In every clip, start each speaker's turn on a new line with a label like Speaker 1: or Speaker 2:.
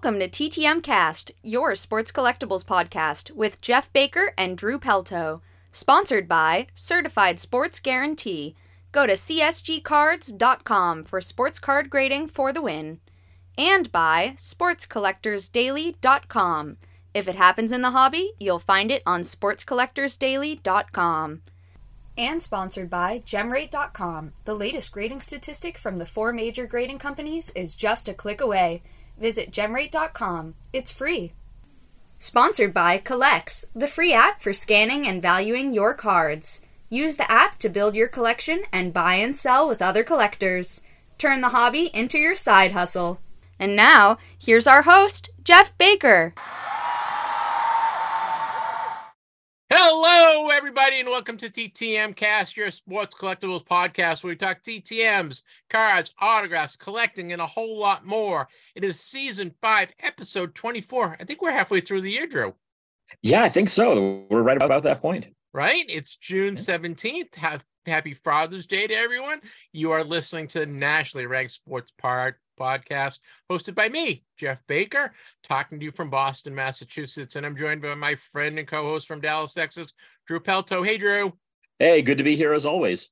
Speaker 1: Welcome to TTM Cast, your sports collectibles podcast with Jeff Baker and Drew Pelto. Sponsored by Certified Sports Guarantee. Go to csgcards.com for sports card grading for the win. And by sportscollectorsdaily.com. If it happens in the hobby, you'll find it on sportscollectorsdaily.com. And sponsored by Gemrate.com. The latest grading statistic from the four major grading companies is just a click away. Visit Gemrate.com. It's free. Sponsored by Collx, the free app for scanning and valuing your cards. Use the app to build your collection and buy and sell with other collectors. Turn the hobby into your side hustle. And now, here's our host, Jeff Baker.
Speaker 2: Hello, everybody, and welcome to TTM Cast, your sports collectibles podcast, where we talk TTMs, cards, autographs, collecting, and a whole lot more. It is season five, episode 24. I think we're halfway through the year, Drew.
Speaker 3: Yeah, I think so. We're right about that point.
Speaker 2: Right? It's June 17th. Have happy Father's Day to everyone. You are listening to Nationally Ranked Sports Part podcast hosted by me, Jeff Baker, talking to you from Boston, Massachusetts. And I'm joined by my friend and co host from Dallas, Texas, Drew Pelto. Hey, Drew.
Speaker 3: Hey, good to be here as always.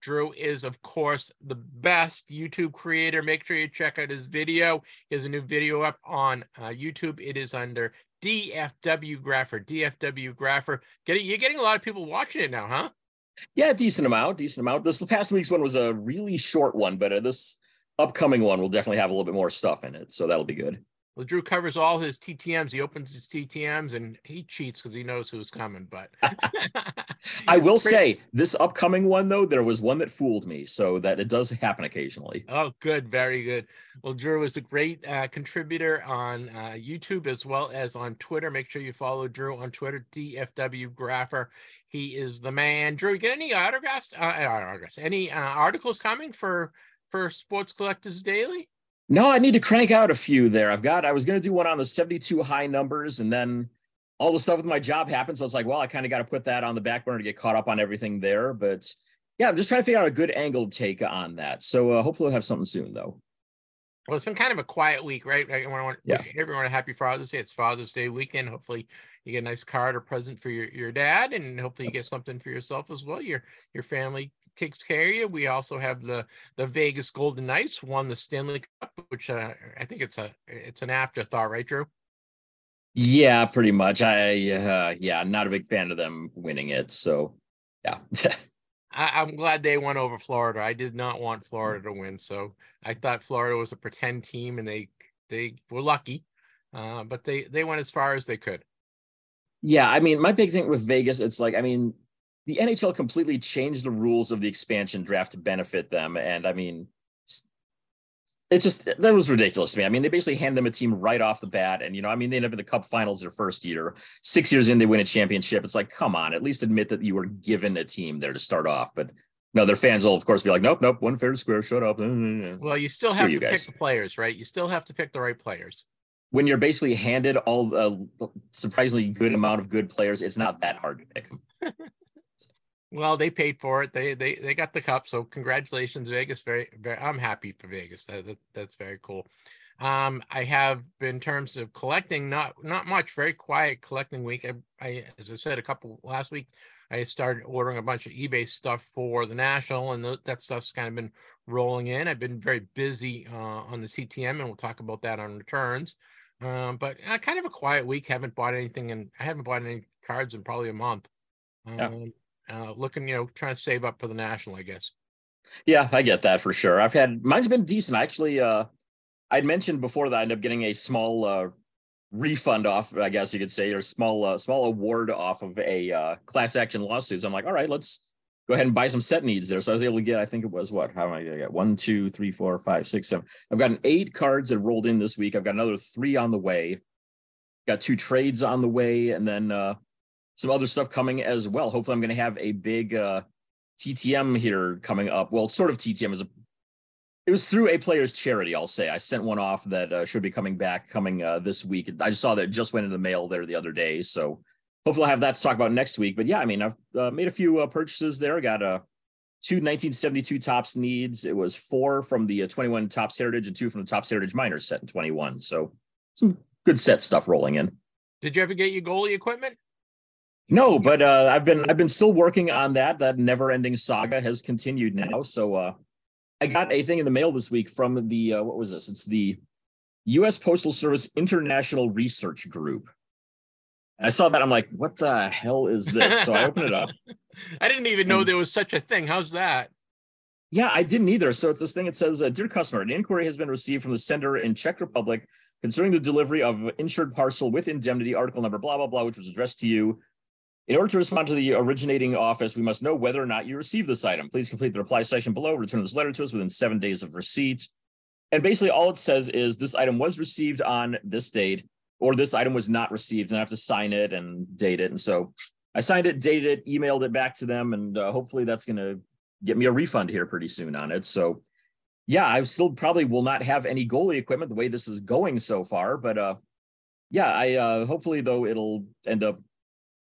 Speaker 2: Drew is, of course, the best YouTube creator. Make sure you check out his video. He has a new video up on uh, YouTube. It is under DFW Grapher. DFW Grapher. Get it? You're getting a lot of people watching it now, huh?
Speaker 3: Yeah, decent amount, decent amount. This past week's one was a really short one, but uh, this upcoming one will definitely have a little bit more stuff in it, so that'll be good.
Speaker 2: Well, Drew covers all his TTMs. He opens his TTMs and he cheats because he knows who's coming. But
Speaker 3: I will say this upcoming one though, there was one that fooled me, so that it does happen occasionally.
Speaker 2: Oh, good, very good. Well, Drew is a great uh, contributor on uh, YouTube as well as on Twitter. Make sure you follow Drew on Twitter, DFW Grapher. He is the man. Drew, get any autographs? Uh, autographs? Any uh, articles coming for for Sports Collectors Daily?
Speaker 3: No, I need to crank out a few there. I've got, I was going to do one on the 72 high numbers and then all the stuff with my job happened. So it's like, well, I kind of got to put that on the back burner to get caught up on everything there. But yeah, I'm just trying to figure out a good angled take on that. So uh, hopefully we'll have something soon though.
Speaker 2: Well, it's been kind of a quiet week, right? I want to yeah. wish everyone a happy Father's Day. It's Father's Day weekend. Hopefully, you get a nice card or present for your, your dad, and hopefully you get something for yourself as well. Your your family takes care of you. We also have the the Vegas Golden Knights won the Stanley Cup, which uh, I think it's a it's an afterthought, right, Drew?
Speaker 3: Yeah, pretty much. I uh, yeah, not a big fan of them winning it. So yeah.
Speaker 2: I, am glad they went over Florida. I did not want Florida to win, so I thought Florida was a pretend team, and they they were lucky, uh, but they they went as far as they could.
Speaker 3: Yeah, I mean, my big thing with Vegas, it's like, I mean, the NHL completely changed the rules of the expansion draft to benefit them. And I mean, it's just that was ridiculous to me. I mean, they basically hand them a team right off the bat, and you know, I mean, they end up in the Cup Finals their first year. Six years in, they win a championship. It's like, come on, at least admit that you were given a team there to start off. But no, their fans will of course be like, nope, nope, one fair to square, shut up.
Speaker 2: Well, you still Screw have to pick the players, right? You still have to pick the right players.
Speaker 3: When you're basically handed all a surprisingly good amount of good players, it's not that hard to pick.
Speaker 2: Well, they paid for it. They they they got the cup. So congratulations, Vegas. Very very. I'm happy for Vegas. That, that that's very cool. Um, I have in terms of collecting, not not much. Very quiet collecting week. I, I as I said a couple last week. I started ordering a bunch of eBay stuff for the national, and that stuff's kind of been rolling in. I've been very busy uh, on the CTM, and we'll talk about that on returns. Um, but uh, kind of a quiet week. Haven't bought anything, and I haven't bought any cards in probably a month. Um, yeah uh, looking, you know, trying to save up for the national, I guess.
Speaker 3: Yeah, I get that for sure. I've had mine's been decent. I Actually, uh, I'd mentioned before that I ended up getting a small uh, refund off, I guess you could say, or small uh, small award off of a uh, class action lawsuit. So I'm like, all right, let's go ahead and buy some set needs there. So I was able to get, I think it was what? How am I gonna get? One, two, three, four, five, six, seven. I've gotten eight cards that rolled in this week. I've got another three on the way. Got two trades on the way, and then uh, some other stuff coming as well. Hopefully, I'm going to have a big uh, TTM here coming up. Well, sort of TTM is a. It was through a player's charity, I'll say. I sent one off that uh, should be coming back coming uh, this week. I just saw that just went in the mail there the other day, so hopefully I'll have that to talk about next week. But yeah, I mean, I've uh, made a few uh, purchases there. Got a uh, two 1972 Topps needs. It was four from the uh, 21 Topps Heritage and two from the Topps Heritage Minors set in 21. So some good set stuff rolling in.
Speaker 2: Did you ever get your goalie equipment?
Speaker 3: No, but uh, I've been I've been still working on that. That never-ending saga has continued now. So uh, I got a thing in the mail this week from the uh, what was this? It's the U.S. Postal Service International Research Group. I saw that. I'm like, what the hell is this? So I opened it up.
Speaker 2: I didn't even know there was such a thing. How's that?
Speaker 3: Yeah, I didn't either. So it's this thing. It says, uh, "Dear customer, an inquiry has been received from the sender in Czech Republic concerning the delivery of insured parcel with indemnity, article number blah blah blah, which was addressed to you." In order to respond to the originating office, we must know whether or not you received this item. Please complete the reply section below. Return this letter to us within seven days of receipt. And basically, all it says is this item was received on this date, or this item was not received, and I have to sign it and date it. And so I signed it, dated it, emailed it back to them, and uh, hopefully that's going to get me a refund here pretty soon on it. So, yeah, I still probably will not have any goalie equipment the way this is going so far, but uh, yeah, I uh, hopefully though it'll end up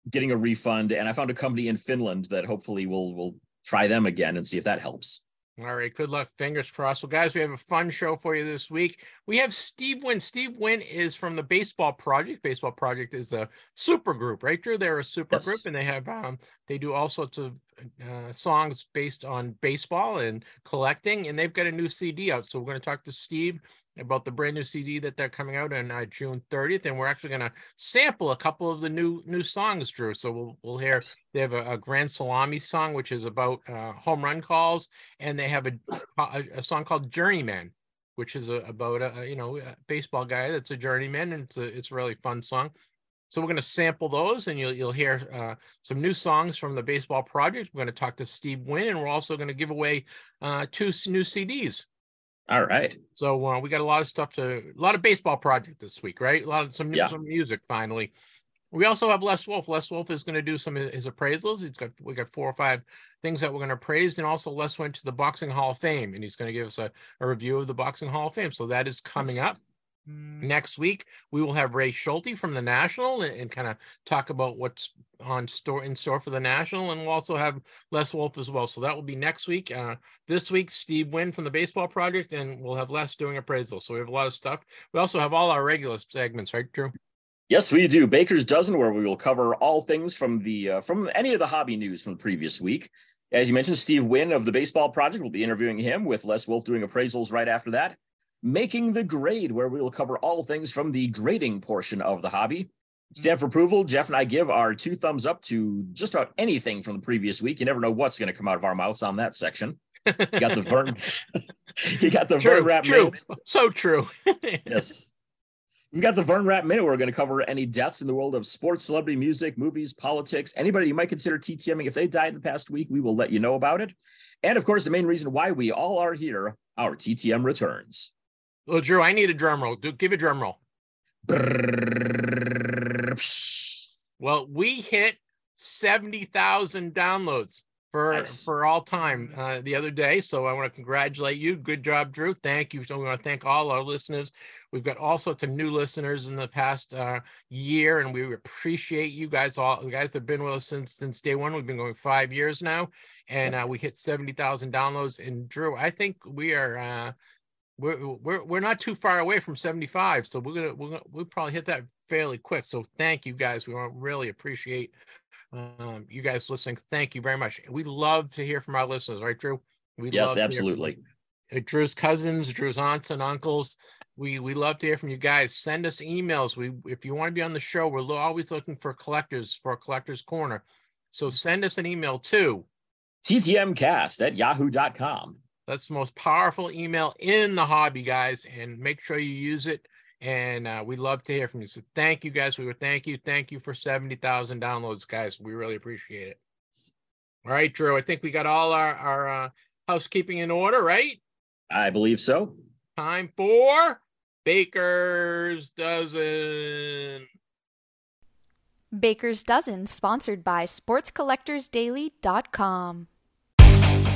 Speaker 3: getting a refund. And I found a company in Finland that hopefully will will try them again and see if that helps.
Speaker 2: All right, good luck. Fingers crossed. Well, guys, we have a fun show for you this week. We have Steve Wynn. Steve Wynn is from the Baseball Project. Baseball Project is a super group, right, Drew? They're a super yes. group, and they have um, they do all sorts of uh, songs based on baseball and collecting, and they've got a new CD out. So we're going to talk to Steve about the brand new CD that they're coming out on uh, June 30th, and we're actually going to sample a couple of the new new songs, Drew. So we'll we'll hear they have a, a Grand Salami song, which is about uh, home run calls, and they have a, a, a song called Journeyman, which is a, about a you know a baseball guy that's a journeyman, and it's a it's a really fun song. So we're going to sample those, and you'll you'll hear uh, some new songs from the Baseball Project. We're going to talk to Steve Wynn, and we're also going to give away uh, two new CDs
Speaker 3: all right.
Speaker 2: So uh, we got a lot of stuff to, a lot of baseball project this week, right? A lot of some, yeah. some music finally. We also have Les Wolff. Les Wolff is going to do some of his appraisals. He's got we got four or five things that we're going to praise, and also Les went to the Boxing Hall of Fame, and he's going to give us a, a review of the Boxing Hall of Fame. So that is coming up. Mm. Next week, we will have Ray Schulte from the National and, and kind of talk about what's on store in store for the National, and we'll also have Les Wolff as well. So that will be next week. Uh, this week, Steve Wynn from the Baseball Project, and we'll have Les doing appraisal. So we have a lot of stuff. We also have all our regular segments, right, Drew?
Speaker 3: Yes, we do. Baker's Dozen, where we will cover all things from the uh, from any of the hobby news from the previous week. As you mentioned, Steve Wynn of the Baseball Project will be interviewing him with Les Wolff doing appraisals right after that. Making the Grade, where we will cover all things from the grading portion of the hobby. Mm-hmm. Stamp for approval. Jeff and I give our two thumbs up to just about anything from the previous week. You never know what's going to come out of our mouths on that section. You got the Vern. you got the
Speaker 2: true,
Speaker 3: Vern Rapp
Speaker 2: true. Minute. So true.
Speaker 3: yes. We got the Vern Rapp Minute. We're going to cover any deaths in the world of sports, celebrity, music, movies, politics, anybody you might consider TTMing. If they died in the past week, we will let you know about it. And of course, the main reason why we all are here, our TTM returns.
Speaker 2: Well, Drew, I need a drum roll. Do, give a drum roll. Well, we hit 70,000 downloads for nice. for all time uh, the other day. So I want to congratulate you. Good job, Drew. Thank you. So we want to thank all our listeners. We've got all sorts of new listeners in the past uh, year, and we appreciate you guys. All you guys that have been with us since since day one. We've been going five years now, and uh, we hit seventy thousand downloads. And Drew, I think we are uh, we're we're we're not too far away from 75 so we're gonna we're gonna we'll probably hit that fairly quick so thank you guys we really appreciate um, you guys listening thank you very much we love to hear from our listeners right drew? We
Speaker 3: yes absolutely.
Speaker 2: uh, drew's cousins drew's aunts and uncles we we love to hear from you guys send us emails we if you want to be on the show we're always looking for collectors for a collectors corner so send us an email to
Speaker 3: ttmcast at yahoo.com
Speaker 2: that's the most powerful email in the hobby, guys, and make sure you use it. And uh, we love to hear from you. So thank you, guys. We would thank you. Thank you for 70,000 downloads, guys. We really appreciate it. All right, Drew. I think we got all our, our uh, housekeeping in order, right?
Speaker 3: I believe so.
Speaker 2: Time for Baker's Dozen.
Speaker 1: Baker's Dozen, sponsored by SportsCollectorsDaily.com.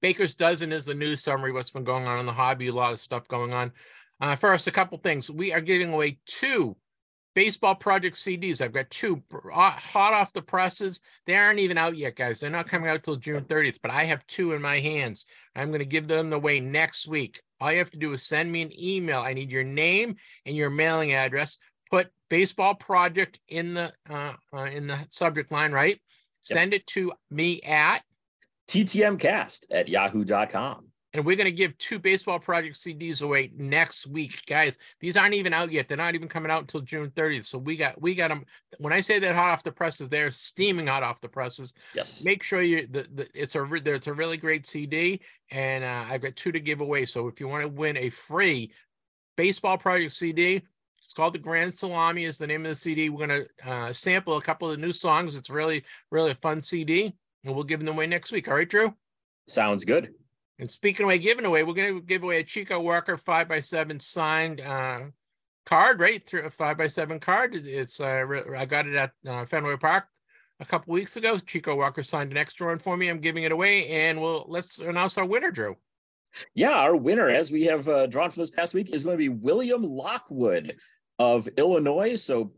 Speaker 2: Baker's Dozen is the news summary. What's been going on in the hobby? A lot of stuff going on. Uh, first, a couple things. We are giving away two baseball project CDs. I've got two uh, hot off the presses. They aren't even out yet, guys. They're not coming out till June 30th, but I have two in my hands. I'm going to give them away next week. All you have to do is send me an email. I need your name and your mailing address. Put baseball project in the uh, uh in the subject line, right? Yep. Send it to me at
Speaker 3: ttmcast at yahoo.com.
Speaker 2: And we're going to give two baseball project CDs away next week, guys. These aren't even out yet. They're not even coming out until June 30th. So we got we got them. When I say that hot off the presses, they're steaming hot off the presses.
Speaker 3: Yes.
Speaker 2: Make sure you the, the it's a it's a really great CD, and uh, I've got two to give away. So if you want to win a free baseball project CD, it's called the Grand Salami. Is the name of the CD. We're going to uh, sample a couple of the new songs. It's really really a fun CD and we'll give them away next week. All right, Drew?
Speaker 3: Sounds good.
Speaker 2: And speaking of giving away, we're going to give away a Chico Walker five by seven signed uh, card, right? Through a five by seven card. It's uh, I got it at uh, Fenway Park a couple weeks ago. Chico Walker signed an extra one for me. I'm giving it away, and we'll let's announce our winner, Drew.
Speaker 3: Yeah, our winner, as we have uh, drawn for this past week, is going to be William Lockwood of Illinois. So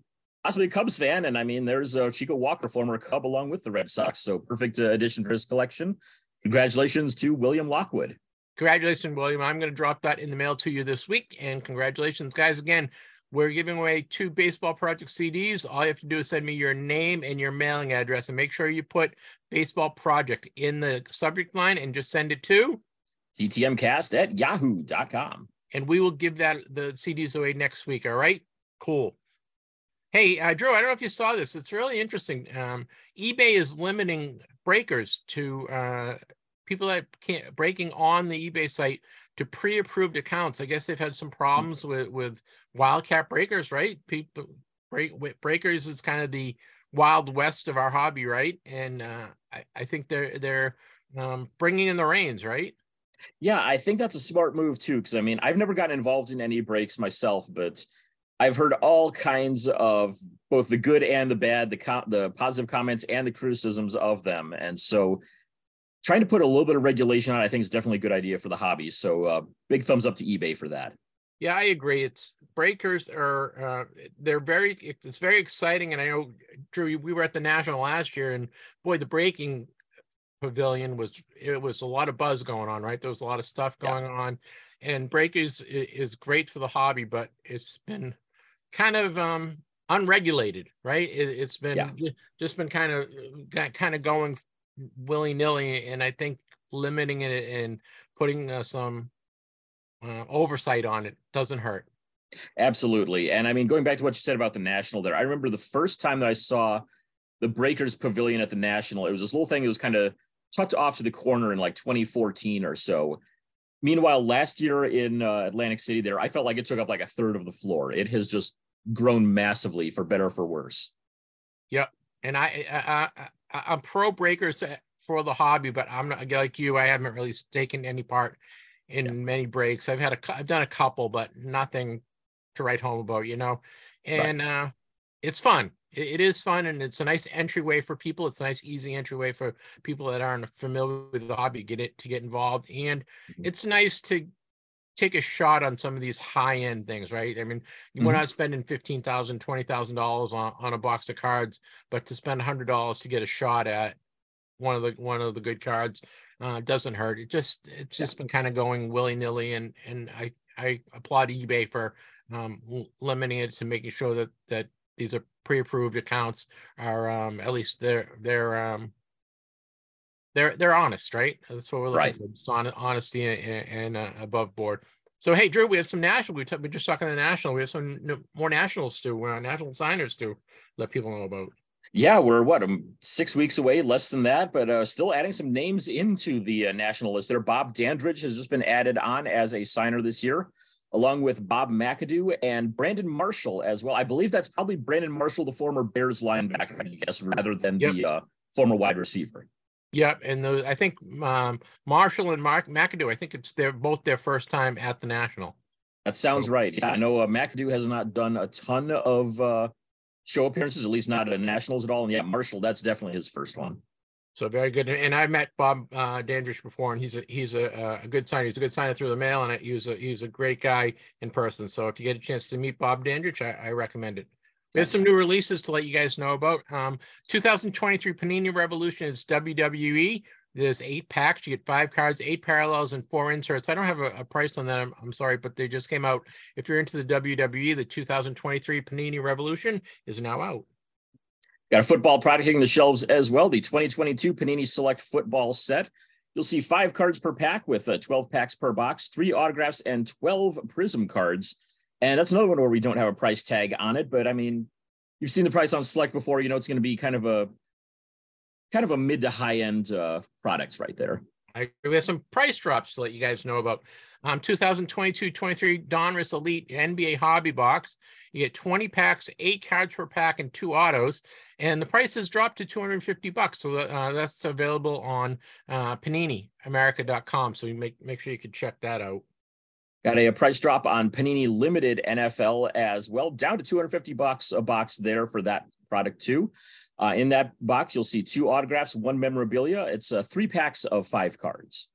Speaker 3: possibly a Cubs fan, and I mean, there's a Chico Walker, former Cub, along with the Red Sox, so perfect uh, addition for his collection. Congratulations to William Lockwood.
Speaker 2: Congratulations, William. I'm going to drop that in the mail to you this week, and congratulations, guys. Again, we're giving away two Baseball Project CDs. All you have to do is send me your name and your mailing address, and make sure you put Baseball Project in the subject line, and just send it to
Speaker 3: ttmcast at yahoo.com.
Speaker 2: And we will give that the CDs away next week. All right, cool. Hey, uh, Drew, I don't know if you saw this. It's really interesting. Um, eBay is limiting breakers to uh, people that can't breaking on the eBay site to pre-approved accounts. I guess they've had some problems with with wildcat breakers, right? People break breakers is kind of the wild west of our hobby, right? And uh, I, I think they're they're um, bringing in the reins, right?
Speaker 3: Yeah, I think that's a smart move too. Because I mean, I've never gotten involved in any breaks myself, but I've heard all kinds of both the good and the bad, the the positive comments and the criticisms of them, and so trying to put a little bit of regulation on, I think, is definitely a good idea for the hobby. So, uh, big thumbs up to eBay for that.
Speaker 2: Yeah, I agree. It's breakers are uh, they're very it's very exciting, and I know Drew, we were at the national last year, and boy, the breaking pavilion was it was a lot of buzz going on, right? There was a lot of stuff going yeah. on, and breakers is is great for the hobby, but it's been kind of um unregulated, right? It, has been yeah. just been kind of kind of going willy nilly, and I think limiting it and putting uh, some uh, oversight on it doesn't hurt.
Speaker 3: Absolutely, and I mean going back to what you said about the national there, I remember the first time that I saw the Breakers Pavilion at the National. It was this little thing. It was kind of tucked off to the corner in like 2014 or so. Meanwhile, last year in uh, Atlantic City, there I felt like it took up like a third of the floor. It has just grown massively, for better or for worse.
Speaker 2: Yep, and I, I, I I'm pro breakers for the hobby, but I'm not like you. I haven't really taken any part in yeah. many breaks. I've had a I've done a couple, but nothing to write home about, you know. And right. uh, it's fun it, is fun and it's a nice entryway for people. It's a nice, easy entryway for people that aren't familiar with the hobby get it to get involved. And mm-hmm. it's nice to take a shot on some of these high end things, right? I mean, mm-hmm. we're not spending fifteen thousand, twenty thousand dollars on on a box of cards, but to spend a hundred dollars to get a shot at one of the one of the good cards uh, doesn't hurt. It just it's just yeah. been kind of going willy nilly, and and I I applaud eBay for um, limiting it to making sure that that these are pre-approved accounts are um, at least they're they're um, they're they're honest, right? That's what we're looking right. for. On, honesty and, and uh, above board. So hey, Drew, we have some national. We t- we're just talking the national. We have some n- more nationals to uh, national signers to let people know about.
Speaker 3: Yeah, we're what um, six weeks away, less than that, but uh, still adding some names into the uh, national list. There, Bob Dandridge has just been added on as a signer this year, along with Bob McAdoo and Brandon Marshall as well. I believe that's probably Brandon Marshall, the former Bears linebacker, I guess, rather than yep. the uh, former wide receiver.
Speaker 2: Yep, and those, I think um, Marshall and Mark McAdoo. I think it's their both their first time at the national.
Speaker 3: That sounds right. Yeah, I know uh, McAdoo has not done a ton of uh, show appearances, at least not at nationals at all. And yeah, Marshall, that's definitely his first one.
Speaker 2: So very good. And I met Bob uh, Dandridge before, and he's a he's a, a good signer. He's a good signer through the mail, and he was a he's a great guy in person. So if you get a chance to meet Bob Dandridge, I, I recommend it. We have some new releases to let you guys know about. Um, 2023 Panini Revolution is WWE. There's eight packs. You get five cards, eight parallels, and four inserts. I don't have a, a price on that. I'm, I'm, sorry, but they just came out. If you're into the WWE, the 2023 Panini Revolution is now out.
Speaker 3: Got a football product hitting the shelves as well. The 2022 Panini Select Football Set. You'll see five cards per pack with uh, 12 packs per box, three autographs, and 12 Prism cards. And that's another one where we don't have a price tag on it. But I mean, you've seen the price on Select before. You know it's going to be kind of a kind of a mid to high end uh, products right there.
Speaker 2: I we have some price drops to let you guys know about. Um, 2022-23 Donruss Elite NBA Hobby Box. You get 20 packs, eight cards per pack, and two autos. And the price has dropped to 250 bucks. So uh, that's available on uh, PaniniAmerica.com. So you make make sure you can check that out.
Speaker 3: Got a, a, price drop on Panini Limited NFL as well, down to 250 bucks a box there for that product too. Uh, in that box, you'll see two autographs, one memorabilia. It's uh, three packs of five cards.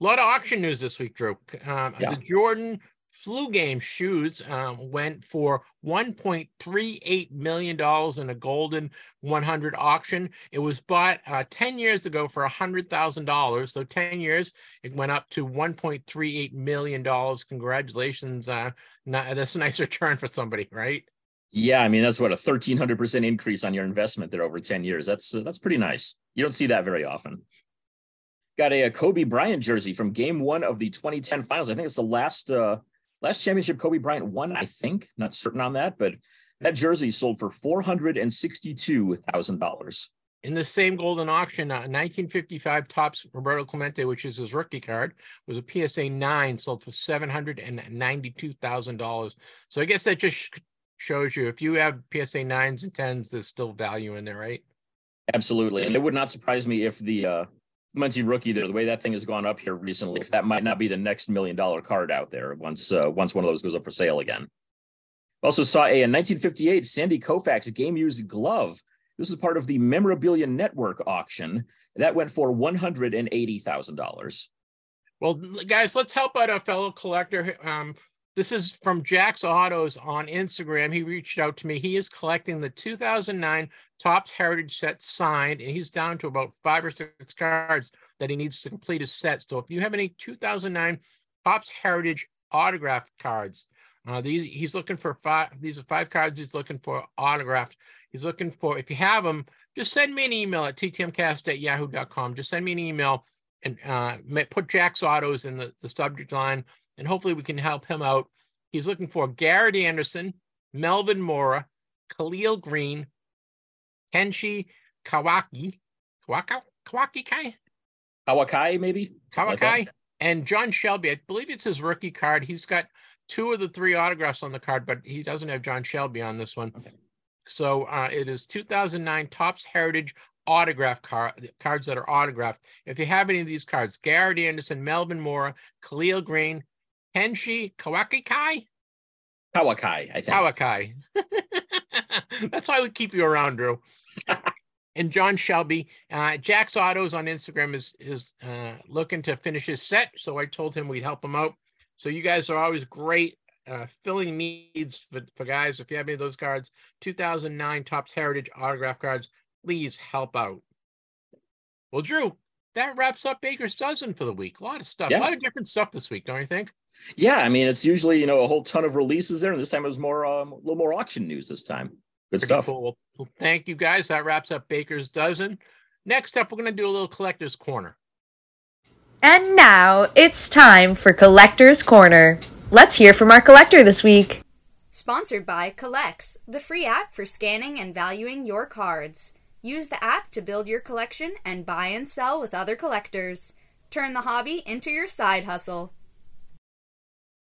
Speaker 2: A lot of auction news this week, Drew. Um, yeah. The Jordan flu game shoes um, went for 1.38 million dollars in a Goldin 100 auction it was bought uh, 10 years ago for $100000 so 10 years it went up to 1.38 million dollars congratulations uh, not, that's a nice return for somebody right
Speaker 3: yeah, I mean that's what a thirteen hundred percent increase on your investment there over ten years. That's uh, that's pretty nice. You don't see that very often. Got a, a, Kobe Bryant jersey from Game One of the 2010 Finals. I think it's the last uh, last championship Kobe Bryant won. I think not certain on that, but that jersey sold for four hundred and sixty-two thousand dollars.
Speaker 2: In the same Goldin auction, uh, 1955 Topps Roberto Clemente, which is his rookie card, was a PSA 9, sold for $792,000. So I guess that just shows you if you have PSA nines and tens, there's still value in there, right?
Speaker 3: Absolutely. And it would not surprise me if the uh Muncie rookie there, the way that thing has gone up here recently, if that might not be the next million dollar card out there once uh, once one of those goes up for sale again. Also saw a, a 1958 Sandy Koufax game used glove. This is part of the Memorabilia Network auction. That went for $180,000.
Speaker 2: Well, guys, let's help out a fellow collector. Um, this is from Jack's Autos on Instagram. He reached out to me. He is collecting the 2009 Topps Heritage set signed, and he's down to about five or six cards that he needs to complete his set. So if you have any 2009 Topps Heritage autographed cards, uh, these he's looking for five. These are five cards he's looking for autographed. He's looking for. If you have them, just send me an email at ttmcast at yahoo.com. Just send me an email and uh, put Jack's Autos in the, the subject line and hopefully we can help him out. He's looking for Garrett Anderson, Melvin Mora, Khalil Greene, Kenshi Kawaki, Kawaka, Kawaki Kai?
Speaker 3: Kawakai, maybe?
Speaker 2: Kawakai, like and John Shelby. I believe it's his rookie card. He's got two of the three autographs on the card, but he doesn't have John Shelby on this one. Okay. So uh, it is 2009 Topps Heritage autograph card, cards that are autographed. If you have any of these cards, Garrett Anderson, Melvin Mora, Khalil Greene, Henshi Kawakai?
Speaker 3: Kawakai, I think.
Speaker 2: Kawakai. That's why we keep you around, Drew. and John Shelby, uh, Jack's Autos on Instagram is is uh, looking to finish his set, so I told him we'd help him out. So you guys are always great uh, filling needs for, for guys. If you have any of those cards, 2009 Topps Heritage autograph cards, please help out. Well, Drew, that wraps up Baker's Dozen for the week. A lot of stuff, yeah. a lot of different stuff this week, don't you think?
Speaker 3: Yeah, I mean, it's usually you know a whole ton of releases there, and this time it was more um, a little more auction news this time. Good Pretty stuff.
Speaker 2: Cool. Well, thank you guys. That wraps up Baker's Dozen. Next up, we're going to do a little collector's corner.
Speaker 1: And now it's time for Collector's Corner. Let's hear from our collector this week. Sponsored by Collx, the free app for scanning and valuing your cards. Use the app to build your collection and buy and sell with other collectors. Turn the hobby into your side hustle.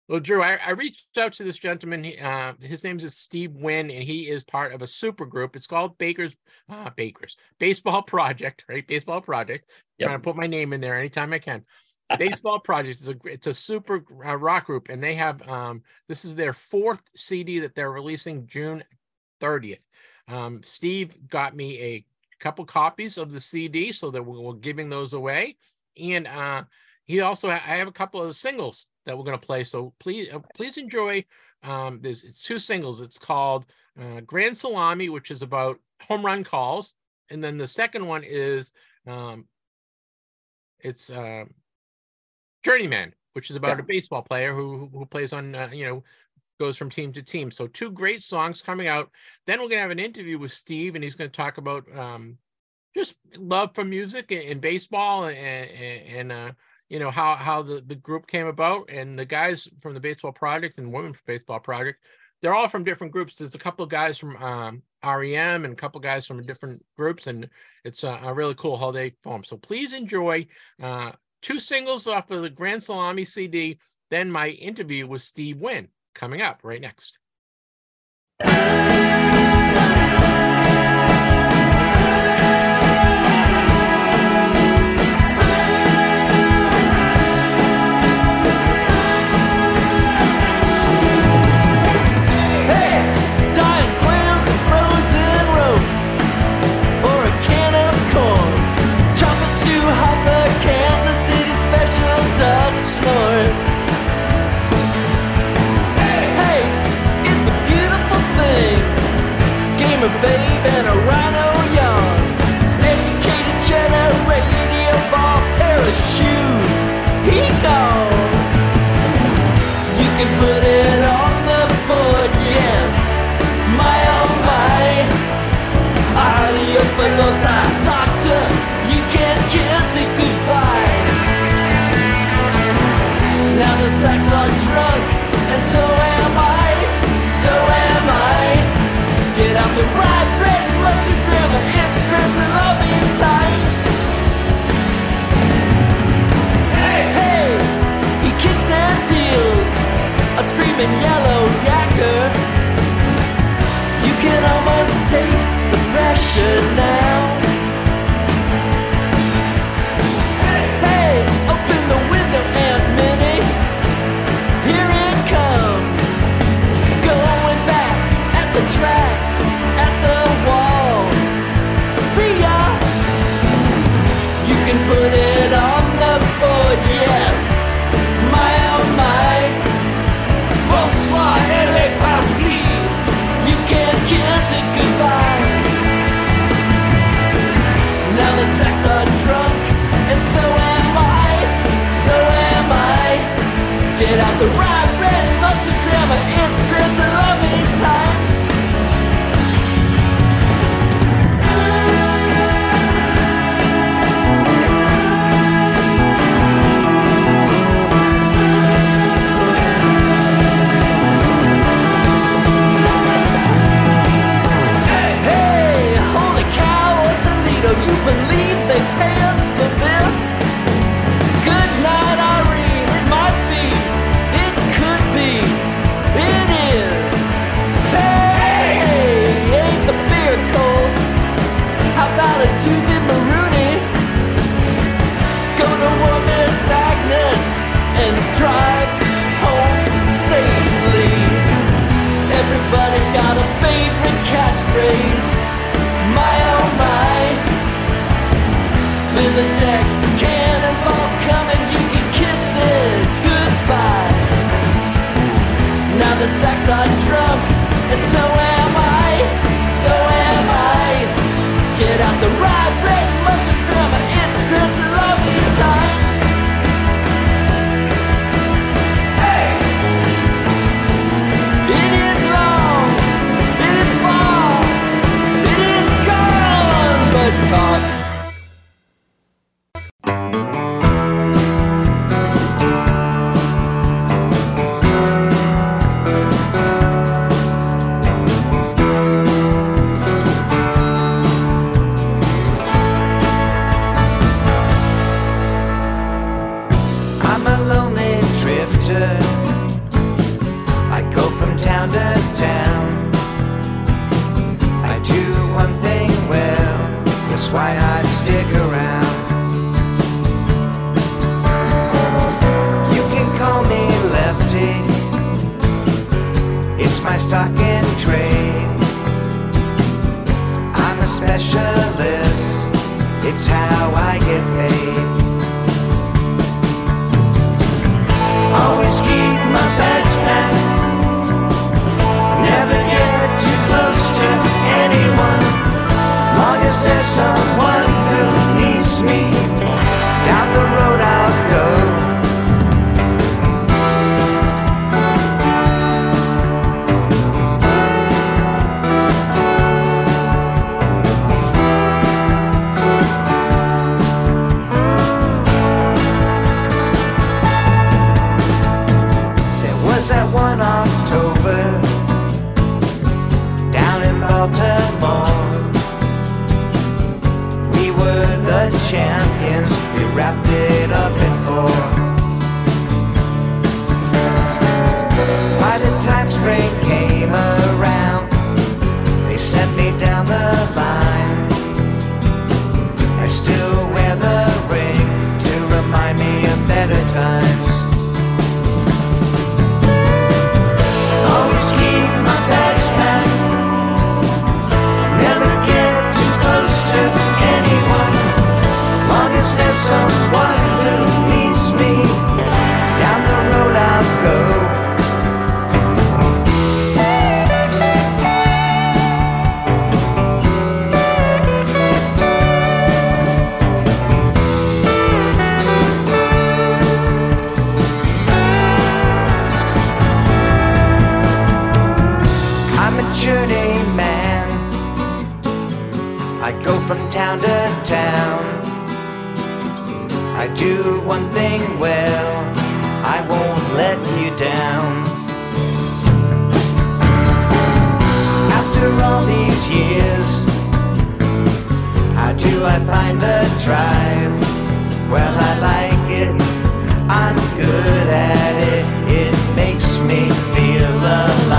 Speaker 4: Well, Drew, I, I, reached out to this gentleman. Uh, his name is Steve Wynn, and he is part of a super group. It's called Baker's uh, Baker's Baseball Project, right? Baseball Project. Yep. Trying to put my name in there anytime I can. Baseball Project is a it's a super uh, rock group, and they have um, this is their fourth CD that they're releasing June 30th. Um, Steve got me a couple copies of the CD, so that we're, we're giving those away, and uh, he also I have a couple of singles that we're going to play. So please, uh, please enjoy. Um, there's it's two singles. It's called uh, Grand Salami, which is about home run calls, and then the second one is um, it's uh, Journeyman, which is about yeah. a baseball player who who plays on uh, you know goes from team to team. So two great songs coming out. Then we're gonna have an interview with Steve, and he's gonna talk about um, just love for music and, and baseball and, and, and uh, you know how how the, the group came about and the guys from the baseball project and women baseball project they're all from different groups. There's a couple of guys from um, R.E.M. and a couple of guys from different groups and it's a, a really cool how they form so please enjoy uh, two singles off of the grand salami cd then my interview with steve wynn coming up right next
Speaker 5: in yellow yakker, You can almost taste the pressure now. I go from town to town. I do one thing well. I won't let you down. After all these years, how do I find the drive? Well, I like it. I'm good at it. It makes me feel alive.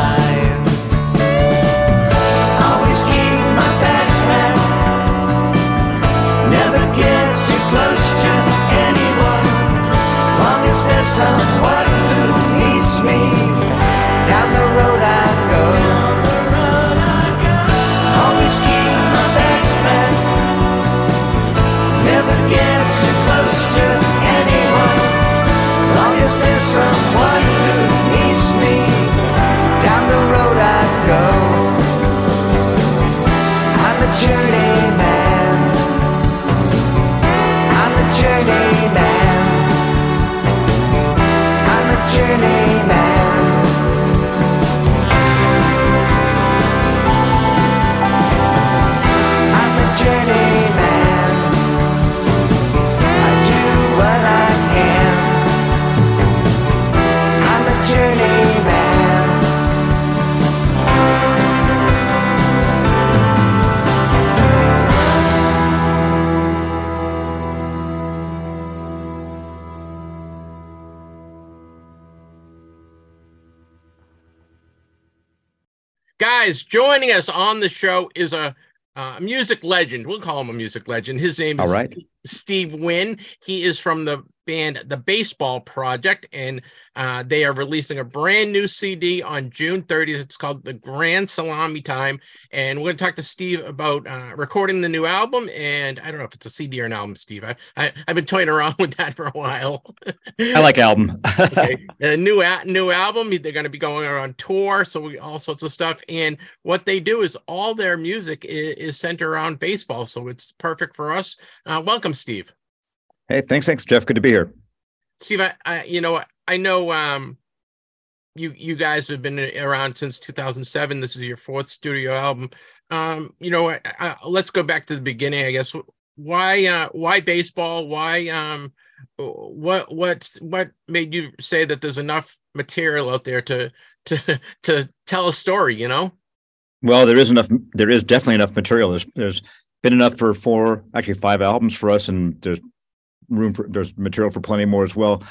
Speaker 5: Someone
Speaker 2: Guys, joining us on the show is a uh, music legend. We'll call him a music legend. His name is
Speaker 6: All right.
Speaker 2: Steve Wynn. He is from the band The Baseball Project, and uh, they are releasing a brand new CD on June 30th. It's called The Grand Salami Time. And we're going to talk to Steve about uh, recording the new album. And I don't know if it's a CD or an album, Steve. I, I, I've been toying around with that for a while.
Speaker 6: I like album.
Speaker 2: okay. a new new album. They're going to be going on tour, so we, all sorts of stuff. And what they do is all their music is, is centered around baseball, so it's perfect for us. Uh, welcome, Steve.
Speaker 6: Hey, thanks, thanks, Jeff. Good to be here.
Speaker 2: Steve, I, I you know I know um you you guys have been around since 2007. This is your fourth studio album. Um, you know, I, I, let's go back to the beginning. I guess why uh why baseball? Why um what what's what made you say that there's enough material out there to to to tell a story? You know.
Speaker 6: Well, there is enough. There is definitely enough material. There's there's been enough for four, actually five albums for us, and there's room for there's material for plenty more as well.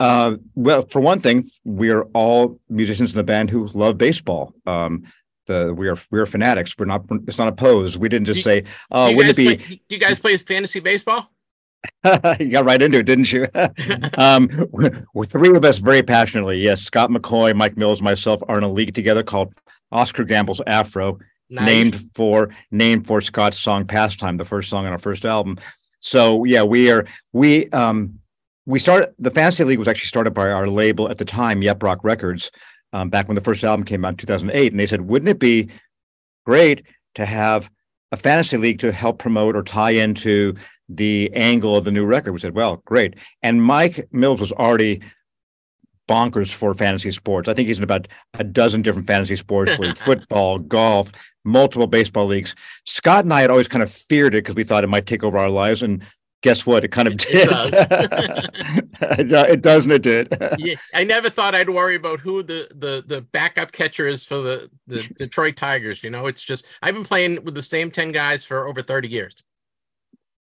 Speaker 6: Uh, well, for one thing, we are all musicians in the band who love baseball. Um, the we are we are fanatics. We're not. It's not a pose. We didn't just
Speaker 2: Do-
Speaker 6: say, "Oh, wouldn't it be?"
Speaker 2: play, do you guys play fantasy baseball?
Speaker 6: you got right into it, didn't you? um, we're, we're three of us very passionately. Yes, Scott McCaughey, Mike Mills, myself are in a league together called Oscar Gamble's Afro,
Speaker 2: Nice.
Speaker 6: named for named for Scott's song "Pastime," the first song on our first album. So yeah, we are we um we started the Fantasy League was actually started by our label at the time, Yep Roc Records, um, back when the first album came out in 2008, and they said, wouldn't it be great to have a fantasy league to help promote or tie into the angle of the new record? We said, well, great. And Mike Mills was already bonkers for fantasy sports. I think he's in about a dozen different fantasy sports leagues, football, golf, multiple baseball leagues. Scott and I had always kind of feared it because we thought it might take over our lives. And guess what? It kind of did.
Speaker 2: It
Speaker 6: It, it does and it did.
Speaker 2: yeah, I never thought I'd worry about who the the the backup catcher is for the the Detroit Tigers. You know, it's just I've been playing with the same ten guys for over thirty years.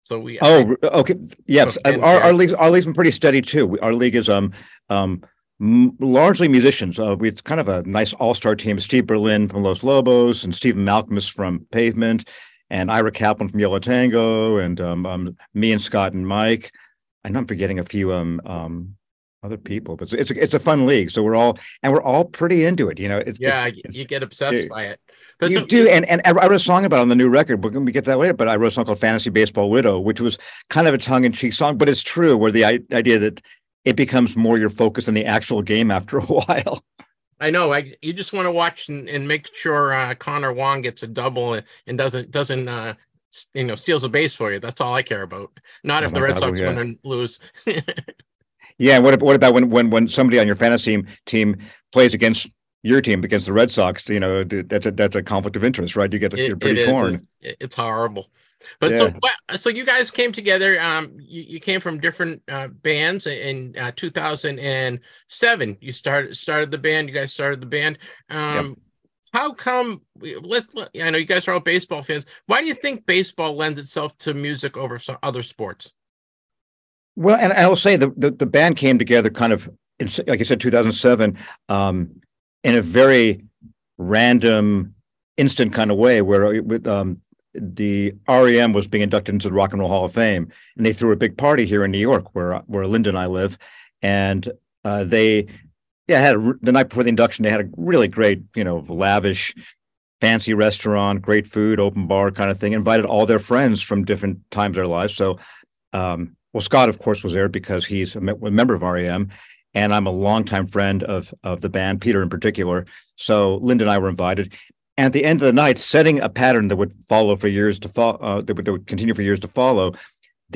Speaker 2: So we
Speaker 6: Oh, okay. Yes, our, our leagues our league's been pretty steady too. Our league is um um m- largely musicians. Uh, it's kind of a nice all star team. Steve Berlin from Los Lobos and Stephen Malkmus from Pavement, and Ira Kaplan from Yo La Tengo, and um, um me and Scott and Mike. I know I'm forgetting a few um um other people, but it's it's a, it's a fun league. So we're all and we're all pretty into it. You know, it's
Speaker 2: yeah,
Speaker 6: it's-
Speaker 2: you get obsessed
Speaker 6: dude,
Speaker 2: by it. But
Speaker 6: you
Speaker 2: so-
Speaker 6: do, and and I wrote a song about it on the new record. But we get to that later. But I wrote a song called "Fantasy Baseball Widow," which was kind of a tongue-in-cheek song, but it's true. Where the idea that it becomes more your focus on the actual game after a while.
Speaker 2: I know. I you just want to watch and, and make sure uh, Connor Wong gets a double and, and doesn't doesn't uh, you know steals a base for you. That's all I care about. Not
Speaker 6: Oh
Speaker 2: if the Red
Speaker 6: God,
Speaker 2: Sox
Speaker 6: yeah.
Speaker 2: win and lose.
Speaker 6: Yeah. What what about when when when somebody on your fantasy team plays against your team against the Red Sox? You know, that's a that's a conflict of interest, right? You get
Speaker 2: It-
Speaker 6: you're pretty
Speaker 2: it is.
Speaker 6: torn.
Speaker 2: It's, it's horrible. But so
Speaker 6: Yeah.
Speaker 2: what- so you guys came together. Um, you, you came from different uh, bands in uh, 2007. You started started the band. You guys started the band. Um, How come? Let, let I know you guys are all baseball fans. Why do you think baseball lends itself to music over some other sports?
Speaker 6: Well, and I will say the, the the band came together kind of in, like I said, 2007, um, in a very random, instant kind of way, where it, with um, the REM was being inducted into the Rock and Roll Hall of Fame, and they threw a big party here in New York, where where Linda and I live, and uh, they yeah had a, the night before the induction, they had a really great, you know, lavish. Fancy restaurant, great food, open bar kind of thing. Invited all their friends from different times of their lives. So um, well, Scott, of course, was there because he's a, me- a member of REM, and I'm a longtime friend of of the band, Peter in particular. So Linda and I were invited. And at the end of the night, setting a pattern that would follow for years to follow, uh, that, would, that would continue for years to follow.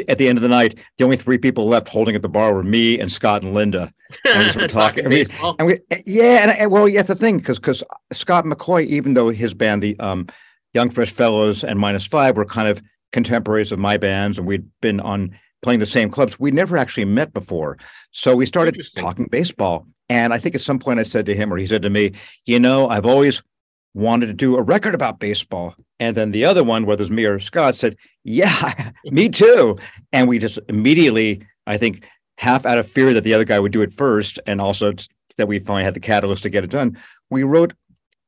Speaker 6: At the end of the night, the only three people left holding at the bar were me and Scott and Linda. And we were talking.
Speaker 2: baseball.
Speaker 6: and we, yeah, and, and well, yeah, that's the thing, because because Scott McCaughey, even though his band, the um, Young Fresh Fellows and Minus Five, were kind of contemporaries of my bands, and we'd been on playing the same clubs. We never actually met before, so we started talking baseball. And I think at some point I said to him, or he said to me, "You know, I've always wanted to do a record about baseball." And then the other one, whether it's me or Scott, said, "Yeah, me too." And we just immediately, I think, half out of fear that the other guy would do it first, and also that we finally had the catalyst to get it done, we wrote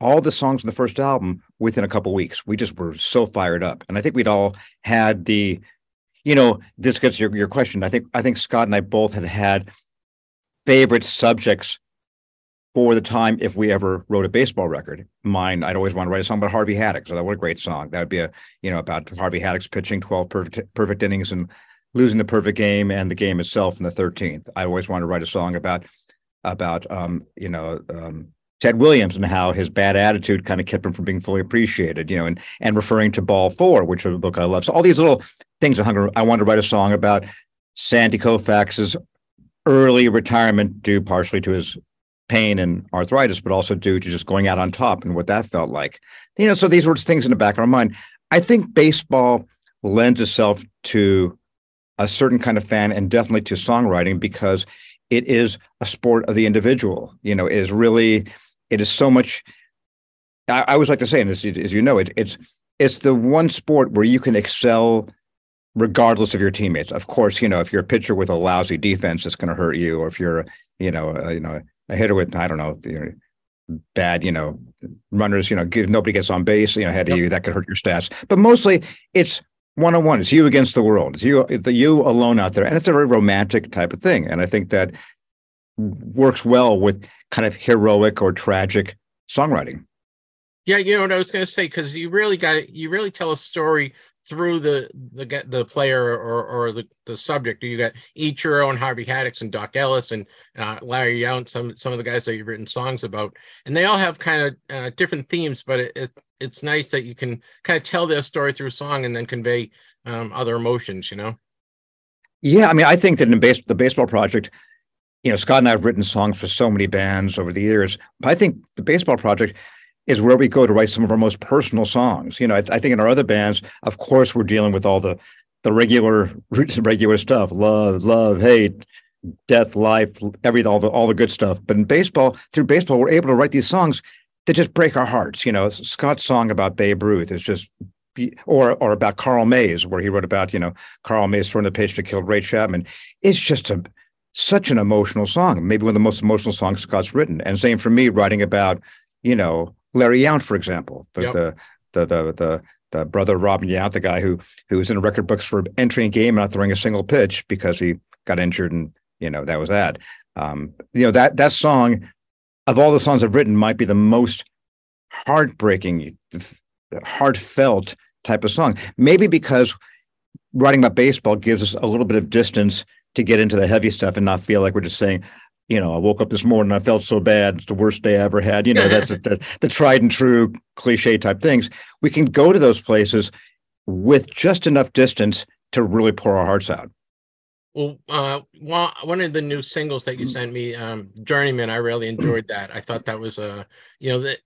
Speaker 6: all the songs in the first album within a couple weeks. We just were so fired up, and I think we'd all had the, you know, this gets your your question. I think I think Scott and I both had had favorite subjects for the time if we ever wrote a baseball record. Mine, I'd always want to write a song about Harvey Haddix. So that what a great song. That would be a, you know, about Harvey Haddix's pitching 12 perfect perfect innings and losing the perfect game and the game itself in the 13th. I always wanted to write a song about about um, you know, um Ted Williams and how his bad attitude kind of kept him from being fully appreciated, you know, and and referring to Ball Four, which is a book I love. So all these little things I I wanted to write a song about Sandy Koufax's early retirement due partially to his pain and arthritis, but also due to just going out on top and what that felt like. You know, so these were things in the back of our mind. I think baseball lends itself to a certain kind of fan and definitely to songwriting because it is a sport of the individual. You know, it is really, it is so much. I, I always like to say, and as, you- as you know, it, it's it's the one sport where you can excel regardless of your teammates. Of course, you know, if you're a pitcher with a lousy defense, it's going to hurt you, or if you're, you know, uh, you know, a hitter with I don't know, you know, bad, you know, runners, you know, give, nobody gets on base, you know, ahead of you, that could hurt your stats. But mostly, it's one on one. It's you against the world. It's you, the you alone out there, and it's a very romantic type of thing. And I think that works well with kind of heroic or tragic songwriting.
Speaker 2: Yeah, you know what I was going to say because you really got you really tell a story through the the the player or or the, the subject. You got your own Harvey Haddix and Doc Ellis and uh, Larry Yount, some some of the guys that you've written songs about, and they all have kind of uh, different themes. But it, it, it's nice that you can kind of tell their story through song and then convey um, other emotions. You know.
Speaker 6: Yeah, I mean, I think that in base, the baseball project, you know, Scott and I have written songs for so many bands over the years. But I think the baseball project is where we go to write some of our most personal songs. You know, I, I, think in our other bands, of course, we're dealing with all the the regular regular stuff: love, love, hate, death, life, everything, all the all the good stuff. But in baseball, through baseball, we're able to write these songs that just break our hearts. You know, Scott's song about Babe Ruth is just. Or, or about Carl Mays, where he wrote about you know Carl Mays throwing the pitch that killed Ray Chapman. It's just a such an emotional song, maybe one of the most emotional songs Scott's written. And same for me, writing about you know Larry Yount, for example, the, yep. the, the, the, the, the brother of Robin Yount, the guy who, who was in the record books for entering a game, not throwing a single pitch because he got injured and, you know, that was that. Um, you know, that, that song of all the songs I've written might be the most heartbreaking, heartfelt type of song. Maybe because writing about baseball gives us a little bit of distance to get into the heavy stuff and not feel like we're just saying, you know, I woke up this morning, I felt so bad. It's the worst day I ever had. You know, that's the, the tried and true cliche type things. We can go to those places with just enough distance to really pour our hearts out.
Speaker 2: Well, uh, one of the new singles that you sent me, um, Journeyman, I really enjoyed that. I thought that was a, uh, you know, that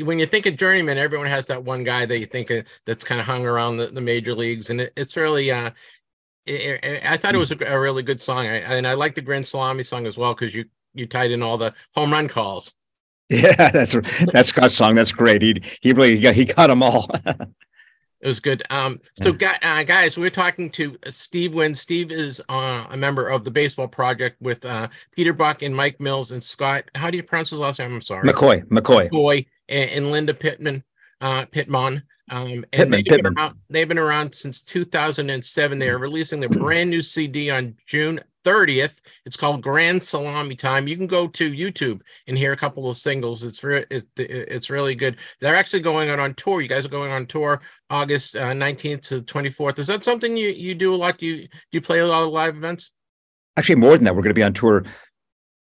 Speaker 2: when you think of Journeyman, everyone has that one guy that you think of, that's kind of hung around the, the major leagues, and it, it's really, uh, I thought it was a, a really good song, I, and I like the Grand Salami song as well because you you tied in all the home run calls.
Speaker 6: Yeah, that's that's Scott's song. That's great. He he really he got, he got them all.
Speaker 2: it was good. Um, so uh, guys, we're talking to Steve Wynn. Steve is uh, a member of the Baseball Project with uh, Peter Buck and Mike Mills and Scott. How do you pronounce his last name? I'm sorry.
Speaker 6: McCaughey. McCaughey.
Speaker 2: McCaughey and, and Linda Pitmon. Uh, Pitmon. Um, and Pitmon, they've, Pitmon. Been around, they've been around since 2007. They are releasing their brand new CD on June 30th. It's called Grand Salami Time. You can go to YouTube and hear a couple of singles. It's re- it, it's really good. They're actually going out on tour. You guys are going on tour August uh, 19th to 24th. Is that something you, you do a lot? Do you, do you play a lot of live events?
Speaker 6: Actually, more than that. We're going to be on tour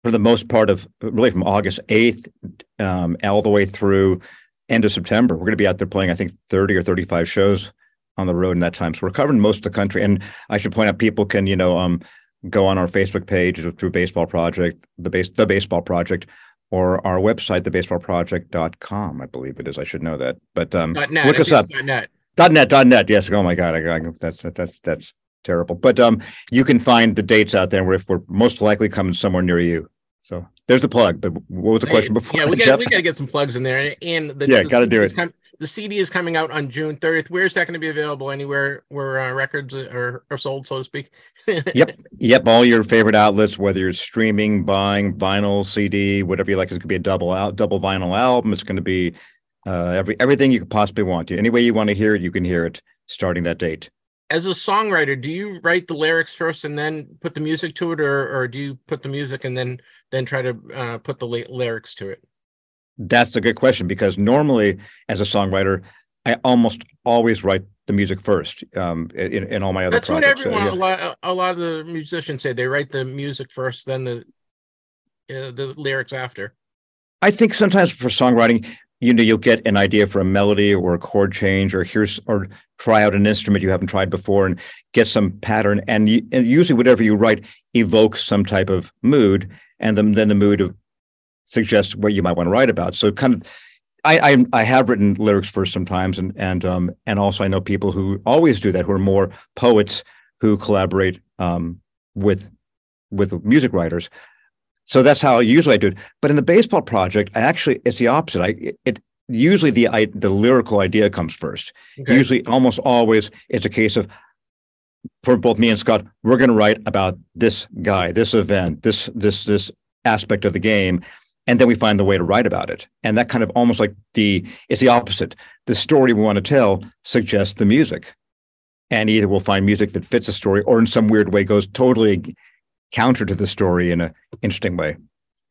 Speaker 6: for the most part of really from August 8th um, all the way through end of September. We're going to be out there playing, I think, 30 or 35 shows on the road in that time. So we're covering most of the country. And I should point out, people can, you know, um, go on our Facebook page through Baseball Project, the base, the Baseball Project, or our website, thebaseballproject.com. I believe it is. I should know that. But um,
Speaker 2: net,
Speaker 6: look us up.
Speaker 2: .net.
Speaker 6: dot .net. .net. Yes. Oh my God. I, I, that's that's that's terrible. But um, you can find the dates out there. Where if we're most likely coming somewhere near you. So there's the plug. But what was the question before?
Speaker 2: Yeah, we got we got to get some plugs in there. And the,
Speaker 6: yeah, got to do it.
Speaker 2: Com- the CD is coming out on June 30th. Where is that going to be available? Anywhere where uh, records are, are sold, so to speak.
Speaker 6: yep, yep. All your favorite outlets, whether you're streaming, buying vinyl, CD, whatever you like. It's going to be a double out, double vinyl album. It's going to be uh, every everything you could possibly want. Any way you want to hear it, you can hear it starting that date
Speaker 2: as a songwriter do you write the lyrics first and then put the music to it or, or do you put the music and then then try to uh, put the lyrics to it
Speaker 6: that's a good question because normally as a songwriter i almost always write the music first um, in, in all my other
Speaker 2: that's
Speaker 6: projects.
Speaker 2: what everyone so, yeah. a, lot, a lot of the musicians say they write the music first then the uh, the lyrics after
Speaker 6: i think sometimes for songwriting you know you'll get an idea for a melody or a chord change or here's or try out an instrument you haven't tried before and get some pattern. And, you, and usually whatever you write evokes some type of mood and then, then the mood of suggests what you might want to write about. So kind of I, I, I have written lyrics first sometimes and and um and also I know people who always do that who are more poets who collaborate um with with music writers so that's how usually I do it. But in the baseball project, I actually it's the opposite. I it usually the I, the lyrical idea comes first. Okay. Usually, almost always, it's a case of for both me and Scott, we're going to write about this guy, this event, this this this aspect of the game, and then we find the way to write about it. And that kind of almost like the it's the opposite. The story we want to tell suggests the music, and either we'll find music that fits the story, or in some weird way goes totally counter to the story in an interesting way.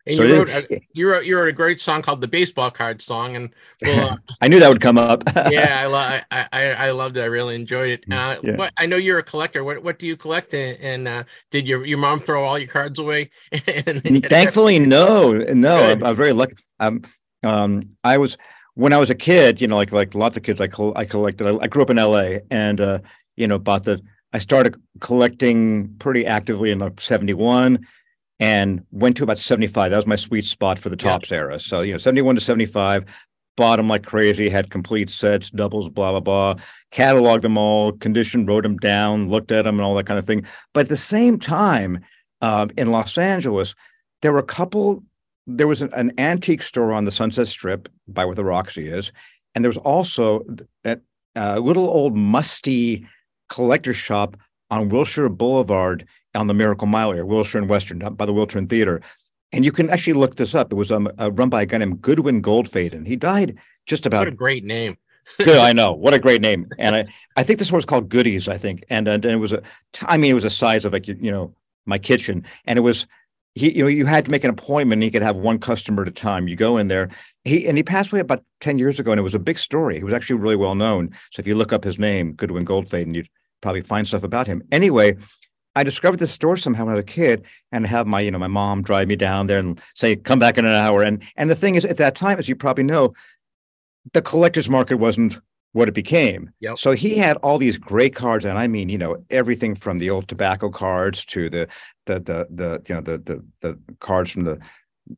Speaker 2: And
Speaker 6: So
Speaker 2: you wrote, a, you wrote you wrote a great song called the baseball card song, and well, uh,
Speaker 6: I knew that would come up.
Speaker 2: yeah, I, lo- I I I loved it. I really enjoyed it. Uh,
Speaker 6: Yeah.
Speaker 2: What I know you're a collector. What what do you collect? And, and uh, did your your mom throw all your cards away? And-
Speaker 6: Thankfully, no, no. I'm, I'm very lucky. Um, um, I was when I was a kid, you know, like like lots of kids, I col- I collected. I, I grew up in L.A. and uh, you know, bought the. I started collecting pretty actively in like '71, and went to about '75. That was my sweet spot for the
Speaker 2: Yeah.
Speaker 6: Topps era. So you know, '71 to '75, bought them like crazy. Had complete sets, doubles, blah blah blah. Cataloged them all, conditioned, wrote them down, looked at them, and all that kind of thing. But at the same time, um, in Los Angeles, there were a couple. There was an, an antique store on the Sunset Strip by where the Roxy is, and there was also a, a little old musty collector shop on Wilshire Boulevard on the Miracle Mile area, Wilshire and Western, by the Wiltern Theater. And you can actually look this up. It was um, uh, run by a guy named Goodwin Goldfaden. He died just about
Speaker 2: what a great name.
Speaker 6: Good, I know. What a great name. And I, I think this one was called Goodies, I think. And, and and it was a I mean, it was a size of like, you know, my kitchen. And it was he, you know, you had to make an appointment and you could have one customer at a time. You go in there. He and he passed away about 10 years ago, and it was a big story. He was actually really well known. So if you look up his name, Goodwin Goldfaden, you'd probably find stuff about him. Anyway, I discovered this store somehow when I was a kid and have my, you know, my mom drive me down there and say, come back in an hour. And and the thing is, at that time, as you probably know, the collector's market wasn't what it became.
Speaker 2: Yep.
Speaker 6: So he had all these great cards, and I mean, you know, everything from the old tobacco cards to the the the the you know the the the cards from the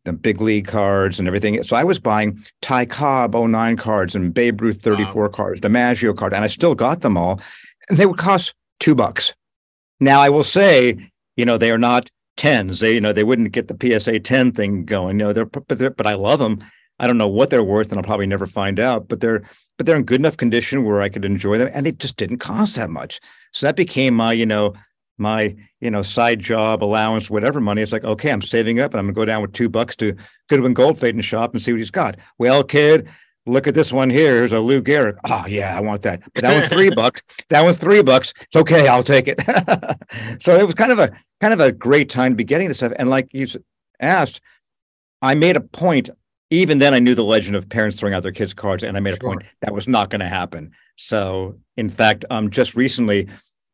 Speaker 6: the big league cards and everything. So I was buying Ty Cobb 09 cards and Babe Ruth 34 cards, DiMaggio card, and I still got them all. And they would cost two bucks. Now I will say, you know, they are not tens. They, you know, they wouldn't get the PSA 10 thing going. You know, they're but they're, but I love them. I don't know what they're worth, and I'll probably never find out. But they're but they're in good enough condition where I could enjoy them, and they just didn't cost that much. So that became my, you know, my you know side job allowance, whatever money. It's like okay, I'm saving up, and I'm gonna go down with two bucks to Goodwin Goldfaden shop and see what he's got. Well, kid, look at this one here. Here's a Lou Gehrig. Oh yeah, I want that. But that one's three bucks. That one's three bucks. It's okay. I'll take it. so it was kind of a kind of a great time to be getting this stuff. And like you asked, I made a point. Even then, I knew the legend of parents throwing out their kids' cards, and I made a point that was not going to happen. So, in fact, um, just recently,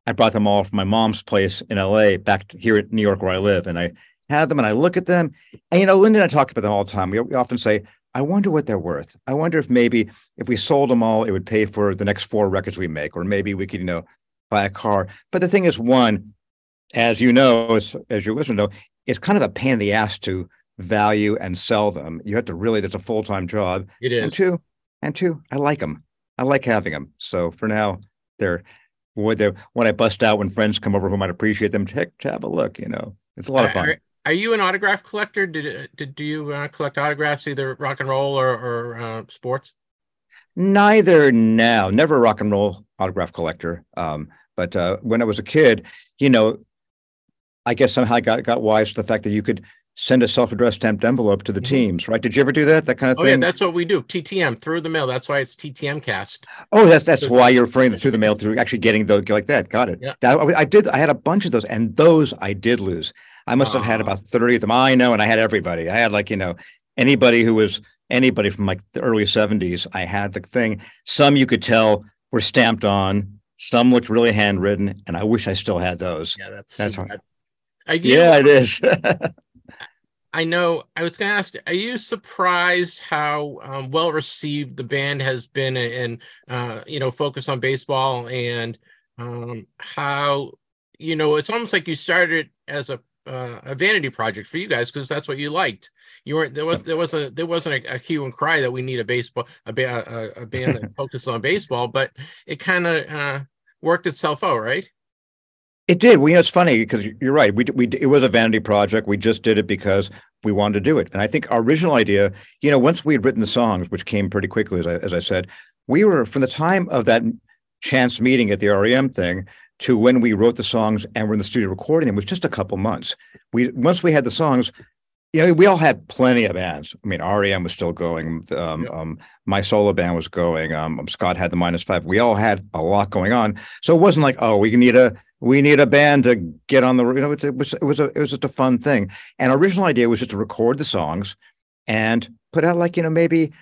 Speaker 6: I brought them all from my mom's place in LA back here in New York where I live, and I had them and I look at them, and you know, Linda and I talk about them all the time. We, we often say, "I wonder what they're worth. I wonder if maybe if we sold them all, it would pay for the next four records we make, or maybe we could, you know, buy a car." But the thing is, one, as you know, as, as your listener know, it's kind of a pain in the ass to value and sell them. You have to really, that's a full time job.
Speaker 2: It
Speaker 6: And two, and two, I like them. I like having them. So for now, they're when they when I bust out when friends come over who might appreciate them, take have a look. You know, it's a lot of fun.
Speaker 2: Are, you an autograph collector? Did did do you uh, collect autographs, either rock and roll or or uh, sports?
Speaker 6: Neither now, never a rock and roll autograph collector. Um, but uh, when I was a kid, you know, I guess somehow I got got wise to the fact that you could send a self-addressed stamped envelope to the
Speaker 2: Mhm.
Speaker 6: teams, right? Did you ever do that? That kind of thing.
Speaker 2: Oh yeah, that's what we do. TTM through the mail. That's why it's TTM cast.
Speaker 6: Oh, that's that's
Speaker 2: So-
Speaker 6: why you're referring to through the mail through actually getting the like that. Got it.
Speaker 2: Yeah.
Speaker 6: That I did. I had a bunch of those, and those I did lose. I must have had about thirty of them. I know, and I had everybody. I had like you know anybody who was anybody from like the early seventies. I had the thing. Some you could tell were stamped on. Some looked really handwritten, and I wish I still had those.
Speaker 2: Yeah, that's
Speaker 6: That's hard.
Speaker 2: you,
Speaker 6: Yeah, it is.
Speaker 2: I know. I was going to ask, are you surprised how um, well received the band has been and uh, you know focus on baseball and um, how you know it's almost like you started as a uh, a vanity project for you guys because that's what you liked. You weren't there was there was a there wasn't a, a hue and cry that we need a baseball a, ba- a, a band that focuses on baseball, but it kind of uh, worked itself out, right?
Speaker 6: It did. We, you know, it's funny because you're right. We, we, it was a vanity project. We just did it because we wanted to do it. And I think our original idea, you know, once we had written the songs, which came pretty quickly, as I, as I said, we were from the time of that chance meeting at the REM thing to when we wrote the songs and were in the studio recording them was just a couple months. We once we had the songs, you know, we all had plenty of bands. I mean, REM was still going. Um,
Speaker 2: Yep.
Speaker 6: um, my solo band was going. Um, Scott had the minus five. We all had a lot going on. So it wasn't like, oh, we need a we need a band to get on the you know it was it was a it was just a fun thing and our original idea was just to record the songs and put out like you know maybe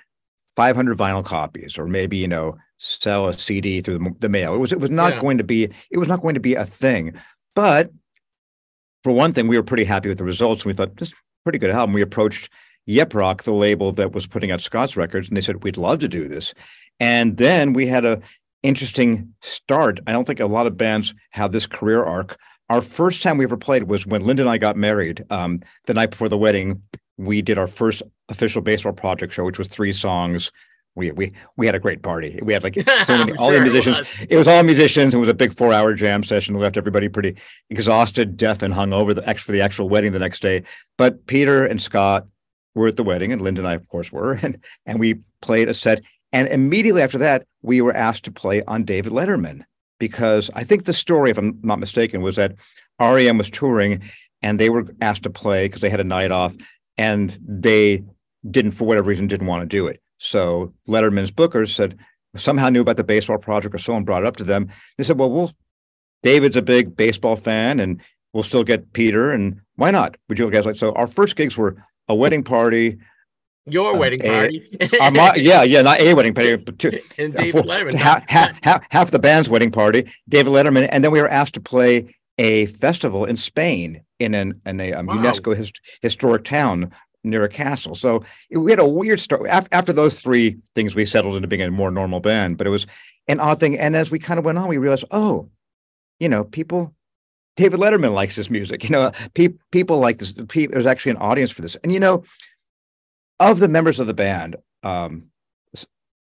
Speaker 6: 500 vinyl copies or maybe you know sell a cd through the, the mail it was it was not
Speaker 2: Yeah.
Speaker 6: going to be it was not going to be a thing but for one thing we were pretty happy with the results and we thought this is a pretty good album we approached Yep Roc, the label that was putting out Scott's records, and they said we'd love to do this. And then we had a interesting start. I don't think a lot of bands have this career arc. Our first time we ever played was when Linda and I got married. Um, the night before the wedding, we did our first official baseball project show, which was three songs. We we we had a great party. We had like so many all
Speaker 2: sure
Speaker 6: the
Speaker 2: it
Speaker 6: musicians.
Speaker 2: was.
Speaker 6: It was all musicians. It was a big four-hour jam session. That left everybody pretty exhausted, deaf, and hung over the for the actual wedding the next day. But Peter and Scott were at the wedding, and Linda and I, of course, were, and and we played a set. And immediately after that, we were asked to play on David Letterman because I think the story, if I'm not mistaken, was that REM was touring and they were asked to play because they had a night off, and they didn't, for whatever reason, didn't want to do it. So Letterman's bookers said somehow knew about the baseball project, or someone brought it up to them. They said, "Well, we'll David's a big baseball fan, and we'll still get Peter, and why not? Would you guys like?" So our first gigs were a wedding party.
Speaker 2: Your
Speaker 6: Um,
Speaker 2: wedding
Speaker 6: eh,
Speaker 2: party.
Speaker 6: Mo- yeah, yeah, not a wedding party, but two,
Speaker 2: and
Speaker 6: uh,
Speaker 2: David Letterman.
Speaker 6: half, half, half, half the band's wedding party, David Letterman, and then we were asked to play a festival in Spain in an in a um,
Speaker 2: Wow.
Speaker 6: UNESCO his, historic town near a castle. So we had a weird start. After, those three things, we settled into being a more normal band, but it was an odd thing. And as we kind of went on, we realized, oh, you know, people. David Letterman likes this music. You know, pe- people like this. Pe- there's actually an audience for this. And you know, of the members of the band, um,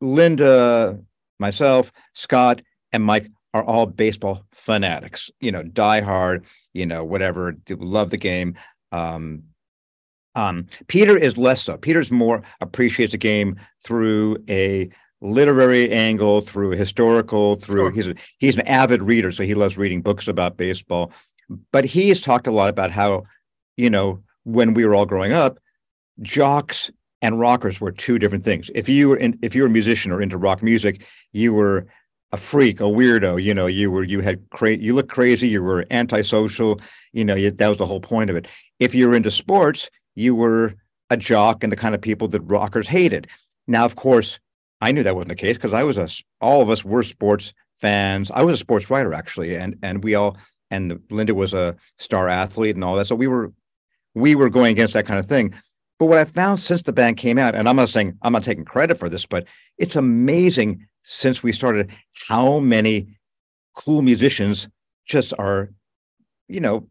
Speaker 6: Linda, myself, Scott, and Mike are all baseball fanatics. You know, die hard. You know, whatever. Love the game. Um, um, Peter is less so. Peter's more appreciates the game through a literary angle, through historical, through
Speaker 2: Sure.
Speaker 6: he's a, he's an avid reader, so he loves reading books about baseball. But he has talked a lot about how, you know, when we were all growing up, jocks and rockers were two different things. If you were in, if you were a musician or into rock music, you were a freak, a weirdo. You know, you were you had cra- you looked crazy. You were antisocial. You know, you, that was the whole point of it. If you were into sports, you were a jock and the kind of people that rockers hated. Now, of course, I knew that wasn't the case because I was a all of us were sports fans. I was a sports writer actually, and and we all and Linda was a star athlete and all that. So we were we were going against that kind of thing. But what I found since the band came out, and I'm not saying I'm not taking credit for this, but it's amazing since we started how many cool musicians just are, you know,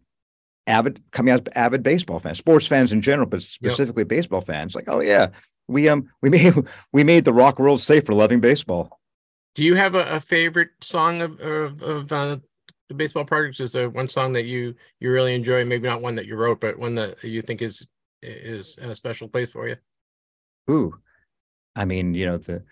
Speaker 6: avid coming out as avid baseball fans, sports fans in general, but specifically baseball fans. Like, oh yeah, we um we made we made the rock world safe for loving baseball.
Speaker 2: Do you have a, a favorite song of of, of uh, the baseball projects? Is there one song that you you really enjoy? Maybe not one that you wrote, but one that you think is is in a special place for you.
Speaker 6: Ooh, I mean, you know the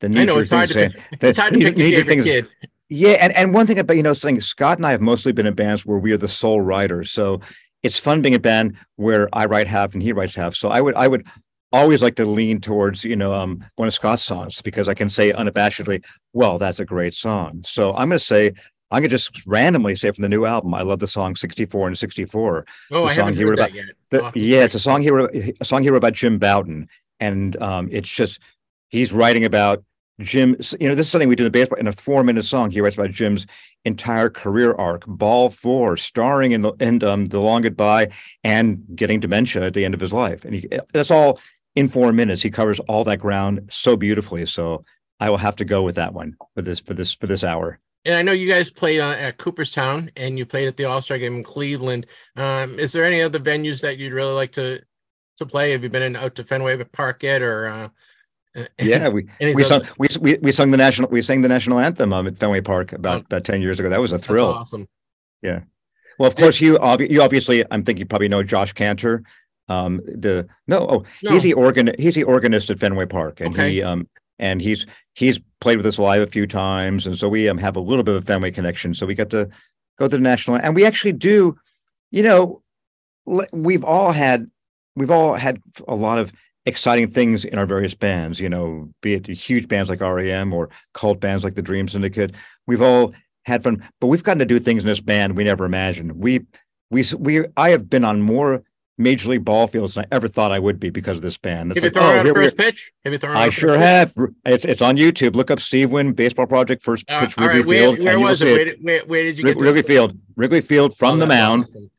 Speaker 6: the
Speaker 2: I know it's hard to
Speaker 6: thing
Speaker 2: pick.
Speaker 6: saying-
Speaker 2: It's hard to pick your favorite
Speaker 6: thing is-
Speaker 2: kid.
Speaker 6: Yeah, and, and one thing about you know saying Scott and I have mostly been in bands where we are the sole writers. So it's fun being a band where I write half and he writes half. So I would I would always like to lean towards, you know, um one of Scott's songs because I can say unabashedly, well, that's a great song. So I'm gonna say I'm gonna just randomly say from the new album, I love the song 64 and 64.
Speaker 2: Oh,
Speaker 6: the
Speaker 2: I
Speaker 6: song
Speaker 2: haven't
Speaker 6: he
Speaker 2: heard that
Speaker 6: about-
Speaker 2: yet.
Speaker 6: The-
Speaker 2: to
Speaker 6: yeah, it's a song he wrote a song he wrote about Jim Bouton, And um it's just he's writing about Jim, you know, this is something we do in baseball in a four minute song. He writes about Jim's entire career arc, ball four, starring in the in um, the long goodbye and getting dementia at the end of his life. And he, that's all in four minutes. He covers all that ground so beautifully. So I will have to go with that one for this for this for this hour.
Speaker 2: And I know you guys played uh, at Cooperstown and you played at the All Star game in Cleveland. Um, is there any other venues that you'd really like to to play? Have you been in, out to Fenway Park yet, or uh,
Speaker 6: Yeah, we we sung we, we we sung the national we sang the national anthem um, at Fenway Park about
Speaker 2: Oh.
Speaker 6: about ten years ago. That was a
Speaker 2: That's
Speaker 6: thrill.
Speaker 2: awesome. Yeah.
Speaker 6: Well, of course, you obvi- you obviously I'm thinking you probably know Josh Kantor. Um, the no, oh,
Speaker 2: No.
Speaker 6: he's the organ he's the organist at Fenway Park, and
Speaker 2: Okay.
Speaker 6: he um and he's he's played with us live a few times, and so we um have a little bit of a Fenway connection. So we got to go to the national, and we actually do, you know, we've all had we've all had a lot of exciting things in our various bands. You know, be it huge bands like REM or cult bands like the Dream Syndicate. We've all had fun. But we've gotten to do things in this band we never imagined. We we we I have been on more major league ball fields than I ever thought I would be because of this band.
Speaker 2: It's have like, you thrown oh, out first pitch? Have you thrown?
Speaker 6: I sure have. It's it's on YouTube. Look up Steve Wynn Baseball Project First uh, Pitch Wrigley right. Field.
Speaker 2: Where, where was it? Where where, where did, you get
Speaker 6: Wrigley Field? Wrigley Field from oh, the mound. Awesome.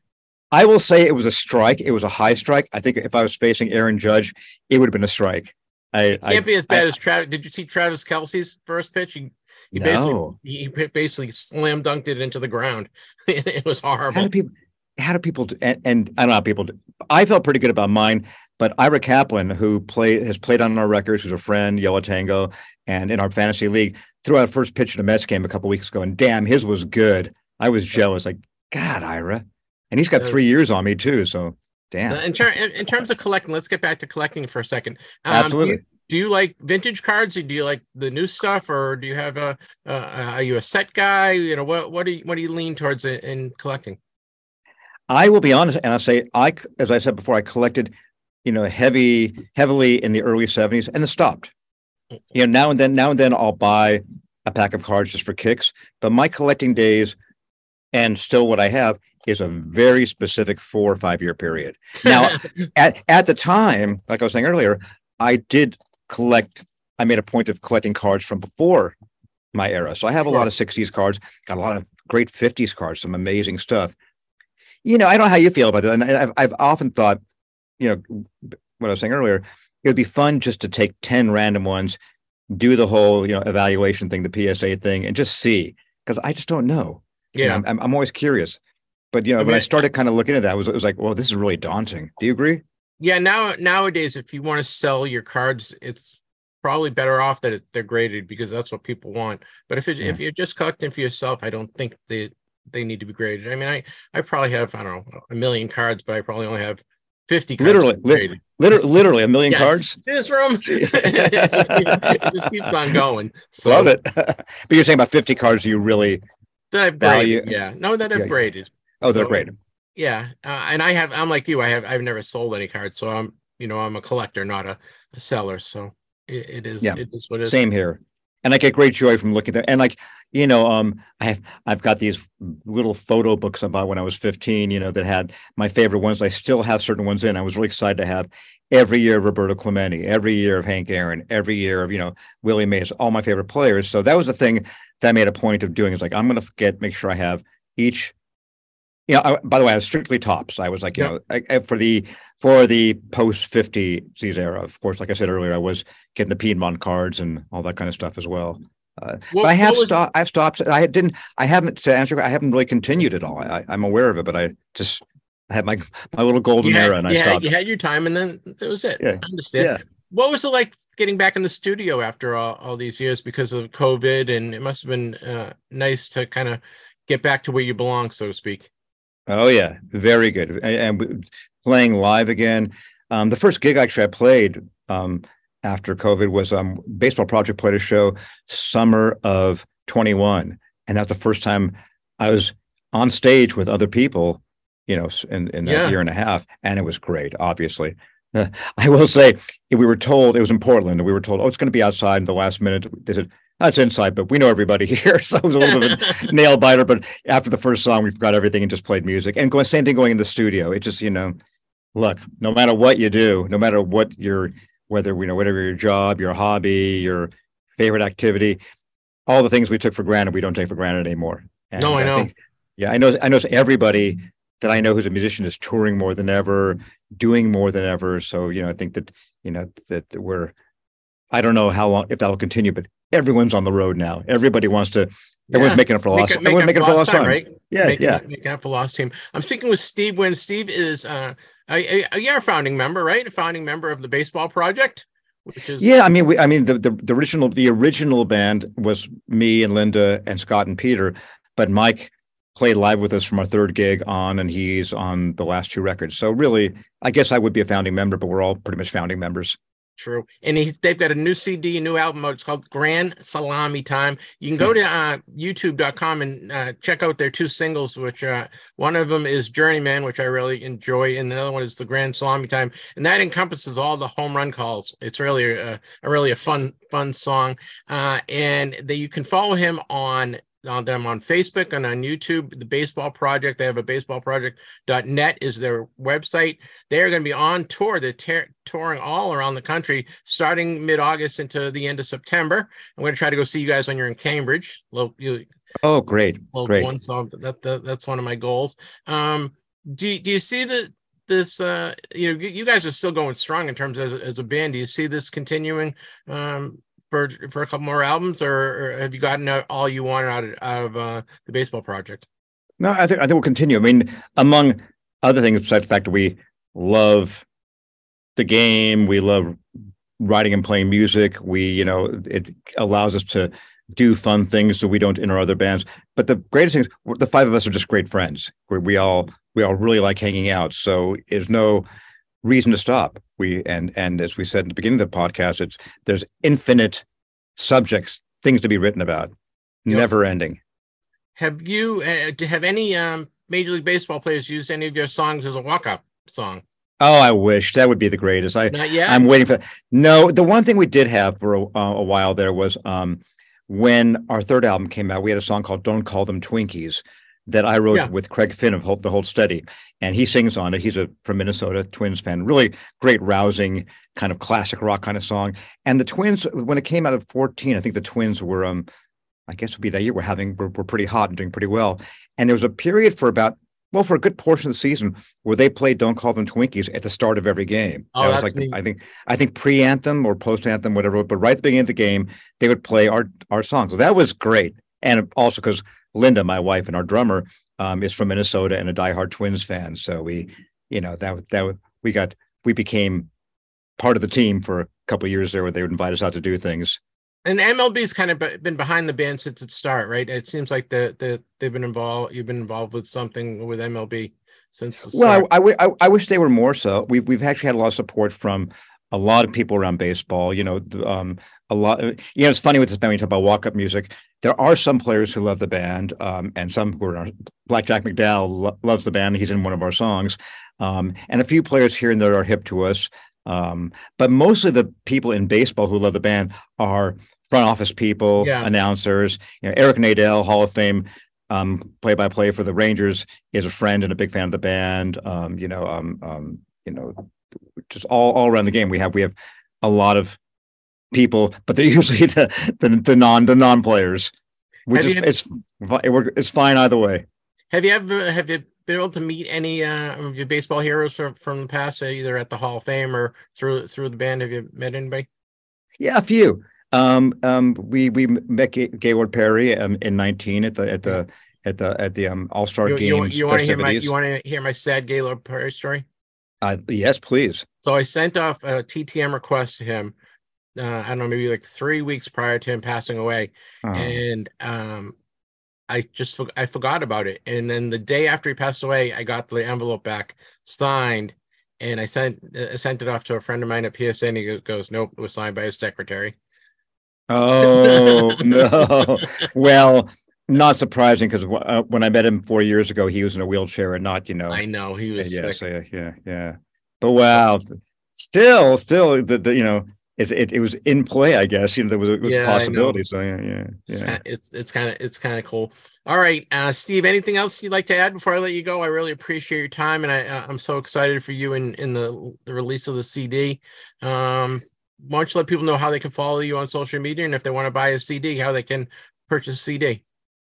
Speaker 6: I will say it was a strike. It was a high strike. I think if I was facing Aaron Judge, it would have been a strike. I,
Speaker 2: it can't I, be as bad I, as Travis. Did you see Travis Kelce's first pitch? He, he no. basically he basically slam dunked it into the ground. it was horrible.
Speaker 6: How do people? How do people? Do, and, and I don't know how people. Do, I felt pretty good about mine, but Ira Kaplan, who play has played on our records, who's a friend, Yo La Tengo, and in our fantasy league, threw out first pitch in a Mets game a couple weeks ago, and damn, his was good. I was jealous. Like, God, Ira, and he's got three years on me too. So damn.
Speaker 2: In, ter- in terms of collecting, let's get back to collecting for a second.
Speaker 6: Um, Absolutely.
Speaker 2: Do you, do you, like vintage cards, or do you like the new stuff, or do you have a? Uh, are you a set guy? You know, what what do you what do you lean towards in, in collecting?
Speaker 6: I will be honest, and I'll say I, as I said before, I collected, you know, heavy, heavily in the early '70s, and then stopped. You know, now and then, now and then, I'll buy a pack of cards just for kicks. But my collecting days, and still what I have, is a very specific four or five year period. Now, at at the time, like I was saying earlier, I did collect. I made a point of collecting cards from before my era, so I have a lot of '60s cards, got a lot of great '50s cards, some amazing stuff. You know, I don't know how you feel about it, and I've I've often thought, you know, what I was saying earlier, it would be fun just to take ten random ones, do the whole you know evaluation thing, the PSA thing, and just see because I just don't know.
Speaker 2: Yeah,
Speaker 6: you know, I'm, I'm always curious. But you know, I mean, when I started kind of looking at that, it was it was like, well, this is really daunting. Do you agree?
Speaker 2: Yeah. Now nowadays, if you want to sell your cards, it's probably better off that they're graded because that's what people want. But if it, yeah. if you're just collecting for yourself, I don't think they they need to be graded. I mean, I I probably have I don't know a million cards, but I probably only have 50
Speaker 6: literally li- literally, literally a million yes. cards
Speaker 2: this room it, just keeps, it just keeps on going so
Speaker 6: love it but you're saying about 50 cards you really
Speaker 2: that I've value. graded yeah no that I've yeah. graded
Speaker 6: Oh, they're so, great.
Speaker 2: Yeah, uh, and I have. I'm like you. I have. I've never sold any cards, so I'm. You know, I'm a collector, not a, a seller. So it, it is.
Speaker 6: Yeah.
Speaker 2: It is what it is.
Speaker 6: Same here. And I get great joy from looking at And like, you know, um, I have I've got these little photo books about when I was 15, you know, that had my favorite ones. I still have certain ones in. I was really excited to have every year of Roberto Clemente, every year of Hank Aaron, every year of, you know, Willie Mays, all my favorite players. So that was the thing that I made a point of doing is like, I'm gonna get make sure I have each you know, I, by the way, I was strictly Topps. I was like, you yep. know, I, I, for the for the post fifty C's era. Of course, like I said earlier, I was getting the Piedmont cards and all that kind of stuff as well. Uh, what, but I have stopped. I've stopped. I didn't. I haven't to answer. I haven't really continued at all. I, am aware of it, but I just I had my my little golden
Speaker 2: had,
Speaker 6: era, and I
Speaker 2: had,
Speaker 6: stopped.
Speaker 2: You had your time, and then it was it.
Speaker 6: Yeah.
Speaker 2: I understand. Yeah. What was it like getting back in the studio after all, all these years because of COVID? And it must have been uh, nice to kind of get back to where you belong, so to speak.
Speaker 6: Oh yeah, very good. And, and playing live again. Um, the first gig actually I played um, after COVID was um, Baseball Project played a show summer of 21, and that's the first time I was on stage with other people. You know, in, in that yeah. year and a half, and it was great. Obviously, uh, I will say we were told it was in Portland, and we were told, oh, it's going to be outside in the last minute. They said, that's inside, but we know everybody here. So it was a little bit of a nail biter. But after the first song, we forgot everything and just played music. And going same thing going in the studio. It just, you know, look, no matter what you do, no matter what your whether you know, whatever your job, your hobby, your favorite activity, all the things we took for granted, we don't take for granted anymore.
Speaker 2: And no, I, I know.
Speaker 6: Think, yeah, I know I know everybody that I know who's a musician is touring more than ever, doing more than ever. So, you know, I think that, you know, that we're I don't know how long if that'll continue, but everyone's on the road now. Everybody wants to. Everyone's yeah. making it for lost. Make, everyone's making it for lost time, time, right?
Speaker 2: Yeah, making, yeah. Making it for lost team. I'm speaking with Steve. Wynn Steve is, uh, a, a, you're a founding member, right? A founding member of the Baseball Project. Which is
Speaker 6: yeah, I mean, we, I mean, the, the the original the original band was me and Linda and Scott and Peter, but Mike played live with us from our third gig on, and he's on the last two records. So really, I guess I would be a founding member, but we're all pretty much founding members.
Speaker 2: True. And he's, they've got a new CD, a new album. It's called Grand Salami Time. You can go to uh, youtube.com and uh, check out their two singles, which uh, one of them is Journeyman, which I really enjoy. And the other one is The Grand Salami Time. And that encompasses all the home run calls. It's really a, a really a fun, fun song. Uh, and that you can follow him on on them on Facebook and on YouTube. The Baseball Project, they have a baseballproject.net is their website. They are going to be on tour. They're ter- touring all around the country starting mid August into the end of September. I'm going to try to go see you guys when you're in Cambridge.
Speaker 6: Oh, great. Great.
Speaker 2: one. So that, that that's one of my goals. Um, do you- do you see that this? Uh, you know, you, you guys are still going strong in terms of as a band. Do you see this continuing um, for for a couple more albums, or, or have you gotten all you want out of, out of uh, the baseball project?
Speaker 6: No, I think I think we'll continue. I mean, among other things, besides the fact that we love the game, we love writing and playing music. We, you know, it allows us to do fun things that we don't our other bands. But the greatest thing is the five of us are just great friends. We we all we all really like hanging out. So there's no reason to stop. We and and as we said at the beginning of the podcast, it's there's infinite subjects, things to be written about,
Speaker 2: Yep.
Speaker 6: never ending.
Speaker 2: Have you uh, have any um, Major League Baseball players used any of your songs as a walk up song?
Speaker 6: Oh, I wish that would be the greatest. I
Speaker 2: Not yet.
Speaker 6: I'm waiting for. No, the one thing we did have for a, uh, a while there was um, when our third album came out. We had a song called "Don't Call Them Twinkies" that I wrote
Speaker 2: Yeah.
Speaker 6: with Craig Finn of Hold, the Hold Steady, and he sings on it. He's a from Minnesota Twins fan. Really great, rousing kind of classic rock kind of song. And the Twins, when it came out of 14, I think the Twins were, um, I guess, would be that year. We're having we're, we're pretty hot and doing pretty well. And there was a period for about well, for a good portion of the season where they played "Don't Call Them Twinkies" at the start of every game.
Speaker 2: Oh,
Speaker 6: That was like
Speaker 2: neat.
Speaker 6: I think I think pre anthem or post anthem, whatever. But right at the beginning of the game, they would play our our songs. So that was great, and also because Linda, my wife and our drummer, um, is from Minnesota and a diehard Twins fan. So we, you know, that that we got we became part of the team for a couple of years there, where they would invite us out to do things.
Speaker 2: And MLB's kind of been behind the band since its start, right? It seems like the the they've been involved. You've been involved with something with MLB since the
Speaker 6: Well, I, I, I wish they were more so. We've we've actually had a lot of support from a lot of people around baseball. You know, um, a lot. You know, it's funny with this band. We talk about walk up music, there are some players who love the band, um, and some who are. Black Jack McDowell lo- loves the band. He's in one of our songs, um, and a few players here and there are hip to us. Um, but mostly the people in baseball who love the band are front office people,
Speaker 2: Yeah.
Speaker 6: announcers. You know, Eric Nadel, Hall of Fame um, play-by-play for the Rangers, is a friend and a big fan of the band. Um, you know, um, um, you know, just all all around the game. We have we have a lot of people, but they're usually the the, the non the non players. Which
Speaker 2: Have
Speaker 6: is
Speaker 2: you-
Speaker 6: it's fi- it work- it's fine either way.
Speaker 2: have you ever have you been able to meet any uh, of your baseball heroes from, from the past, either at the Hall of Fame or through through the band? Have you met anybody?
Speaker 6: Yeah, a few. Um, um, we we met Ga- Gaylord Perry um, in nineteen at the at the at the at the um All Star
Speaker 2: You, you,
Speaker 6: Games
Speaker 2: you want to hear my you want to hear my sad Gaylord Perry story?
Speaker 6: Uh, yes, please.
Speaker 2: So I sent off a TTM request to him. Uh, I don't know, maybe like three weeks prior to him passing away.
Speaker 6: Oh.
Speaker 2: and um i just i forgot about it and then the day after he passed away i got the envelope back signed and i sent uh, sent it off to a friend of mine at psa and he goes nope it was signed by his secretary
Speaker 6: Oh no! Well, not surprising because uh, when I met him four years ago, he was in a wheelchair and not, you know.
Speaker 2: i know he was
Speaker 6: yeah, so, yeah, yeah, yeah. But wow, still, still, the, the you know, it, it it was in play. I guess you know there was a
Speaker 2: Yeah,
Speaker 6: possibility. So yeah, yeah,
Speaker 2: it's
Speaker 6: yeah.
Speaker 2: it's it's kind of it's kind of cool all right uh steve anything else you'd like to add before i let you go i really appreciate your time and i uh, i'm so excited for you in in the, the release of the cd um why don't you let people know how they can follow you on social media and if they want to buy a cd how they can purchase a cd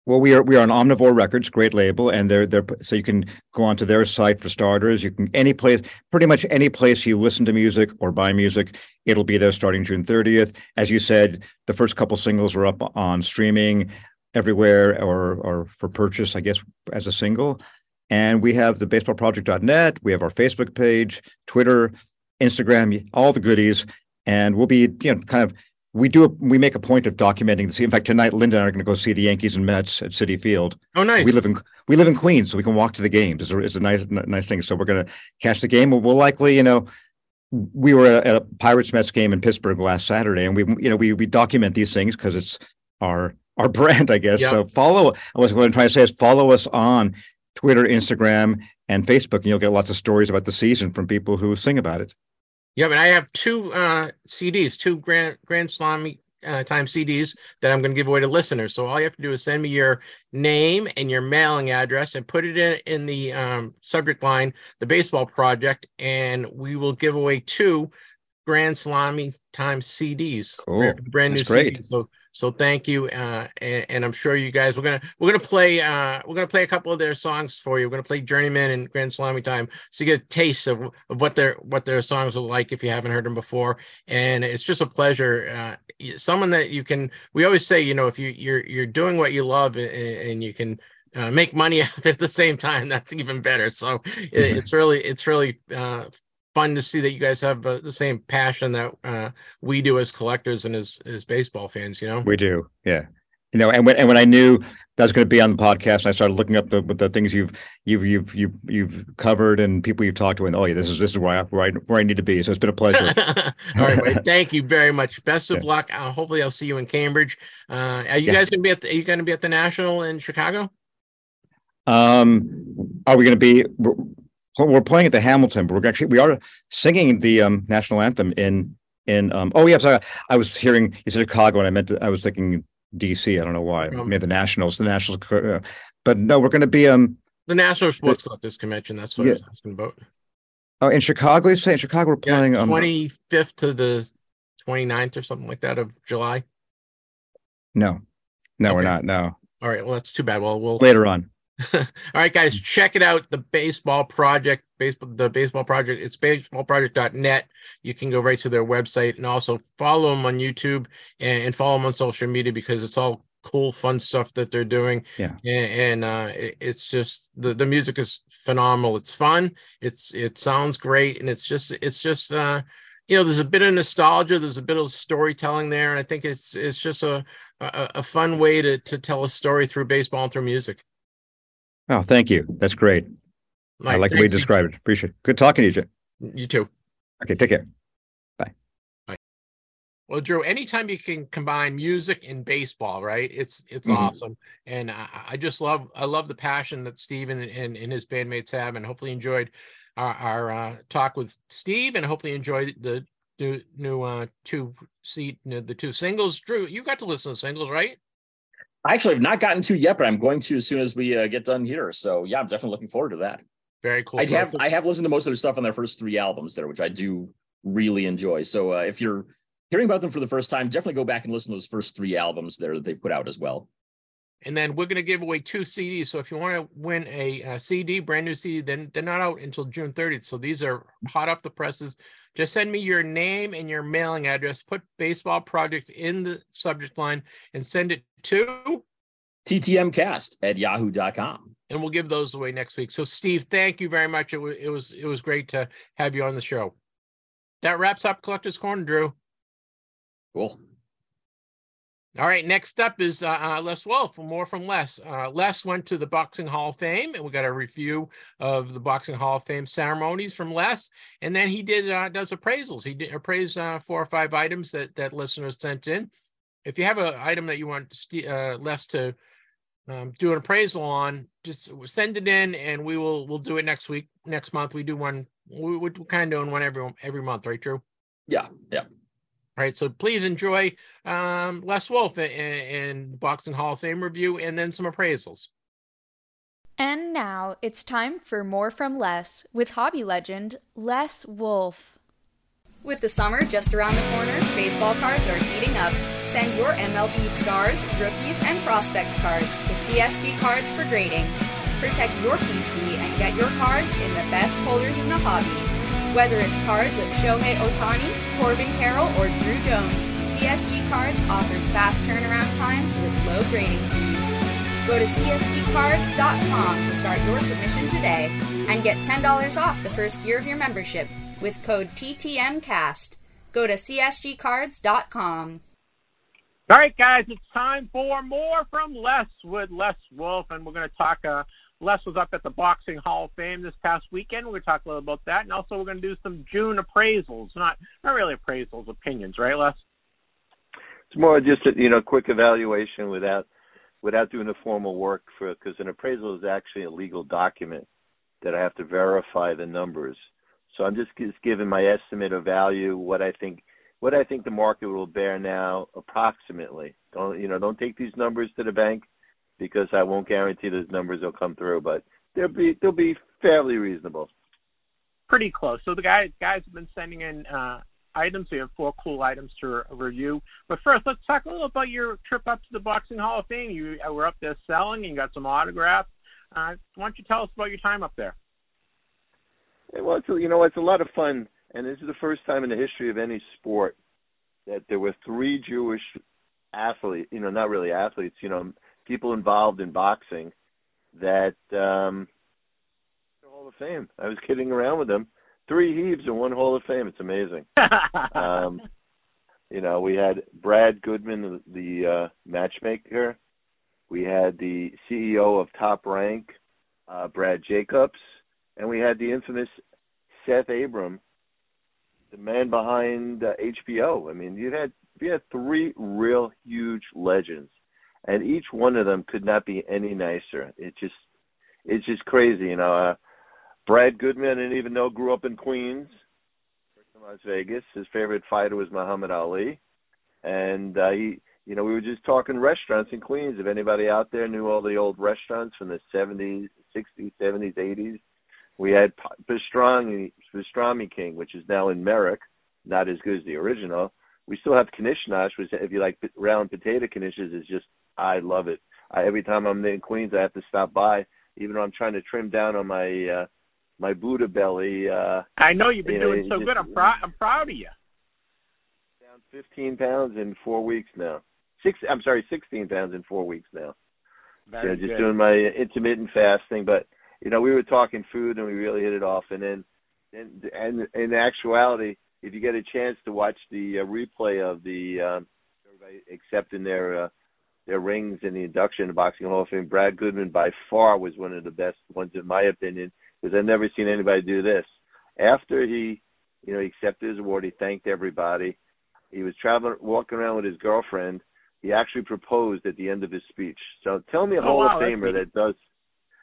Speaker 6: Well, we are we are on Omnivore Records, great label, and they're they're so you can go onto their site for starters. You can any place, pretty much any place you listen to music or buy music, it'll be there starting June 30th. As you said, the first couple singles are up on streaming everywhere or or for purchase, I guess, as a single. And we have the baseballproject.net. We have our Facebook page, Twitter, Instagram, all the goodies. And we'll be, you know, kind of we do a, we make a point of documenting the. In fact, tonight Linda and I are going to go see the Yankees and Mets at Citi Field.
Speaker 2: oh nice
Speaker 6: We live in we live in Queens, so we can walk to the games. It's a, it's a nice nice thing. So we're going to catch the game. We'll, we'll likely, you know, we were at a Pirates Mets game in Pittsburgh last Saturday, and we you know we we document these things because it's our our brand, I guess.
Speaker 2: Yeah.
Speaker 6: So follow. I was going to try to say is follow us on Twitter, Instagram, and Facebook, and you'll get lots of stories about the season from people who sing about it.
Speaker 2: Yeah, and I have two uh CDs, two Grand Grand Slam uh, time CDs that I'm going to give away to listeners. So all you have to do is send me your name and your mailing address and put it in in the um, subject line, the baseball project, and we will give away two Grand Salami Time CDs,
Speaker 6: Cool.
Speaker 2: brand new
Speaker 6: That's great.
Speaker 2: CDs. So so thank you, uh, and, and I'm sure you guys we're gonna we're gonna play uh, we're gonna play a couple of their songs for you. We're gonna play Journeyman and Grand Salami Time, so you get a taste of, of what their what their songs are like if you haven't heard them before. And it's just a pleasure. Uh, someone that you can. We always say, you know, if you you're you're doing what you love and, and you can uh, make money at the same time, that's even better. So it, it's really it's really uh, fun to see that you guys have uh, the same passion that uh, we do as collectors and as as baseball fans. You know.
Speaker 6: We do, yeah. You know, and when and when I knew that was going to be on the podcast, and I started looking up the the things you've you've you've you've you've covered and people you've talked to, and oh yeah, this is this is where I where I, where I need to be. So it's been a pleasure.
Speaker 2: All right, Wade, thank you very much. Best of
Speaker 6: Yeah.
Speaker 2: luck. Uh, hopefully, I'll see you in Cambridge. Uh, are you
Speaker 6: Yeah.
Speaker 2: guys gonna be at? The, are you gonna be at the National in Chicago?
Speaker 6: Um, are we going to be? We're, playing at the Hamilton, but we're actually we are singing the um, national anthem in in. Um, oh yeah, sorry, I was hearing you said Chicago, and I meant to, I was thinking D.C. I don't know why.
Speaker 2: Um,
Speaker 6: mean the Nationals, the Nationals, uh, but no, we're going to be um
Speaker 2: The National Sports Club this Convention. That's what I
Speaker 6: Yeah.
Speaker 2: was asking about.
Speaker 6: oh in Chicago. You say in Chicago we're
Speaker 2: Yeah,
Speaker 6: playing
Speaker 2: twenty fifth to the 29th or something like that of July.
Speaker 6: no, no, we're not. No,
Speaker 2: All right. Well, that's too bad. Well, we'll.
Speaker 6: later on.
Speaker 2: All right, guys, check it out. The Baseball Project, baseball, the Baseball Project. It's baseballproject.net. You can go right to their website and also follow them on YouTube and, and follow them on social media because it's all cool, fun stuff that they're doing.
Speaker 6: Yeah.
Speaker 2: and, and uh, it- it's just the the music is phenomenal. It's fun. It's it sounds great, and it's just it's just uh, you know, there's a bit of nostalgia. There's a bit of storytelling there. And I think it's it's just a a, a fun way to to tell a story through baseball and through music.
Speaker 6: Oh, thank you. That's great. I like the way you described it. Appreciate it. Good talking to you, Jay.
Speaker 2: You too.
Speaker 6: Okay, take care. Bye. Bye.
Speaker 2: Well, Drew, anytime you can combine music and baseball, right? It's it's
Speaker 6: Mhm.
Speaker 2: awesome, and I, I just love I love the passion that Steven and, and, and his bandmates have, and hopefully enjoyed our, our uh, talk with Steve, and hopefully enjoyed the new new uh, two seat the two singles. Drew, you got to listen to singles, right?
Speaker 3: I actually have not gotten to yet, but I'm going to as soon as we uh, get done here. So yeah, I'm definitely looking forward to that.
Speaker 2: Very cool.
Speaker 3: I
Speaker 2: So
Speaker 3: have
Speaker 2: a-
Speaker 3: I have listened to most of their stuff on their first three albums there, which I do really enjoy. So uh, if you're hearing about them for the first time, definitely go back and listen to those first three albums there that they put out as well.
Speaker 2: and then we're going to give away two CDs. So if you want to win a, uh CD, brand new CD, then they're not out until June 30th. So these are hot off the presses. Just send me your name and your mailing address. Put baseball project in the subject line and send it to,
Speaker 3: TTMcast at yahoo.com.
Speaker 2: and we'll give those away next week. So Steve, thank you very much. It was it was it was great to have you on the show. That wraps up Collector's Corner, Drew.
Speaker 3: Cool.
Speaker 2: All right, next up is uh, uh, Les Wolff. More from Les. Uh, Les went to the Boxing Hall of Fame, and we got a review of the Boxing Hall of Fame ceremonies from Les. And then he did uh, does appraisals. He did appraise uh, four or five items that that listeners sent in. If you have an item that you want uh, Les to um, do an appraisal on, just send it in, and we will we'll do it next week. Next month, we do one. We, we're kind of doing one every every month, right? Drew.
Speaker 3: Yeah, yeah.
Speaker 2: All right, so please enjoy um, Les Wolff and, and Boxing Hall of Fame review, and then some appraisals.
Speaker 1: And now it's time for more from Les with hobby legend Les Wolff. With the summer just around the corner, baseball cards are heating up. Send your MLB stars, rookies, and prospects cards to CSG Cards for grading. Protect your PC and get your cards in the best holders in the hobby. Whether it's cards of Shohei Ohtani, Corbin Carroll, or Druw Jones, CSG Cards offers fast turnaround times with low grading fees. Go to csgcards.com to start your submission today and get $10 off the first year of your membership with code TTMcast. Go to csgcards.com.
Speaker 7: All right, guys, it's time for more from Les with Les Wolff, and we're going to talk. Uh, Les was up at the Boxing Hall of Fame this past weekend. We're a little about that, and also we're going to do some June appraisals. Not not really appraisals, opinions, right, Les?
Speaker 8: It's more just a you know quick evaluation without without doing the formal work for because an appraisal is actually a legal document that I have to verify the numbers. So I'm just just giving my estimate of value, what I think what I think the market will bear now, approximately. Don't you know? Don't take these numbers to the bank because I won't guarantee those numbers will come through, but they'll be they'll be fairly reasonable.
Speaker 7: Pretty close. So the guys guys have been sending in uh, items. We have four cool items to review. But first, let's talk a little about your trip up to the Boxing Hall of Fame. You uh, were up there selling and got some autographs. Uh, why don't you tell us about your time up there?
Speaker 8: Well, it's, a, you know, it's a lot of fun, and this is the first time in the history of any sport that there were three Jewish athletes. You know, not really athletes. You know, people involved in boxing that um Hall of Fame. I was kidding around with them. Three heaves and one Hall of Fame. It's amazing. um you know, we had Brad Goodman, the uh matchmaker. We had the CEO of Top Rank, uh Brad Jacobs, and we had the infamous Seth Abraham, the man behind uh, HBO. I mean, you had you had three real huge legends and each one of them could not be any nicer. It just it's just crazy, you know. Uh, Brad Goodman, I didn't even know grew up in Queens, Las Vegas. His favorite fighter was Muhammad Ali, and uh, he, you know, we were just talking restaurants in Queens. If anybody out there knew all the old restaurants from the '70s, '60s, '70s, '80s, we had Pastrami, Pastrami King, which is now in Merrick, not as good as the original. We still have Knish Nosh, which if you like round potato knishes, is just I love it. I, every time I'm in Queens, I have to stop by, even though I'm trying to trim down on my uh, my Buddha belly. Uh,
Speaker 7: I know you've been
Speaker 8: you know,
Speaker 7: doing so
Speaker 8: just-
Speaker 7: good. I'm proud. I'm proud of you.
Speaker 8: down 15 pounds in four weeks now. Six, I'm sorry, 16 pounds in four weeks now.
Speaker 7: Very
Speaker 8: you know, just
Speaker 7: good.
Speaker 8: doing my intermittent fasting. But you know, we were talking food and we really hit it off. And then, and and in actuality, if you get a chance to watch the uh, replay of the everybody accepting their uh, their rings in the induction to Boxing Hall of Fame, Brad Goodman by far was one of the best ones in my opinion because I've never seen anybody do this. After he, you know, he accepted his award, he thanked everybody. He was traveling, walking around with his girlfriend. He actually proposed at the end of his speech. So tell me a
Speaker 7: Oh,
Speaker 8: Hall
Speaker 7: wow,
Speaker 8: of Famer that does.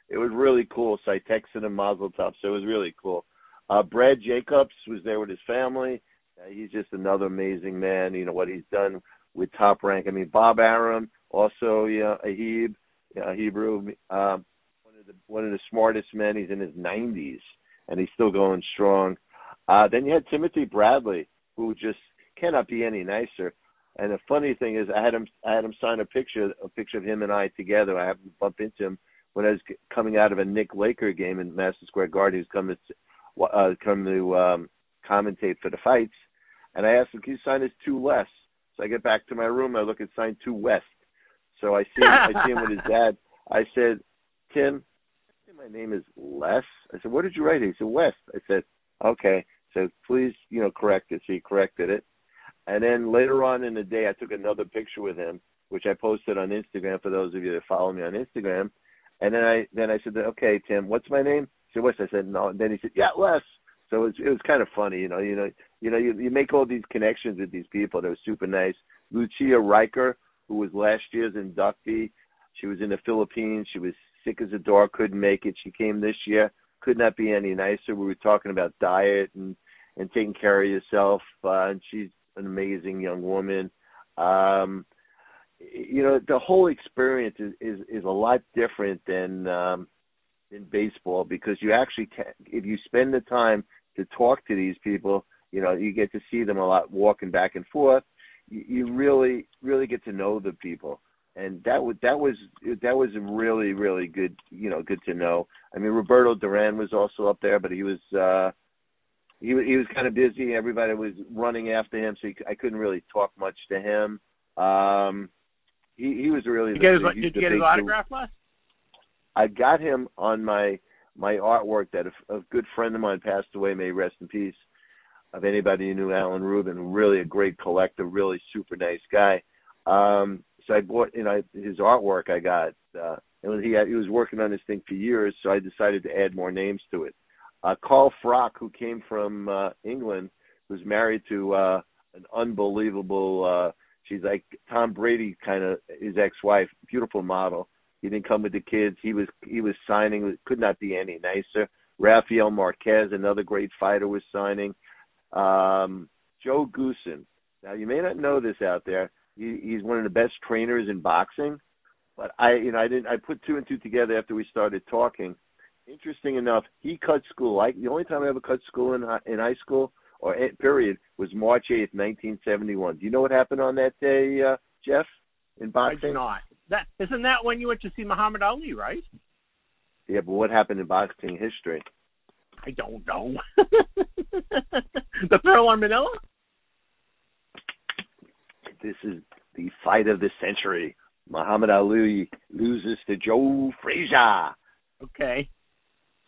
Speaker 8: It was really cool. So I texted him Mazel Tov. So it was really cool. Uh, Brad Jacobs was there with his family. Uh, he's just another amazing man. You know what he's done with Top Rank. I mean, Bob Arum, also yeah, Ahib, yeah, Hebrew, um, one of the one of the smartest men. He's in his 90s and he's still going strong. Uh, then you had Timothy Bradley, who just cannot be any nicer. And the funny thing is, I had him I had him sign a picture a picture of him and I together. I happened to bump into him when I was coming out of a Knick Laker game in Madison Square Garden. He was coming uh, come to um, commentate for the fights, and I asked him, "Can you sign his two less?" So I get back to my room. I look at sign two west. So I see him, I see him with his dad. I said, "Tim, my name is Les." I said, "What did you write?" He said, "West." I said, "Okay." So please, you know, correct it. So he corrected it. And then later on in the day, I took another picture with him, which I posted on Instagram for those of you that follow me on Instagram. And then I then I said, "Okay, Tim, what's my name?" Said, "West." I said, "No." And then he said, "Yeah, Les." So it was, it was kind of funny, you know. You know, you know, you, you make all these connections with these people. They were super nice. Lucia Rijker, who was last year's inductee, she was in the Philippines. She was sick as a dog, couldn't make it. She came this year, could not be any nicer. We were talking about diet and and taking care of yourself. Uh, and she's an amazing young woman. Um, you know, the whole experience is is, is a lot different than um, in baseball because you actually, ca if you spend the time to talk to these people, you know, you get to see them a lot walking back and forth. You, you really, really get to know the people, and that was that was that was a really, really good. You know, good to know. I mean, Roberto Duran was also up there, but he was. uh he he was kind of busy. Everybody was running after him, so he, I couldn't really talk much to him. Um, he he was really
Speaker 7: Did
Speaker 8: the,
Speaker 7: you get his, did you get his autograph, Les?
Speaker 8: I got him on my my artwork that a, a good friend of mine passed away. May rest in peace. Of anybody who knew Alan Rubin, really a great collector, really super nice guy. Um, so I bought you know his artwork. I got uh, and he had, he was working on this thing for years, so I decided to add more names to it. Uh, Carl Froch, who came from uh, England, was married to uh, an unbelievable. Uh, she's like Tom Brady, kind of his ex-wife, beautiful model. He didn't come with the kids. He was he was signing. Could not be any nicer. Rafael Marquez, another great fighter, was signing. Um, Joe Goossen, Now you may not know this out there. He, he's one of the best trainers in boxing, but I, you know, I didn't. I put two and two together after we started talking. Interesting enough, he cut school. I, the only time I ever cut school in hi- in high school or eh, period was March eighth, nineteen seventy one. Do you know what happened on that day, uh, Jeff? In
Speaker 7: I
Speaker 8: boxing?
Speaker 7: do not. That isn't that when you went to see Muhammad Ali, right?
Speaker 8: Yeah, but what happened in boxing history?
Speaker 7: I don't know. the Thriller Manila?
Speaker 8: This is the fight of the century. Muhammad Ali loses to Joe Frazier.
Speaker 7: Okay.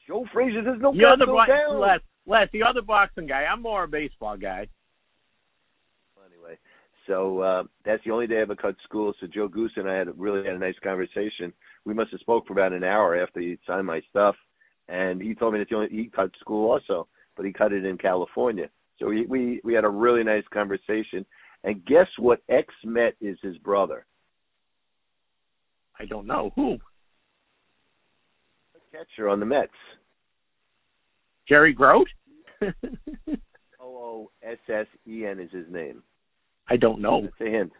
Speaker 8: Joe Frazier does no
Speaker 7: the
Speaker 8: go
Speaker 7: bo-
Speaker 8: down.
Speaker 7: Les, Les, the other boxing guy. I'm more a baseball guy.
Speaker 8: So uh, that's the only day I ever cut school. So Joe Goose and I had really had a nice conversation. We must have spoke for about an hour after he signed my stuff, and he told me that the only he cut school also, but he cut it in California. So we we we had a really nice conversation. And guess what? Ex Met is his brother,
Speaker 7: I don't know who.
Speaker 8: catcher on the Mets.
Speaker 7: Jerry Grote?
Speaker 8: O O S S E N is his name.
Speaker 7: I don't know.
Speaker 8: That's a hint.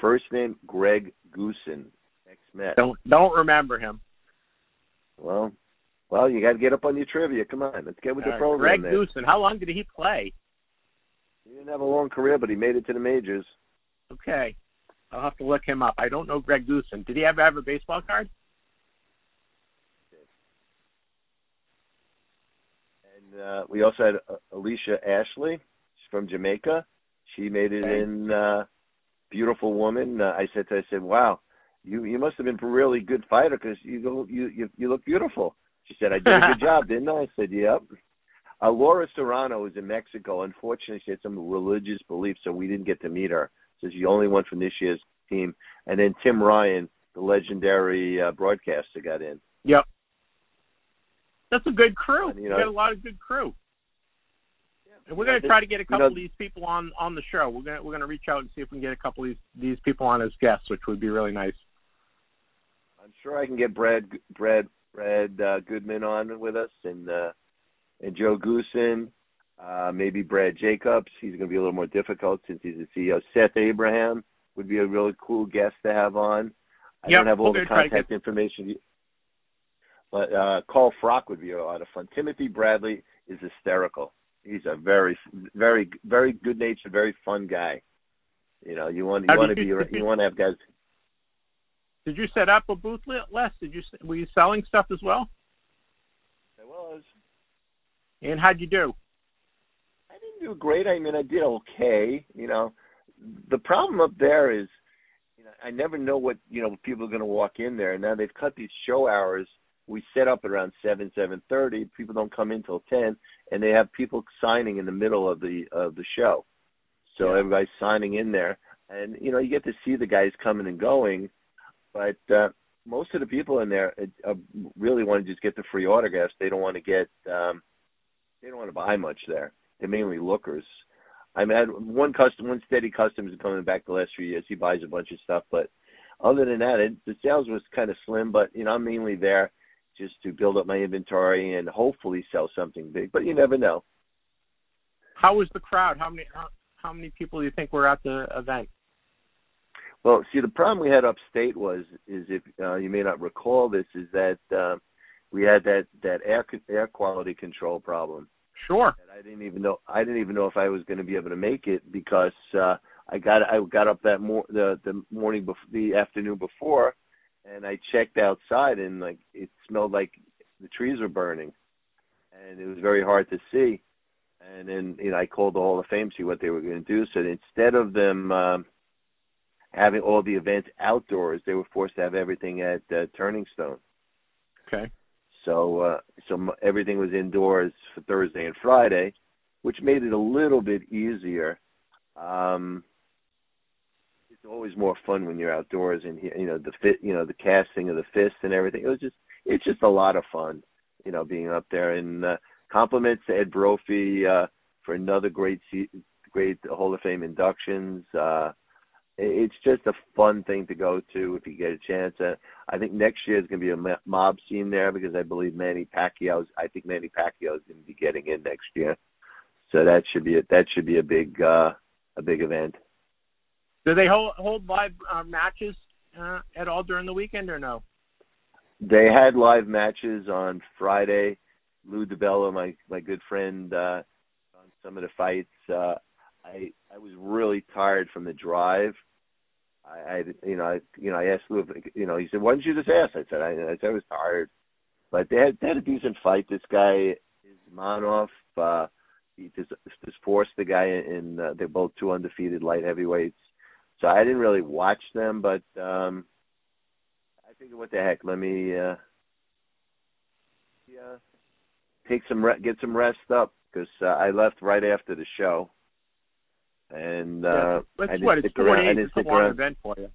Speaker 8: First name Greg Goossen, ex Met.
Speaker 7: Don't don't remember him.
Speaker 8: Well, well, you got to get up on your trivia. Come on, let's get with the program.
Speaker 7: Greg
Speaker 8: there.
Speaker 7: Goossen. How long did he play?
Speaker 8: He didn't have a long career, but he made it to the majors.
Speaker 7: Okay. I'll have to look him up. I don't know Greg Goossen. Did he ever have a baseball card?
Speaker 8: And uh, we also had uh, Alicia Ashley. She's from Jamaica. She made it
Speaker 7: Okay.
Speaker 8: in uh, Beautiful Woman. Uh, I said to her, I said, "Wow, you you must have been a really good fighter because you go you, you you look beautiful." She said, "I did a good job, didn't I?" I said, "Yep." Uh, Laura Serrano is in Mexico. Unfortunately, she had some religious beliefs, so we didn't get to meet her. So she's the only one from this year's team. And then Tim Ryan, the legendary uh, broadcaster, got in.
Speaker 7: Yep. That's a good crew.
Speaker 8: And, you
Speaker 7: you
Speaker 8: know-
Speaker 7: got a lot of good crew. And we're going to try to get a
Speaker 8: you
Speaker 7: couple
Speaker 8: know-
Speaker 7: of these people on on the show. We're going to we're going to reach out and see if we can get a couple of these these people on as guests, which would be really nice.
Speaker 8: I'm sure I can get Brad Brad Brad uh, Goodman on with us and uh, and Joe Goossen, uh, maybe Brad Jacobs. He's going to be a little more difficult since he's the CEO. Seth Abraham would be a really cool guest to have on. I
Speaker 7: Yep,
Speaker 8: don't have all
Speaker 7: we're
Speaker 8: the contact information, but uh, Carl Froch would be a lot of fun. Timothy Bradley is hysterical. He's a very very very good natured, very fun guy. You know, you want you
Speaker 7: How
Speaker 8: want to
Speaker 7: did
Speaker 8: be
Speaker 7: you-
Speaker 8: you want to have guys.
Speaker 7: Did you set up a booth, Les? Did you were you selling stuff as well?
Speaker 8: I was.
Speaker 7: And how'd you do?
Speaker 8: I didn't do great. I mean, I did okay. You know, the problem up there is, you know, I never know what you know people are going to walk in there. And Now they've cut these show hours. We set up at around seven, seven thirty. People don't come in till ten, and they have people signing in the middle of the of the show. So
Speaker 7: Yeah.
Speaker 8: everybody's signing in there, and you know you get to see the guys coming and going, but uh, most of the people in there uh, really want to just get the free autographs. They don't want to get um, they don't want to buy much there. They're mainly lookers. I mean, I had one custom, one steady customer is coming back the last few years. He buys a bunch of stuff, but other than that, it, the sales was kind of slim. But you know, I'm mainly there just to build up my inventory and hopefully sell something big. But you never know.
Speaker 7: How was the crowd? How many how, how many people do you think were at the event?
Speaker 8: Well, see, the problem we had upstate was is if uh, you may not recall this is that uh, we had that that air air quality control problem.
Speaker 7: Sure.
Speaker 8: And I didn't even know I didn't even know if I was going to be able to make it because uh I got I got up that mor- the the morning before the afternoon before and I checked outside and like it smelled like the trees were burning and it was very hard to see and then you know I called the Hall of Fame to see what they were going to do so instead of them um having all the events outdoors they were forced to have everything at uh, Turning Stone
Speaker 7: Okay.
Speaker 8: so uh, so m- everything was indoors for Thursday and Friday, which made it a little bit easier. Um, always more fun when you're outdoors and you know the fit, you know the casting of the fist and everything. It was just it's just a lot of fun, you know, being up there. And uh, compliments to Ed Brophy uh, for another great se- great Hall of Fame inductions. Uh, it's just a fun thing to go to if you get a chance. Uh, I think next year is going to be a mob scene there because I believe Manny Pacquiao's. I think Manny Pacquiao is going to be getting in next year, so that should be a, that should be a big uh, a big event.
Speaker 7: Do they hold hold live uh, matches uh, at all during the weekend or no?
Speaker 8: They had live matches on Friday. Lou DiBella, my my good friend, uh, on some of the fights. Uh, I I was really tired from the drive. I, I you know I you know I asked Lou, if, you know he said why didn't you just ask? I said I, I said I was tired, but they had they had a decent fight. This guy is Manoff. Uh, he just just forced the guy in. Uh, they're both two undefeated light heavyweights. So I didn't really watch them, but um I figured, what the heck? Let me uh, yeah, take some re- get some rest up because uh, I left right after the show, and uh,
Speaker 7: yeah. That's
Speaker 8: I didn't
Speaker 7: what
Speaker 8: stick
Speaker 7: it's
Speaker 8: around. I didn't
Speaker 7: a
Speaker 8: stick
Speaker 7: long
Speaker 8: around.
Speaker 7: event for you.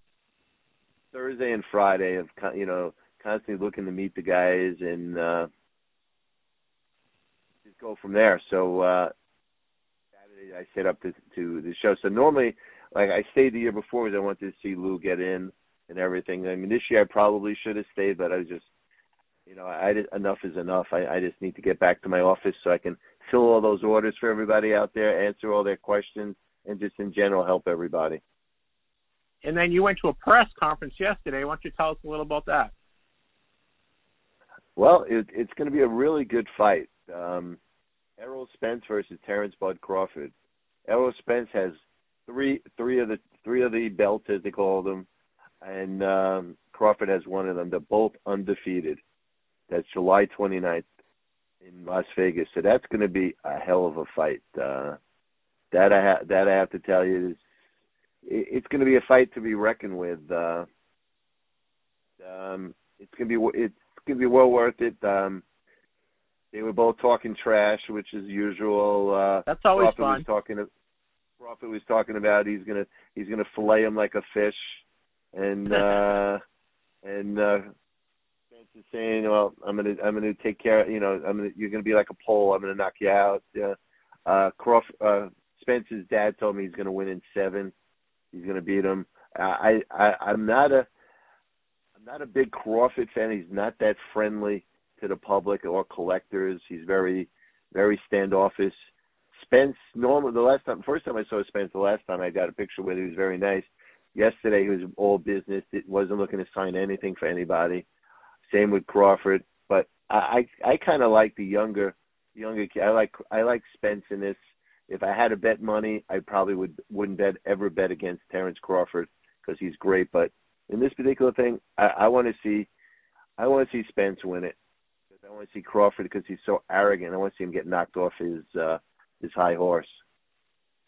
Speaker 8: Thursday and Friday of you know constantly looking to meet the guys and uh just go from there. So uh Saturday I set up to to the show. So normally like I stayed the year before because I wanted to see Lou get in and everything. I mean this year I probably should have stayed but I was just you know, I did, enough is enough. I, I just need to get back to my office so I can fill all those orders for everybody out there, answer all their questions, and just in general help everybody.
Speaker 7: And then you went to a press conference yesterday. Why don't you tell us a little about that?
Speaker 8: Well, it, it's going to be a really good fight. Um, Errol Spence versus Terrence Bud Crawford. Errol Spence has three three of the three of the belts as they call them, and um, Crawford has one of them. They're both undefeated. That's July 29th in Las Vegas. So that's going to be a hell of a fight. Uh, that I ha- that I have to tell you is it, it's going to be a fight to be reckoned with. Uh, um, it's going to be it's going to be well worth it. Um, they were both talking trash, which is usual. Uh,
Speaker 7: That's always
Speaker 8: Crawford
Speaker 7: fun.
Speaker 8: was talking. Crawford was talking about he's gonna he's gonna fillet him like a fish, and uh, and uh, Spence is saying, well, I'm gonna I'm gonna take care. You know, I'm gonna you're gonna be like a pole. I'm gonna knock you out. Yeah. Uh, Crawford, uh, Spence's dad told me he's gonna win in seven. He's gonna beat him. I I I'm not a I'm not a big Crawford fan. He's not that friendly to the public or collectors. He's very, very standoffish. Spence, normal. The last time, first time I saw Spence, the last time I got a picture with, him, he was very nice. Yesterday, he was all business. It wasn't looking to sign anything for anybody. Same with Crawford. But I, I, I kind of like the younger, younger kid. I like, I like Spence in this. If I had to bet money, I probably would wouldn't bet ever bet against Terrence Crawford because he's great. But in this particular thing, I, I want to see, I want to see Spence win it. I want to see Crawford because he's so arrogant. I want to see him get knocked off his uh, his high horse.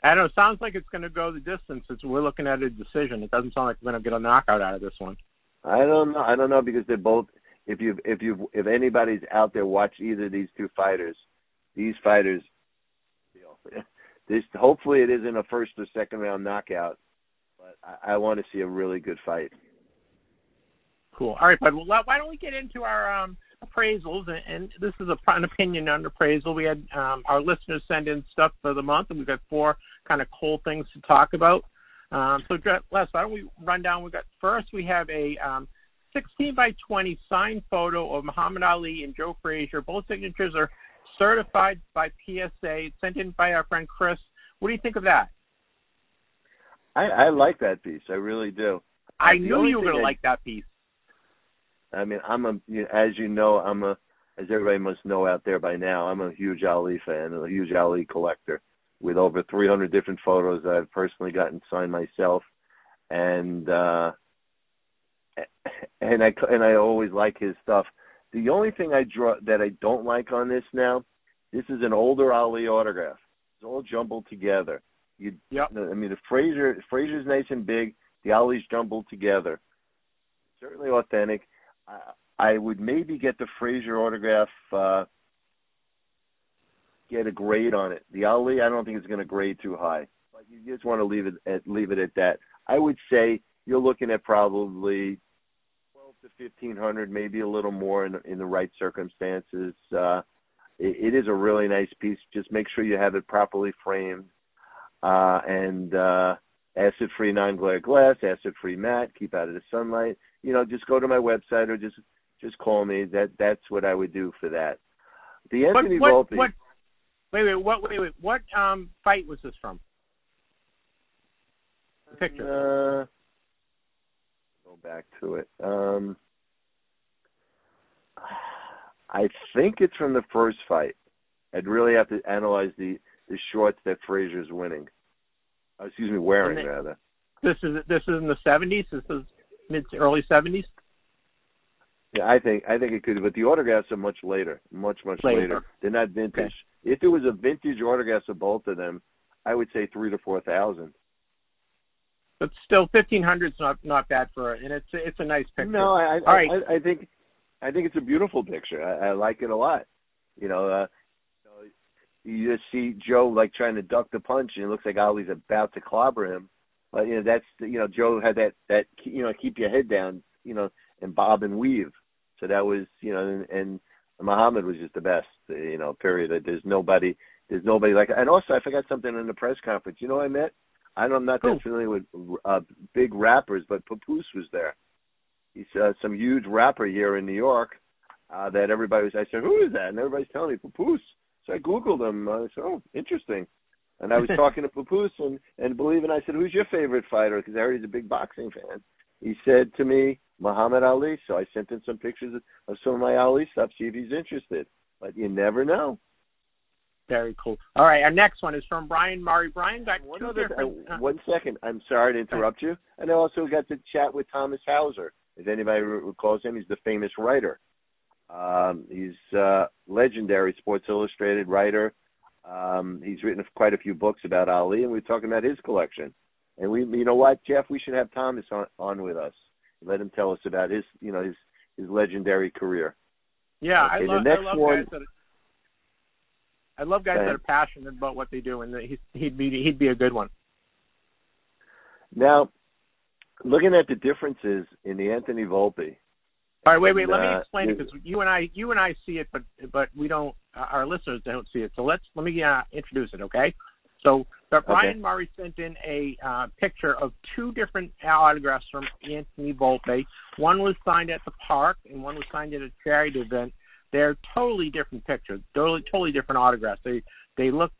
Speaker 7: I don't know. It sounds like it's going to go the distance. It's, we're looking at a decision. It doesn't sound like we're going to get a knockout out of this one.
Speaker 8: I don't know. I don't know because they're both. If you if you if anybody's out there watch either of these two fighters, these fighters, this hopefully it isn't a first or second round knockout, but I, I want to see a really good fight.
Speaker 7: Cool. All right, bud. Well, why don't we get into our um, appraisals? And, and this is a, an opinion on appraisal. We had um, our listeners send in stuff for the month, and we've got four kind of cool things to talk about. Um, so, Les, why don't we run down? We got first. We have a um, 16 by 20 signed photo of Muhammad Ali and Joe Frazier. Both signatures are certified by PSA. Sent in by our friend Chris. What do you think of that?
Speaker 8: I, I like that piece. I really do.
Speaker 7: I
Speaker 8: The
Speaker 7: knew you were going to like that piece.
Speaker 8: I mean, I'm a as you know, I'm a as everybody must know out there by now. I'm a huge Ali fan, a huge Ali collector, with over 300 different photos that I've personally gotten signed myself, and uh, and I and I always like his stuff. The only thing I draw that I don't like on this now, this is an older Ali autograph. It's all jumbled together. You,
Speaker 7: Yep.
Speaker 8: I mean, the Frazier Frazier's nice and big. The Ali's jumbled together. Certainly authentic. I, would maybe get the Frazier autograph. Uh, get a grade on it. The Ali, I don't think it's going to grade too high. But you just want to leave it at leave it at that. I would say you're looking at probably twelve to fifteen hundred, maybe a little more in in the right circumstances. Uh, it, it is a really nice piece. Just make sure you have it properly framed uh, and uh, acid-free non-glare glass, acid-free matte. Keep out of the sunlight. You know, just go to my website or just just call me. That that's what I would do for that. The
Speaker 7: What,
Speaker 8: Anthony
Speaker 7: what,
Speaker 8: Volpe.
Speaker 7: what, wait, wait, what, wait, wait, what um, fight was this from? picture.
Speaker 8: Uh, go back to it. Um, I think it's from the first fight. I'd really have to analyze the the shorts that Frazier's winning. Uh, excuse me, wearing
Speaker 7: they-
Speaker 8: rather.
Speaker 7: This is this is in the seventies. This is mid to early seventies.
Speaker 8: Yeah, I think I think it could, but the autographs are much later, much much
Speaker 7: Later.
Speaker 8: later. They're not vintage. If it was a vintage autographs of both of them, I would say three to four thousand.
Speaker 7: But still, fifteen hundred's not not bad for it, and it's it's a nice picture.
Speaker 8: No, I I,
Speaker 7: right.
Speaker 8: I I think I think it's a beautiful picture. I, I like it a lot. You know, uh, you just see Joe like trying to duck the punch, and it looks like Ali's about to clobber him. But you know, that's you know, Joe had that that you know, keep your head down, you know, and bob and weave. So that was you know, and, and Muhammad was just the best. You know, period. There's nobody, there's nobody like. And also, I forgot something in the press conference. You know, I met. I know I'm not that familiar with uh, big rappers, but Papoose was there. He's uh, some huge rapper here in New York uh, that everybody was. I said, "Who is that?" And everybody's telling me Papoose. So I googled him. I said, "Oh, interesting." And I was talking to Papoose and and believe it, I said, "Who's your favorite fighter?" Because I heard he's a big boxing fan. He said to me, Muhammad Ali. So I sent him some pictures of, some of my Ali stuff. See if he's interested. But you never know.
Speaker 7: Very cool. All right, our next one is from Brian Murray. Brian got
Speaker 8: One
Speaker 7: two
Speaker 8: other,
Speaker 7: different.
Speaker 8: uh, one second. I'm sorry to interrupt you. And I also got to chat with Thomas Hauser. If anybody re- recalls him, he's the famous writer. Um, he's uh, legendary Sports Illustrated writer. Um, he's written quite a few books about Ali, and we're talking about his collection. And we, you know what, Jeff, we should have Thomas on, on with us. Let him tell us about his, you know, his his legendary career.
Speaker 7: yeah,
Speaker 8: okay,
Speaker 7: I
Speaker 8: the
Speaker 7: love.
Speaker 8: next
Speaker 7: I love
Speaker 8: one-
Speaker 7: guys that. I love guys that are passionate about what they do, and he's, he'd be he'd be a good one.
Speaker 8: Now, looking at the differences in the Anthony Volpe,
Speaker 7: All right, wait, wait. Let me
Speaker 8: Uh,
Speaker 7: explain it because you and I, you and I see it, but but we don't. uh, Our listeners don't see it. So let's let me uh, introduce it, okay? So, but Brian Murray sent in a uh, picture of two different autographs from Anthony Volpe. One was signed at the park, and one was signed at a charity event. They're totally different pictures, totally totally different autographs. They they look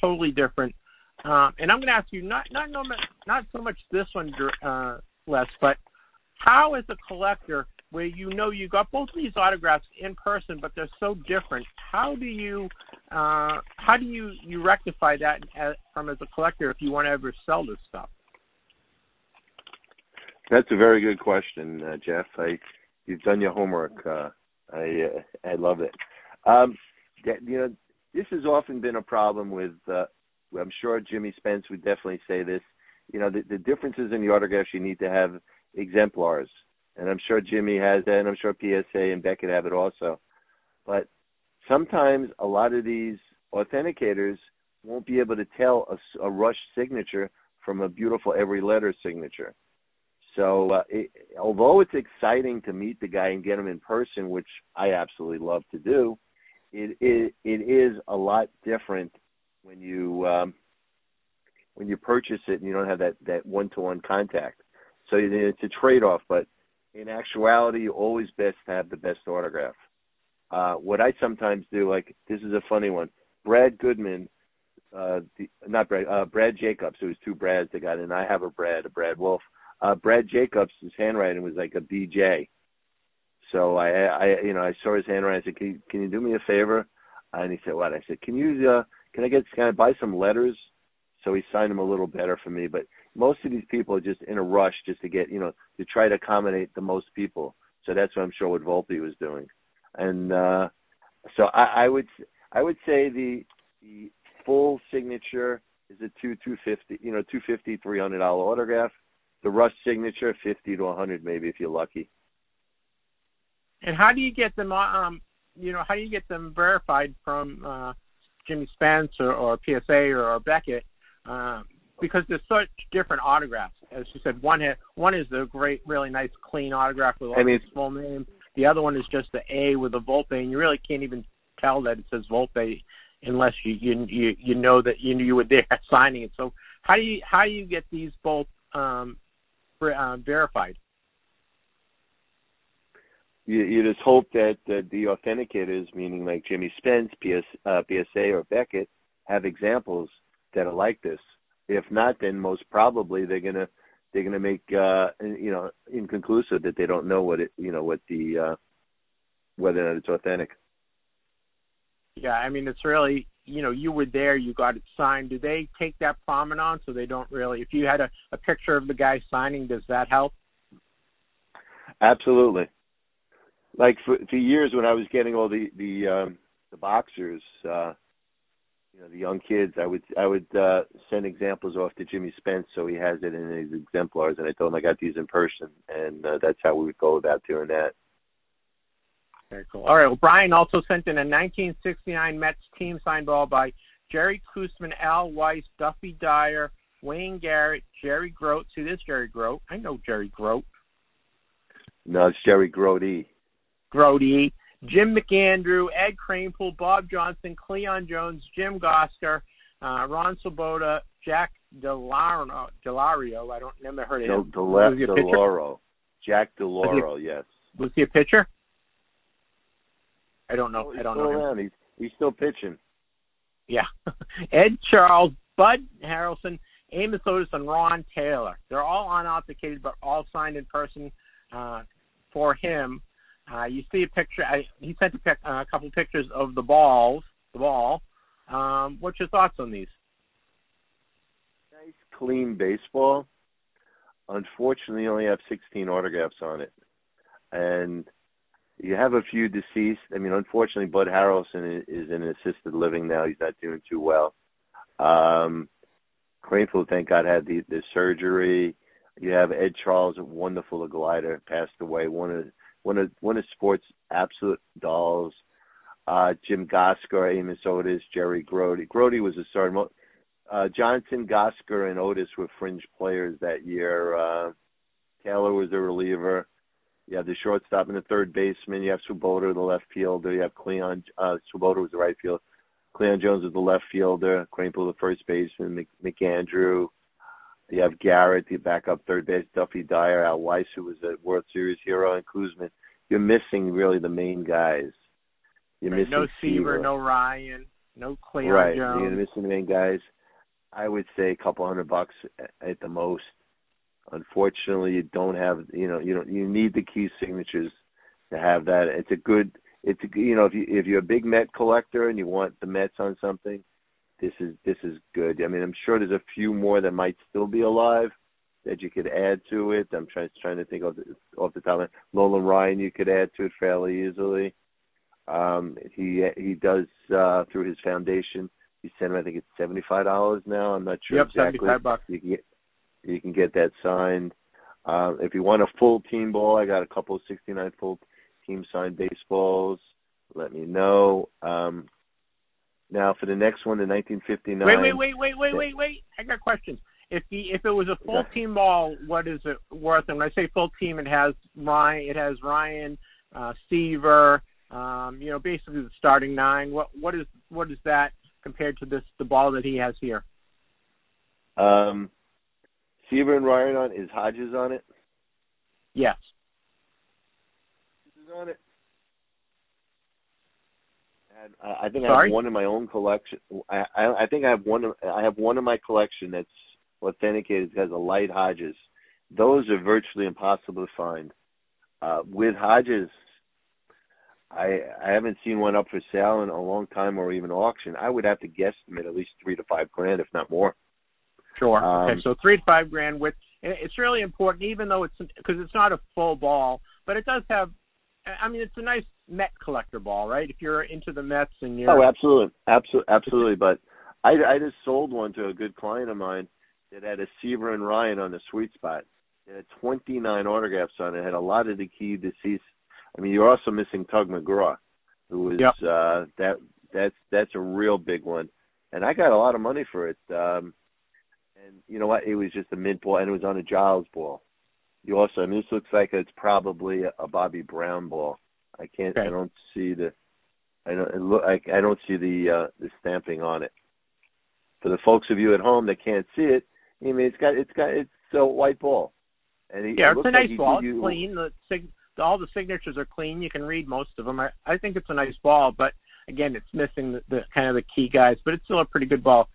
Speaker 7: totally different. Um, and I'm going to ask you not not no, not so much this one, uh, Les, but how as a collector where you know you got both of these autographs in person but they're so different how do you uh how do you you rectify that as, from as a collector if you want to ever sell this stuff
Speaker 8: That's a very good question, uh, Jeff. I you've done your homework. Uh, I uh, I love it. Um, you know, this has often been a problem with. Uh, I'm sure Jimmy Spence would definitely say this. You know, the, the differences in the autographs. You need to have exemplars, and I'm sure Jimmy has that, and I'm sure PSA and Beckett have it also. But sometimes a lot of these authenticators won't be able to tell a rush signature from a beautiful every letter signature. So, uh, it, although it's exciting to meet the guy and get him in person, which I absolutely love to do, it it, it is a lot different when you um, when you purchase it and you don't have that that one to one contact. So it's a trade off, but in actuality, you always best to have the best autograph. Uh, what I sometimes do, like this is a funny one. Brad Goodman, uh, the, not Brad, uh, Brad Jacobs. It was two Brads that got in. I have a Brad, a Brad Wolf uh, Brad Jacobs, his handwriting was like a BJ. So I, I, you know, I saw his handwriting. I said, "Can you, can you do me a favor?" And he said, "What?" I said, "Can you, uh, can I get, can I buy some letters?" So he signed them a little better for me. But most of these people are just in a rush just to get, you know, to try to accommodate the most people. So that's what I'm sure what Volpe was doing. And uh, so I, I would, I would say the the full signature is a two two fifty, you know, two fifty, three hundred dollar autograph the rush signature fifty to a hundred maybe if you're lucky
Speaker 7: and how do you get them um you know how do you get them verified from uh jimmy spence or, or psa or, or beckett uh, because there's such different autographs. As you said one ha- one is a great really nice clean autograph with all
Speaker 8: I mean-
Speaker 7: a small name. The other one is just the a with a volpe and you really can't even tell that it says volpe unless you you you, you know that you you were there signing it. So how do you how do you get these both um uh, verified?
Speaker 8: You you just hope that uh, the authenticators meaning like jimmy spence PS, uh, psa or beckett have examples that are like this If not, then most probably they're gonna they're gonna make uh, you know inconclusive that they don't know what it you know what the uh, whether or not it's authentic.
Speaker 7: Yeah, I mean it's really you know you were there, you got it signed. Do they take that prominence so they don't really? If you had a, a picture of the guy signing, does that help?
Speaker 8: Absolutely. Like for, for years when I was getting all the the um, the boxers, uh, you know, the young kids, I would I would uh, send examples off to Jimmy Spence so he has it in his exemplars, and I told him I got these in person, and uh, that's how we would go about doing that.
Speaker 7: Very cool. All right. Well, Brian also sent in a 1969 Mets team signed ball by Jerry Koosman, Al Weis, Duffy Dyer, Wayne Garrett, Jerry Grote. See this Jerry Grote? I know Jerry Grote.
Speaker 8: No, it's Jerry Grote.
Speaker 7: Grote, Jim McAndrew, Ed Cranepool, Bob Johnson, Cleon Jones, Jim Gosger, uh, Ron Swoboda, Jack DiLauro. DiLauro. I don't never heard of him.
Speaker 8: Del,
Speaker 7: Was he?
Speaker 8: DiLauro. Jack DiLauro, yes.
Speaker 7: Was he a pitcher? I don't know.
Speaker 8: Oh, he's
Speaker 7: I don't
Speaker 8: still
Speaker 7: know. him.
Speaker 8: He's he's still pitching.
Speaker 7: Yeah. Ed Charles, Bud Harrelson, Amos Otis, and Ron Taylor. They're all unauthenticated, but all signed in person uh, for him. Uh, you see a picture. I, he sent a, pic, uh, a couple pictures of the balls, the ball. Um, what's your thoughts on these?
Speaker 8: Nice, clean baseball. Unfortunately, you only have 16 autographs on it, and you have a few deceased. I mean, unfortunately, Bud Harrelson is, in assisted living now. He's not doing too well. Um, Cranefield, thank God, had the, the surgery. You have Ed Charles, a wonderful glider, passed away. One of one of one of sports' absolute dolls. Uh, Jim Gosger, Amos Otis, Jerry Grote. Grote was a starter. Uh, Johnson, Gosger, and Otis were fringe players that year. Uh, Taylor was a reliever. You have the shortstop and the third baseman. You have Swoboda, the left fielder. You have Cleon. Uh, Swoboda was the right fielder. Cleon Jones was the left fielder. Cranepool, the first baseman. Mc, McAndrew. You have Garrett, the backup third base. Duffy Dyer, Al Weis, who was a World Series hero, and Koosman. You're missing really the main guys. You're
Speaker 7: Right,
Speaker 8: missing
Speaker 7: no Seaver, no Ryan, no Cleon
Speaker 8: right.
Speaker 7: Jones.
Speaker 8: You're missing the main guys. I would say a couple hundred bucks at- at the most. Unfortunately, you don't have you know you don't you need the key signatures to have that. It's a good it's a, you know if you if you're a big Met collector and you want the Mets on something, this is this is good. I mean, I'm sure there's a few more that might still be alive that you could add to it. I'm trying trying to think of the, off the top of my Nolan Ryan you could add to it fairly easily. Um, he he does uh, through his foundation. He sent him I think it's seventy five dollars now. I'm not sure
Speaker 7: Yep,
Speaker 8: exactly.
Speaker 7: 75 bucks.
Speaker 8: You can get you can get that signed. Uh, if you want a full team ball, I got a couple of 69 full team signed baseballs. Let me know. Um, now for the next one, the 1959.
Speaker 7: Wait, wait, wait, wait, wait, wait, wait. I got questions. If the if it was a full
Speaker 8: Okay.
Speaker 7: team ball, what is it worth? And when I say full team, it has Ryan, it has Ryan, uh, Seaver, um, you know, basically the starting nine. What what is what is that compared to this the ball that he has here?
Speaker 8: Um, Seaver and Ryan on is Hodges on it.
Speaker 7: Yes.
Speaker 8: Hodges on it. And I I think I have one in my own collection. I, I I think I have one. I have one in my collection that's authenticated. It has a light Hodges. Those are virtually impossible to find. Uh, with Hodges, I I haven't seen one up for sale in a long time or even auction. I would have to guesstimate at least three to five grand, if not more.
Speaker 7: Sure.
Speaker 8: Um,
Speaker 7: okay, so three to five grand with. It's really important, even though it's because it's not a full ball, but it does have. I mean, it's a nice Met collector ball, right? If you're into the Mets and you're
Speaker 8: Oh, absolutely, absolutely, absolutely. But I, I just sold one to a good client of mine that had a Seaver and Ryan on the sweet spot. It had 29 autographs on it. it had a lot of the key deceased. I mean, you're also missing Tug McGraw, who was
Speaker 7: Yep.
Speaker 8: uh, that that's that's a real big one. And I got a lot of money for it. Um, and you know what? It was just a mid ball, and it was on a Giles ball. You also, I mean, this looks like it's probably a, Bobby Brown ball. I can't. I don't see the. I don't it look. I, I don't see the uh, the stamping on it. For the folks of you at home that can't see it, I mean, it's got it's got it's a white ball. And he,
Speaker 7: Yeah,
Speaker 8: it
Speaker 7: it's a nice
Speaker 8: he
Speaker 7: ball. It's clean. The sig- all the signatures are clean. You can read most of them. I, I think it's a nice ball, but again, it's missing the, the kind of the key guys. But it's still a pretty good ball.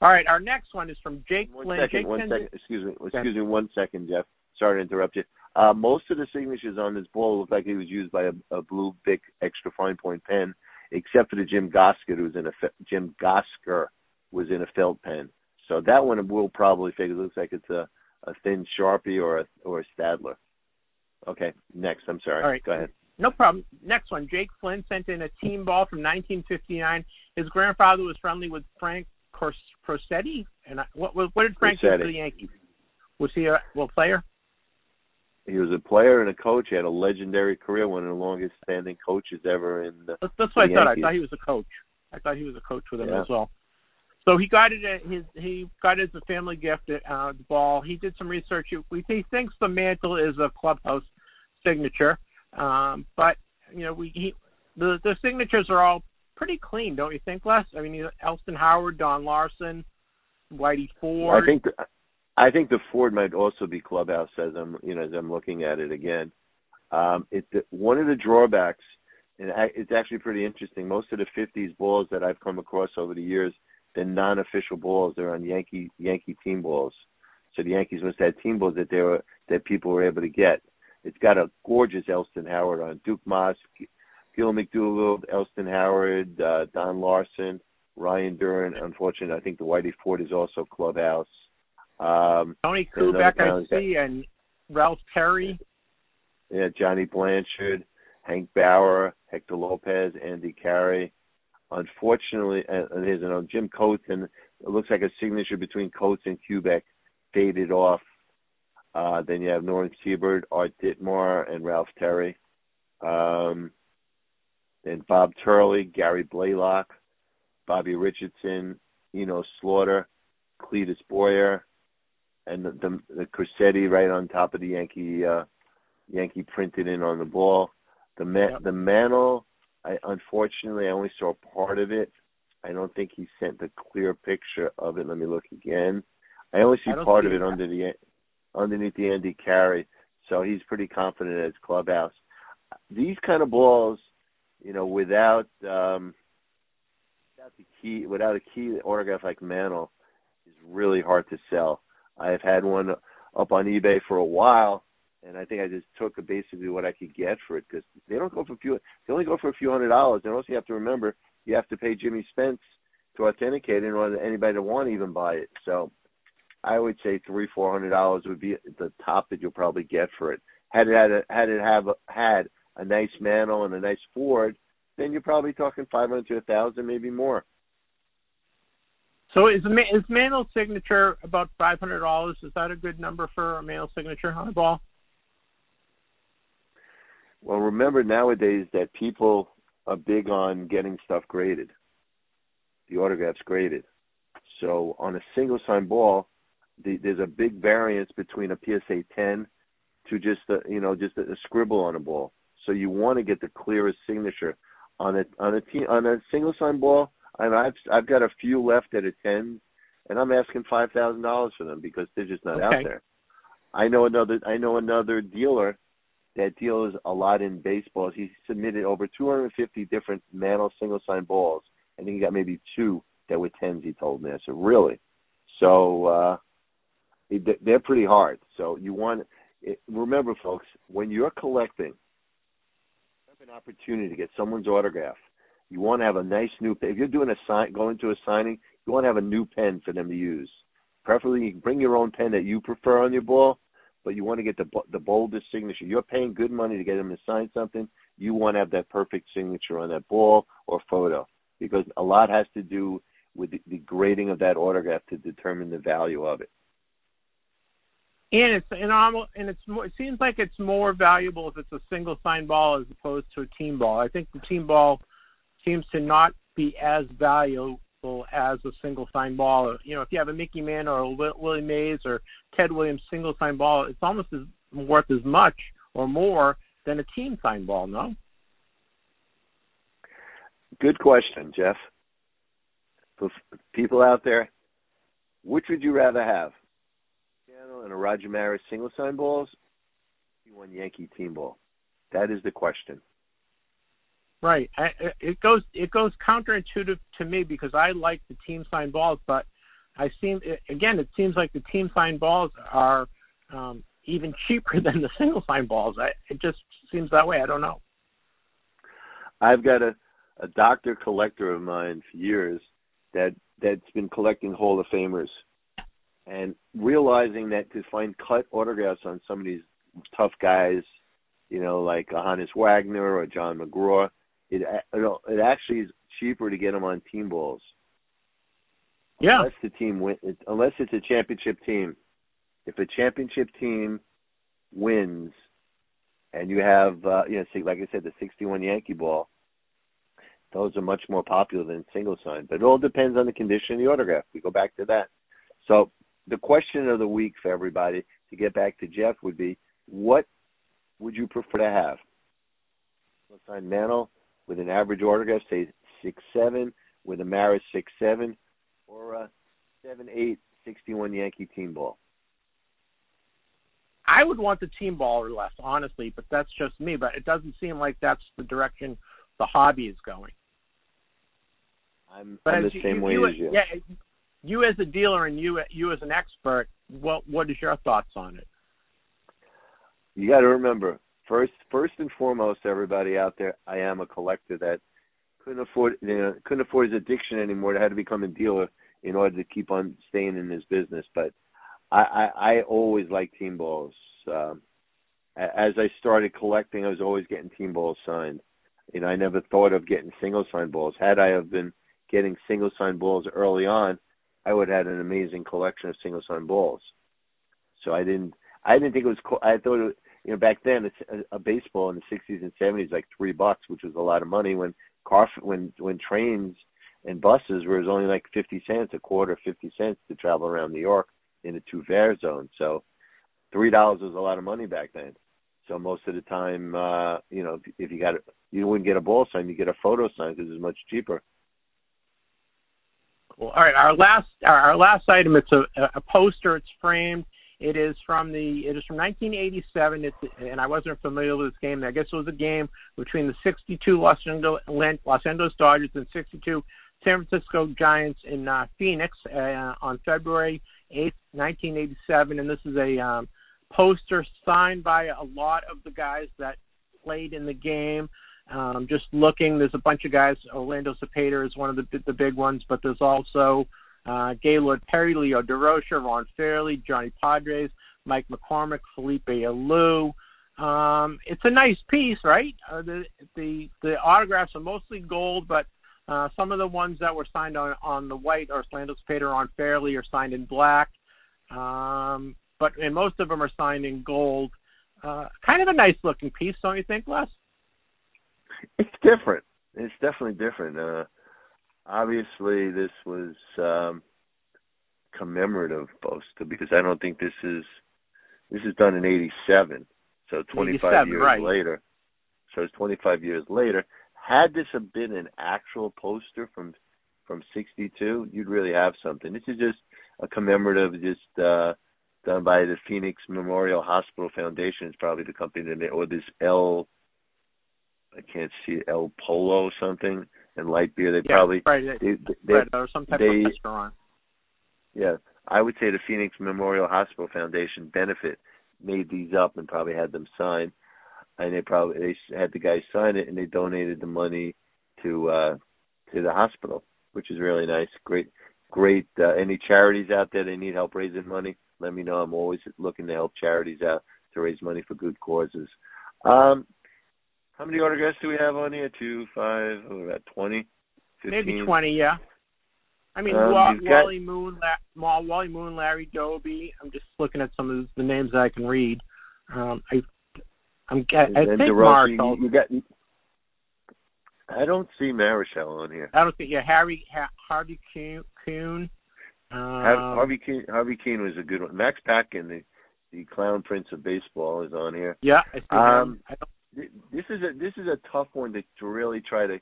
Speaker 7: All right, our next one is from Jake
Speaker 8: One
Speaker 7: Flynn.
Speaker 8: second,
Speaker 7: Jake
Speaker 8: one
Speaker 7: sends
Speaker 8: Excuse me, excuse me, one second, Jeff. Sorry to interrupt you. Uh, most of the signatures on this ball look like it was used by a, a blue Bic extra fine point pen, except for the Jim Gosger who was in a Jim Gosger was in a felt pen. So that one will probably figure. It looks like it's a, a thin Sharpie or a or a Staedtler. Okay, next. I'm sorry.
Speaker 7: All right.
Speaker 8: Go ahead.
Speaker 7: No problem. Next one. Jake Flynn sent in a team ball from 1959. His grandfather was friendly with Frank Cors- Crosetti. And I, what, what did Frank do for the Yankees? Was he a well player?
Speaker 8: He was a player and a coach. He had a legendary career, one of the longest standing coaches ever in the
Speaker 7: That's, that's what I
Speaker 8: The
Speaker 7: thought. I thought he was a coach. I thought he was a coach with him
Speaker 8: Yeah.
Speaker 7: as well. So he got it at his he got it as a family gift at uh, the ball. He did some research. He, he thinks the mantle is a clubhouse signature, um, but you know we he the the signatures are all pretty clean, don't you think, Les? I mean, Elston Howard, Don Larsen, Whitey Ford.
Speaker 8: I think the, I think the Ford might also be clubhouse as I'm you know as I'm looking at it again. Um, it one of the drawbacks, and it's actually pretty interesting. Most of the '50s balls that I've come across over the years, they're non-official balls. They're on Yankee Yankee team balls. So the Yankees must have team balls that they were that people were able to get. It's got a gorgeous Elston Howard on Duke Maas, Gil McDougald, Elston Howard, uh, Don Larsen, Ryne Duren. Unfortunately, I think the Whitey Ford is also clubhouse. Um,
Speaker 7: Tony Kubek, I
Speaker 8: that-
Speaker 7: see, and Ralph Terry.
Speaker 8: yeah, Johnny Blanchard, Hank Bauer, Hector Lopez, Andy Carey. Unfortunately, uh, there's another Jim Coates, and it looks like a signature between Coates and Kubek faded off. Uh, then you have Norman Siebern, Art Ditmar, and Ralph Terry. Um, then Bob Turley, Gary Blaylock, Bobby Richardson, Enos Slaughter, Cletus Boyer, and the, the, the Crosetti right on top of the Yankee uh, Yankee printed in on the ball. The
Speaker 7: Yep.
Speaker 8: the mantle, I unfortunately I only saw part of it. I don't think he sent the clear picture of it. Let me look again. I only see
Speaker 7: I
Speaker 8: part
Speaker 7: see
Speaker 8: of it
Speaker 7: it.
Speaker 8: under the underneath the Andy Carey, so he's pretty confident at his clubhouse. These kind of balls, you know, without um, without the key, without a key autograph like Mantle, is really hard to sell. I've had one up on eBay for a while, and I think I just took basically what I could get for it because they don't go for a few. They only go for a few hundred dollars. And also, you have to remember you have to pay Jimmy Spence to authenticate it in order anybody to want to even buy it. So, I would say three, four hundred dollars would be the top that you'll probably get for it. Had it had a, had it have a, had a nice mantle and a nice Ford, then you're probably talking five hundred to a thousand, maybe more.
Speaker 7: So is is Mantle's signature about five hundred dollars? Is that a good number for a Mantle signature on a ball?
Speaker 8: Well, remember nowadays that people are big on getting stuff graded, the autographs graded. So on a single sign ball, the, there's a big variance between a PSA 10 to just a, you know just a, a scribble on a ball. So you want to get the clearest signature on a on a on a single sign ball. And I've I've got a few left at a 10, and I'm asking five thousand dollars for them because they're just not out there. I know another I know another dealer that deals a lot in baseballs. He submitted over 250 different Mantle single sign balls. I think he got maybe two that were tens. He told me. I said, really? So uh, they're pretty hard. So you want remember, folks, when you're collecting, have an opportunity to get someone's autograph. You want to have a nice new pen. If you're doing a sign, going to a signing, you want to have a new pen for them to use. Preferably, you bring your own pen that you prefer on your ball, but you want to get the the boldest signature. You're paying good money to get them to sign something. You want to have that perfect signature on that ball or photo because a lot has to do with the, the grading of that autograph to determine the value of it.
Speaker 7: And it's and almost and it's more, it seems like it's more valuable if it's a single sign ball as opposed to a team ball. I think the team ball seems to not be as valuable as a single sign ball. You know, if you have a Mickey Man or a Willie Mays or Ted Williams single sign ball, it's almost as worth as much or more than a team sign ball. No.
Speaker 8: Good question, Jeff. People out there, which would you rather have? And a Roger Maris single sign balls, one Yankee team ball? That is the question.
Speaker 7: Right. It goes it goes counterintuitive to me because I like the team sign balls, but I seem again, it seems like the team signed balls are um, even cheaper than the single sign balls. I, it just seems that way. I don't know.
Speaker 8: I've got a a doctor collector of mine for years that that's been collecting Hall of Famers, and realizing that to find cut autographs on some of these tough guys, you know, like Honus Wagner or John McGraw, it it actually is cheaper to get them on team balls.
Speaker 7: Yeah.
Speaker 8: Unless the team win, unless it's a championship team. If a championship team wins, and you have, uh, you know, like I said, the 61 Yankee ball, those are much more popular than single sign. But it all depends on the condition of the autograph. We go back to that. So the question of the week for everybody to get back to Jeff would be, what would you prefer to have? Single sign Mantle with an average autograph, say six seven, with a Maris six seven, or a seven eight 61 Yankee team ball.
Speaker 7: I would want the team ball or less, honestly, but that's just me. But it doesn't seem like that's the direction the hobby is going.
Speaker 8: I'm, I'm the
Speaker 7: you-
Speaker 8: same
Speaker 7: you,
Speaker 8: way
Speaker 7: you,
Speaker 8: as you.
Speaker 7: Yeah, you as a dealer and you you as an expert, what what is your thoughts on it?
Speaker 8: You got to remember, first, first and foremost, everybody out there, I am a collector that couldn't afford, you know, couldn't afford his addiction anymore. I had to become a dealer in order to keep on staying in this business. But I, I, I always liked team balls. Um, as I started collecting, I was always getting team balls signed. You know, I never thought of getting single sign balls. Had I have been getting single sign balls early on, I would have had an amazing collection of single sign balls. So I didn't, I didn't think it was cool. I thought, it, you know, back then, it's a, a baseball in the '60s and '70s like three bucks, which was a lot of money. When car, when when trains and buses were only like 50 cents, a quarter, 50 cents to travel around New York in the two fare zone. So three dollars was a lot of money back then. So most of the time, uh, you know, if, if you got, a, you wouldn't get a ball sign, you get a photo sign because it's much cheaper.
Speaker 7: Cool. All right, our last our last item. It's a a poster. It's framed. It is from the it is from 1987. It's and I wasn't familiar with this game. I guess it was a game between the 62 Los Angeles Los Angeles Dodgers and 62 San Francisco Giants in uh, Phoenix uh, on February 8th, 1987. And this is a um, poster signed by a lot of the guys that played in the game. Um, just looking, there's a bunch of guys. Orlando Cepeda is one of the the big ones, but there's also uh, Gaylord Perry, Leo Durocher, Ron Fairly, Johnny Podres, Mike McCormick, Felipe Alou. Um, it's a nice piece, right? Uh, the the the autographs are mostly gold, but uh, some of the ones that were signed on on the white, Orlando Cepeda, Ron Fairly, are signed in black. Um, but and most of them are signed in gold. Uh, kind of a nice looking piece, don't you think, Les?
Speaker 8: It's different. It's definitely different. Uh, obviously, this was um, commemorative poster because I don't think this is this is done in '87, so 25 years
Speaker 7: right.
Speaker 8: later. So it's 25 years later. Had this have been an actual poster from from '62, you'd really have something. This is just a commemorative, just uh, done by the Phoenix Memorial Hospital Foundation. It's probably the company that or this L. I can't see El Polo or something and light beer. They
Speaker 7: Yeah,
Speaker 8: probably
Speaker 7: right,
Speaker 8: they, they,
Speaker 7: right, or some type
Speaker 8: they-
Speaker 7: of restaurant.
Speaker 8: yeah, I would say the Phoenix Memorial Hospital Foundation benefit made these up and probably had them sign, and they probably they had the guys sign it and they donated the money to uh to the hospital, which is really nice. Great, great. Uh, any charities out there that need help raising money? Let me know. I'm always looking to help charities out to raise money for good causes. Um, how many autographs do we have on here? Two, five, oh, about twenty. 15?
Speaker 7: Maybe twenty, yeah. I mean,
Speaker 8: Um,
Speaker 7: Wa-
Speaker 8: you've got-
Speaker 7: Wally Moon, La- Wally Moon, Larry Doby. I'm just looking at some of the names that I can read. Um, I, I'm, I, I think
Speaker 8: DeRosa,
Speaker 7: Marshall.
Speaker 8: you, you got. I don't see Marichal on here.
Speaker 7: I don't think. Yeah, Harry ha- Harvey Kuenn. Kuenn. Um,
Speaker 8: Harvey Kuenn, Harvey Kuenn was a good one. Max Patkin, the the clown prince of baseball, is on here.
Speaker 7: Yeah, I see
Speaker 8: Um,
Speaker 7: him. I don't,
Speaker 8: This is a this is a tough one to, to really try to,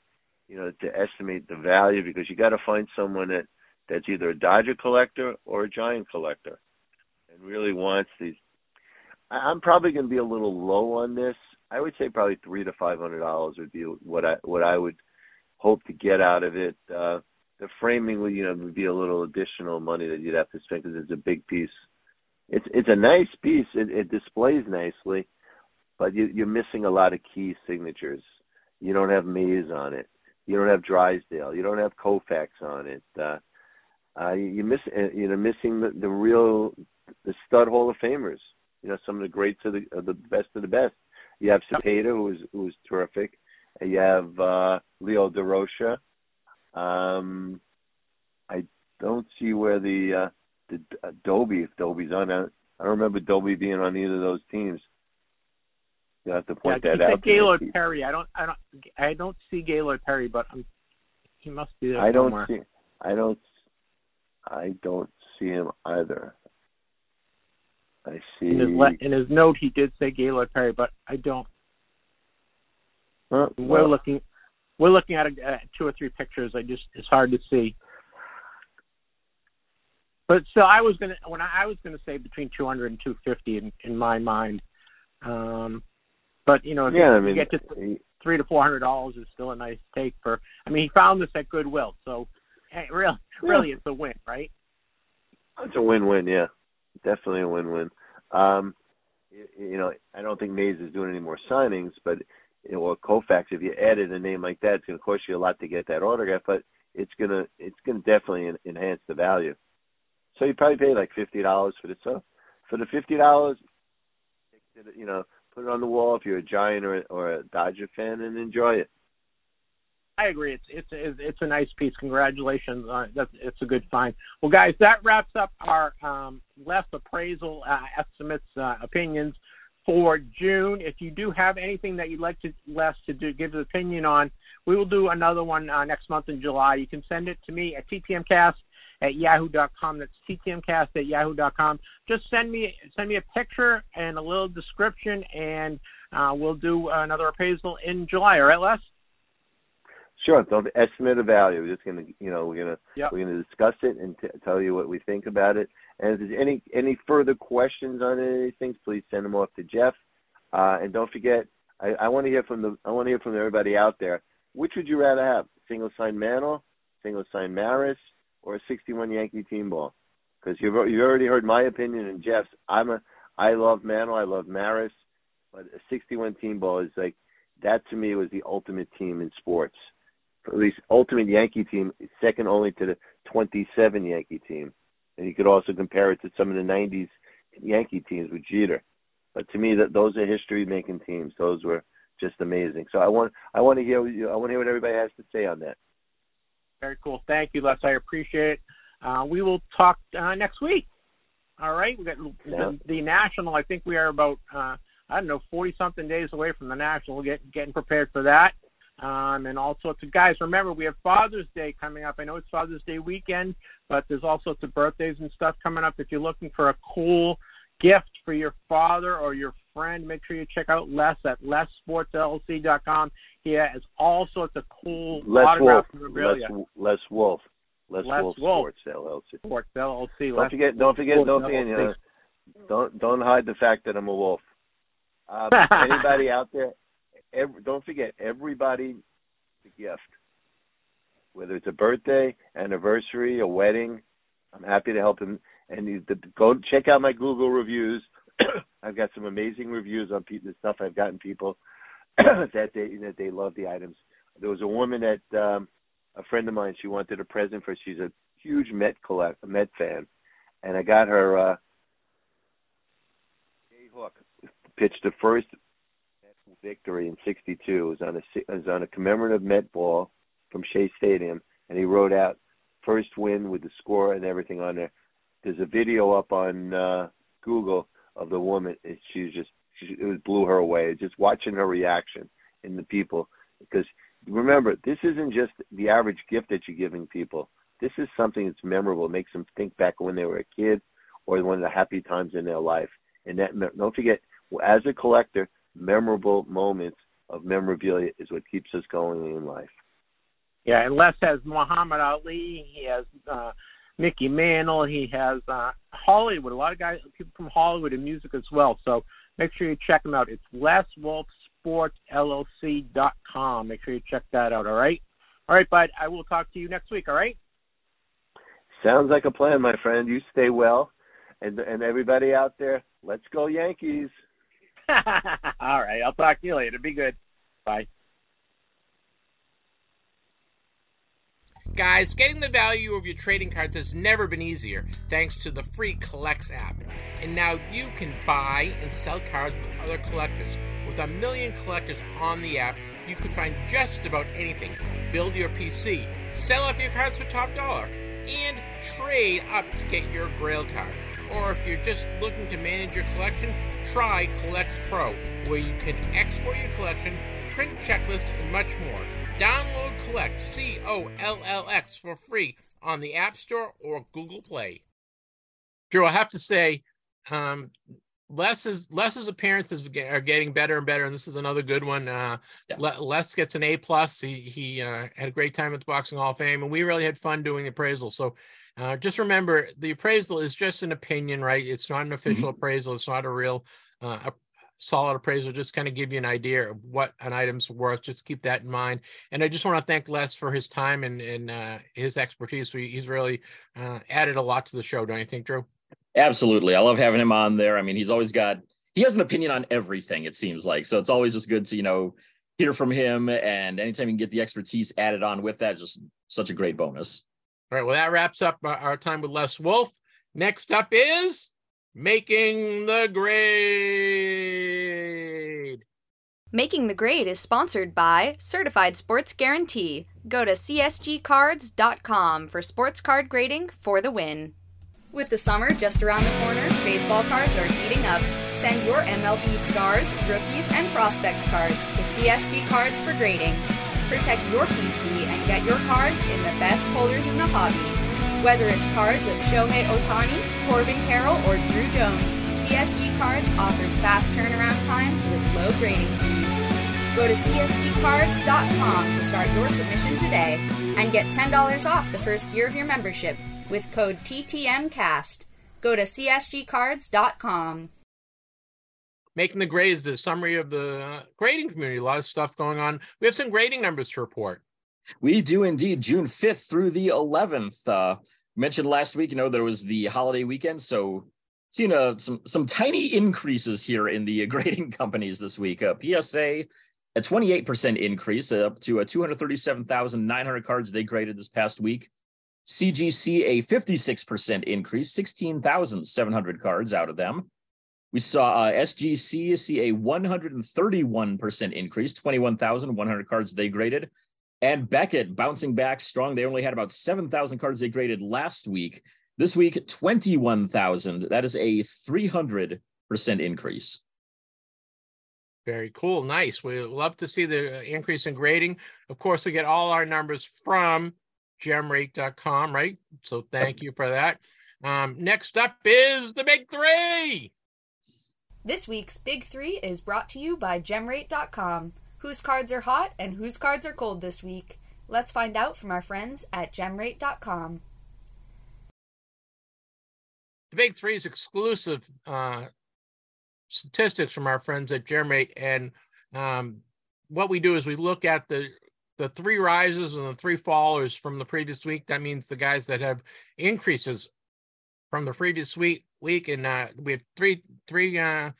Speaker 8: you know, to estimate the value because you got to find someone that that's either a Dodger collector or a Giant collector, and really wants these. I, I'm probably going to be a little low on this. I would say probably three to five hundred dollars would be what I what I would hope to get out of it. Uh, the framing would you know would be a little additional money that you'd have to spend because it's a big piece. It's it's a nice piece. It, it displays nicely, but you, you're missing a lot of key signatures. You don't have Mays on it. You don't have Drysdale. You don't have Koufax on it. Uh, uh, you, miss uh, you know missing the, the real the stud Hall of Famers. You know some of the greats of the of the best of the best. You have Cepeda, who was who was terrific. You have uh, Leo Durocher. Um, I don't see where the uh, the uh, Doby if Doby's on. I, I don't remember Doby being on either of those teams. You have to point
Speaker 7: yeah,
Speaker 8: that out.
Speaker 7: Gaylord Perry. I don't. I don't. I don't see Gaylord Perry, but I'm, he must be there
Speaker 8: I don't see. I don't. I don't see him either. I see.
Speaker 7: In his, le- in his note, he did say Gaylord Perry, but I don't.
Speaker 8: Huh?
Speaker 7: We're looking. We're looking at, a, at two or three pictures. I just it's hard to see. But so I was gonna when I, I was gonna say between 200 and 250 in in my mind. Um, but you know if
Speaker 8: yeah,
Speaker 7: you,
Speaker 8: I mean,
Speaker 7: get to three to four hundred dollars is still a nice take for. I mean, he found this at Goodwill, so hey, really, really, it's a win, right?
Speaker 8: It's a win-win, yeah, definitely a win-win. Um, you, you know, I don't think Mays is doing any more signings, but you know, or Koufax, if you added a name like that, it's going to cost you a lot to get that autograph, but it's gonna it's gonna definitely en- enhance the value. So you probably pay like fifty dollars for the so for the fifty dollars, you know, put it on the wall if you're a Giant or or a Dodger fan and enjoy it.
Speaker 7: I agree. It's it's it's a nice piece. Congratulations on it. That's it's a good find. Well, guys, that wraps up our um, less appraisal uh, estimates uh, opinions for June. If you do have anything that you'd like to Les to do, give an opinion on, we will do another one uh, next month in July. You can send it to me at ttmcast at yahoo.com. That's ttmcast at yahoo.com. Just send me send me a picture and a little description, and uh, we'll do another appraisal in July. All right, Les?
Speaker 8: Sure. So the estimate of value. We're just gonna, you know, we're gonna
Speaker 7: Yep.
Speaker 8: we're gonna discuss it and t- tell you what we think about it. And if there's any any further questions on anything, please send them off to Jeff. Uh, and don't forget, I, I want to hear from the I want to hear from everybody out there. Which would you rather have? Single sign Mantle, single sign Maris, or a 61 Yankee team ball? Because you've you've already heard my opinion and Jeff's. I'm a I love Mantle, I love Maris, but a 61 team ball is like that to me was the ultimate team in sports at least ultimate Yankee team, second only to the 27 Yankee team. And you could also compare it to some of the 90s Yankee teams with Jeter. But to me, that those are history-making teams. Those were just amazing. So I want I want to hear you- I want to hear what everybody has to say on that.
Speaker 7: Very cool. Thank you, Les. I appreciate it. Uh, we will talk uh, next week. All right. We got
Speaker 8: Yeah.
Speaker 7: the, the national. I think we are about uh, I don't know forty something days away from the national. We're getting getting prepared for that. Um, and all sorts of guys. Remember, we have Father's Day coming up. I know it's Father's Day weekend, but there's all sorts of birthdays and stuff coming up. If you're looking for a cool gift for your father or your friend, make sure you check out Les at lesportsllc.com. He has all sorts of cool
Speaker 8: Les Wolff,
Speaker 7: autograph
Speaker 8: Les,
Speaker 7: memorabilia.
Speaker 8: Les Wolff, Les,
Speaker 7: Les
Speaker 8: Wolff,
Speaker 7: Wolff.
Speaker 8: Sports LLC.
Speaker 7: Sports LLC.
Speaker 8: Don't
Speaker 7: Les
Speaker 8: forget, don't forget,
Speaker 7: Sports
Speaker 8: don't forget. You know, don't don't hide the fact that I'm a wolf. Um, anybody out there? Every, don't forget, everybody the gift. Whether it's a birthday, anniversary, a wedding, I'm happy to help them. And you, the, go check out my Google reviews. I've got some amazing reviews on the stuff I've gotten people that they that they love the items. There was a woman that um, a friend of mine. She wanted a present for. She's a huge Met collect, Met fan, and I got her. uh Jay Hook pitched the first Met victory in '62. It was on a it was on a commemorative Met ball from Shea Stadium, and he wrote out first win with the score and everything on there. There's a video up on uh Google of the woman. and She's just she, it was blew her away. Just watching her reaction in the people because remember this isn't just the average gift that you're giving people. This is something that's memorable. It makes them think back when they were a kid or one of the happy times in their life. And that don't forget, as a collector, memorable moments of memorabilia is what keeps us going in life.
Speaker 7: Yeah, and Les has Muhammad Ali. He has uh, Mickey Mantle. He has uh, Hollywood. A lot of guys, people from Hollywood and music as well. So make sure you check him out. It's LesWolffSportsLLC.com. Make sure you check that out. All right. All right, bud. I will talk to you next week. All right.
Speaker 8: Sounds like a plan, my friend. You stay well, and and everybody out there, let's go Yankees.
Speaker 7: All right, I'll talk to you later. Be good. Bye.
Speaker 2: Guys, getting the value of your trading cards has never been easier thanks to the free Collx app. And now you can buy and sell cards with other collectors. With a million collectors on the app, you can find just about anything. Build your PC, sell off your cards for top dollar, and trade up to get your grail card. Or if you're just looking to manage your collection, try Collx Pro, where you can export your collection, print checklists, and much more. Download Collx C O L L X for free on the App Store or Google Play. Drew, I have to say, um, Les's Les's appearances are getting better and better, and this is another good one. Uh,
Speaker 3: Yeah.
Speaker 2: Les gets an A plus. He he uh, had a great time at the Boxing Hall of Fame, and we really had fun doing the appraisal. So. Uh, just remember, the appraisal is just an opinion, right? It's not an official appraisal. It's not a real uh, a solid appraisal. Just kind of give you an idea of what an item's worth. Just keep that in mind. And I just want to thank Les for his time and and uh, his expertise. He's really uh, added a lot to the show, don't you think, Drew?
Speaker 3: Absolutely. I love having him on there. I mean, he's always got he has an opinion on everything, it seems like. So it's always just good to, you know, hear from him. And anytime you can get the expertise added on with that, just such a great bonus.
Speaker 2: All right. Well, that wraps up our- our time with Les Wolff. Next up is making the grade.
Speaker 1: Making the Grade is sponsored by Certified Sports Guarantee. Go to csgcards.com for sports card grading for the win. With the summer just around the corner, baseball cards are heating up. Send your MLB stars, rookies, and prospects cards to CSG Cards for grading. Protect your PC and get your cards in the best holders in the hobby. Whether it's cards of Shohei Ohtani, Corbin Carroll, or Druw Jones, CSG Cards offers fast turnaround times with low grading fees. Go to csgcards.com to start your submission today and get $10 off the first year of your membership with code TTMcast. Go to csgcards.com.
Speaker 2: Making the grade is the summary of the grading community. A lot of stuff going on. We have some grading numbers to report.
Speaker 3: We do indeed. June 5th through the 11th. Uh, mentioned last week, you know, there was the holiday weekend. So seen uh, some some tiny increases here in the grading companies this week. Uh, PSA, a 28% increase uh, up to a 237,900 cards they graded this past week. CGC, a 56% increase, 16,700 cards out of them. We saw uh, SGC see a 131% increase, 21,100 cards they graded. And Beckett bouncing back strong. They only had about 7,000 cards they graded last week. This week, 21,000. That is a 300% increase.
Speaker 2: Very cool. Nice. We love to see the uh, increase in grading. Of course, we get all our numbers from gemrate.com, right? So thank you for that. Um, next up is the big three.
Speaker 1: This week's Big Three is brought to you by gemrate.com. Whose cards are hot and whose cards are cold this week? Let's find out from our friends at gemrate.com.
Speaker 2: The big three is exclusive uh, statistics from our friends at Gemrate. And um, what we do is we look at the the three rises and the three fallers from the previous week. That means the guys that have increases from the previous week week. And uh, we have three three uh,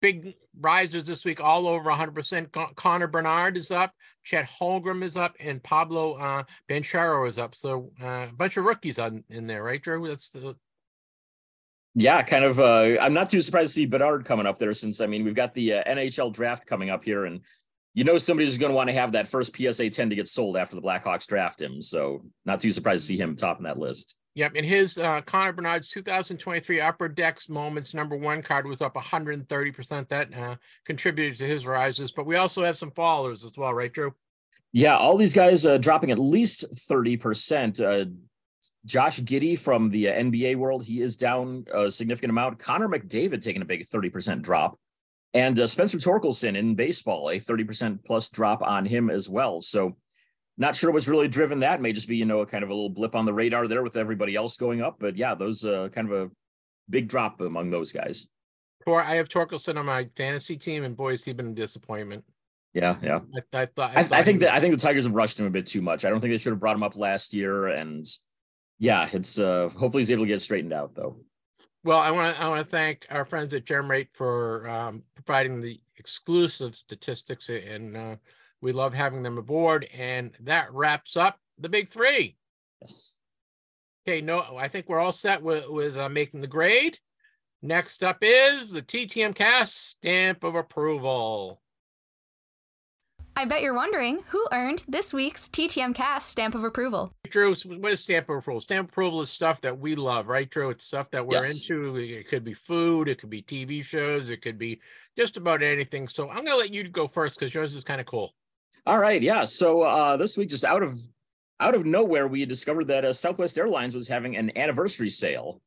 Speaker 2: big risers this week, all over 100%. Con- Connor Bedard is up, Chet Holmgren is up, and Pablo uh, Banchero is up. So uh, a bunch of rookies on in there, right, Drew? That's the
Speaker 3: Yeah, kind of. Uh, I'm not too surprised to see Bedard coming up there since, I mean, we've got the uh, NHL draft coming up here, and you know somebody's going to want to have that first PSA 10 to get sold after the Blackhawks draft him. So not too surprised to see him topping that list.
Speaker 2: Yep, and his uh, Connor Bedard's 2023 Upper Decks Moments number one card was up 130%. That uh, contributed to his rises, but we also have some followers as well, right, Drew?
Speaker 3: Yeah, all these guys uh, dropping at least 30%. Uh, Josh Giddey from the NBA world, he is down a significant amount. Connor McDavid taking a big 30% drop. And uh, Spencer Torkelson in baseball, a 30% plus drop on him as well. So not sure what's really driven that. May just be, you know, a kind of a little blip on the radar there with everybody else going up. But yeah, those uh, kind of a big drop among those guys.
Speaker 2: Tor, I have Torkelson on my fantasy team, and boy, has he been a disappointment.
Speaker 3: Yeah, yeah.
Speaker 2: I, I thought.
Speaker 3: I,
Speaker 2: thought
Speaker 3: I think that I think the Tigers have rushed him a bit too much. I don't think they should have brought him up last year. And yeah, it's uh hopefully he's able to get it straightened out though.
Speaker 2: Well, I want to I want to thank our friends at GemRate for um, providing the exclusive statistics, and uh, we love having them aboard. And that wraps up the big three.
Speaker 3: Yes.
Speaker 2: Okay, no, I think we're all set with with uh, making the grade. Next up is the TTM Cast stamp of approval.
Speaker 1: I bet you're wondering who earned this week's TTM Cast stamp of approval.
Speaker 2: Drew, what is stamp of approval? Stamp approval is stuff that we love, right, Drew? It's stuff that we're
Speaker 3: Yes.
Speaker 2: into. It could be food, it could be TV shows, it could be just about anything. So I'm gonna let you go first because yours is kind of cool.
Speaker 3: All right, yeah. So uh, this week, just out of out of nowhere, we discovered that uh, Southwest Airlines was having an anniversary sale,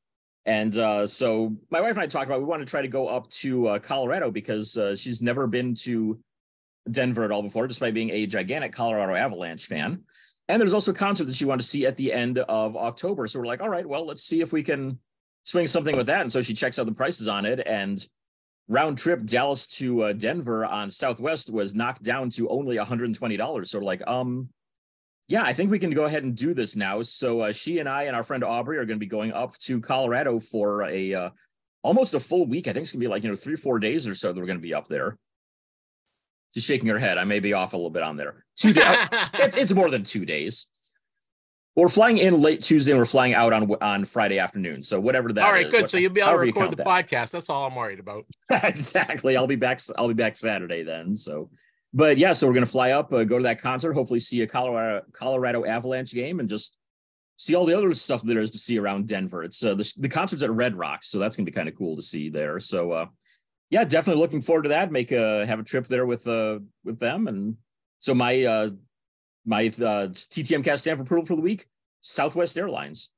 Speaker 3: and uh, so my wife and I talked about we want to try to go up to uh, Colorado because uh, she's never been to Denver at all before, despite being a gigantic Colorado Avalanche fan. And there's also a concert that she wanted to see at the end of October. So we're like, all right, well, let's see if we can swing something with that. And so she checks out the prices on it, and round trip Dallas to uh, Denver on Southwest was knocked down to only $120. So like, um, yeah, I think we can go ahead and do this now. So uh, she and I and our friend Aubrey are going to be going up to Colorado for a uh, almost a full week. I think it's going to be like you know three four days or so that we're going to be up there. She's shaking her head. I may be off a little bit on there. Two days. it's, it's more than two days. We're flying in late Tuesday and we're flying out on on Friday afternoon. So whatever that
Speaker 2: all right,
Speaker 3: is,
Speaker 2: good. So you'll be able to record the
Speaker 3: that.
Speaker 2: podcast. That's all I'm worried about.
Speaker 3: exactly. I'll be back. I'll be back Saturday then. So, but yeah, so we're gonna fly up, uh, go to that concert, hopefully see a Colorado Colorado Avalanche game, and just see all the other stuff there is to see around Denver. It's uh, the the concert's at Red Rocks, so that's gonna be kind of cool to see there. So, uh, yeah, definitely looking forward to that. Make a have a trip there with uh with them, and so my uh my uh, TTM cast stamp approval for the week, Southwest Airlines.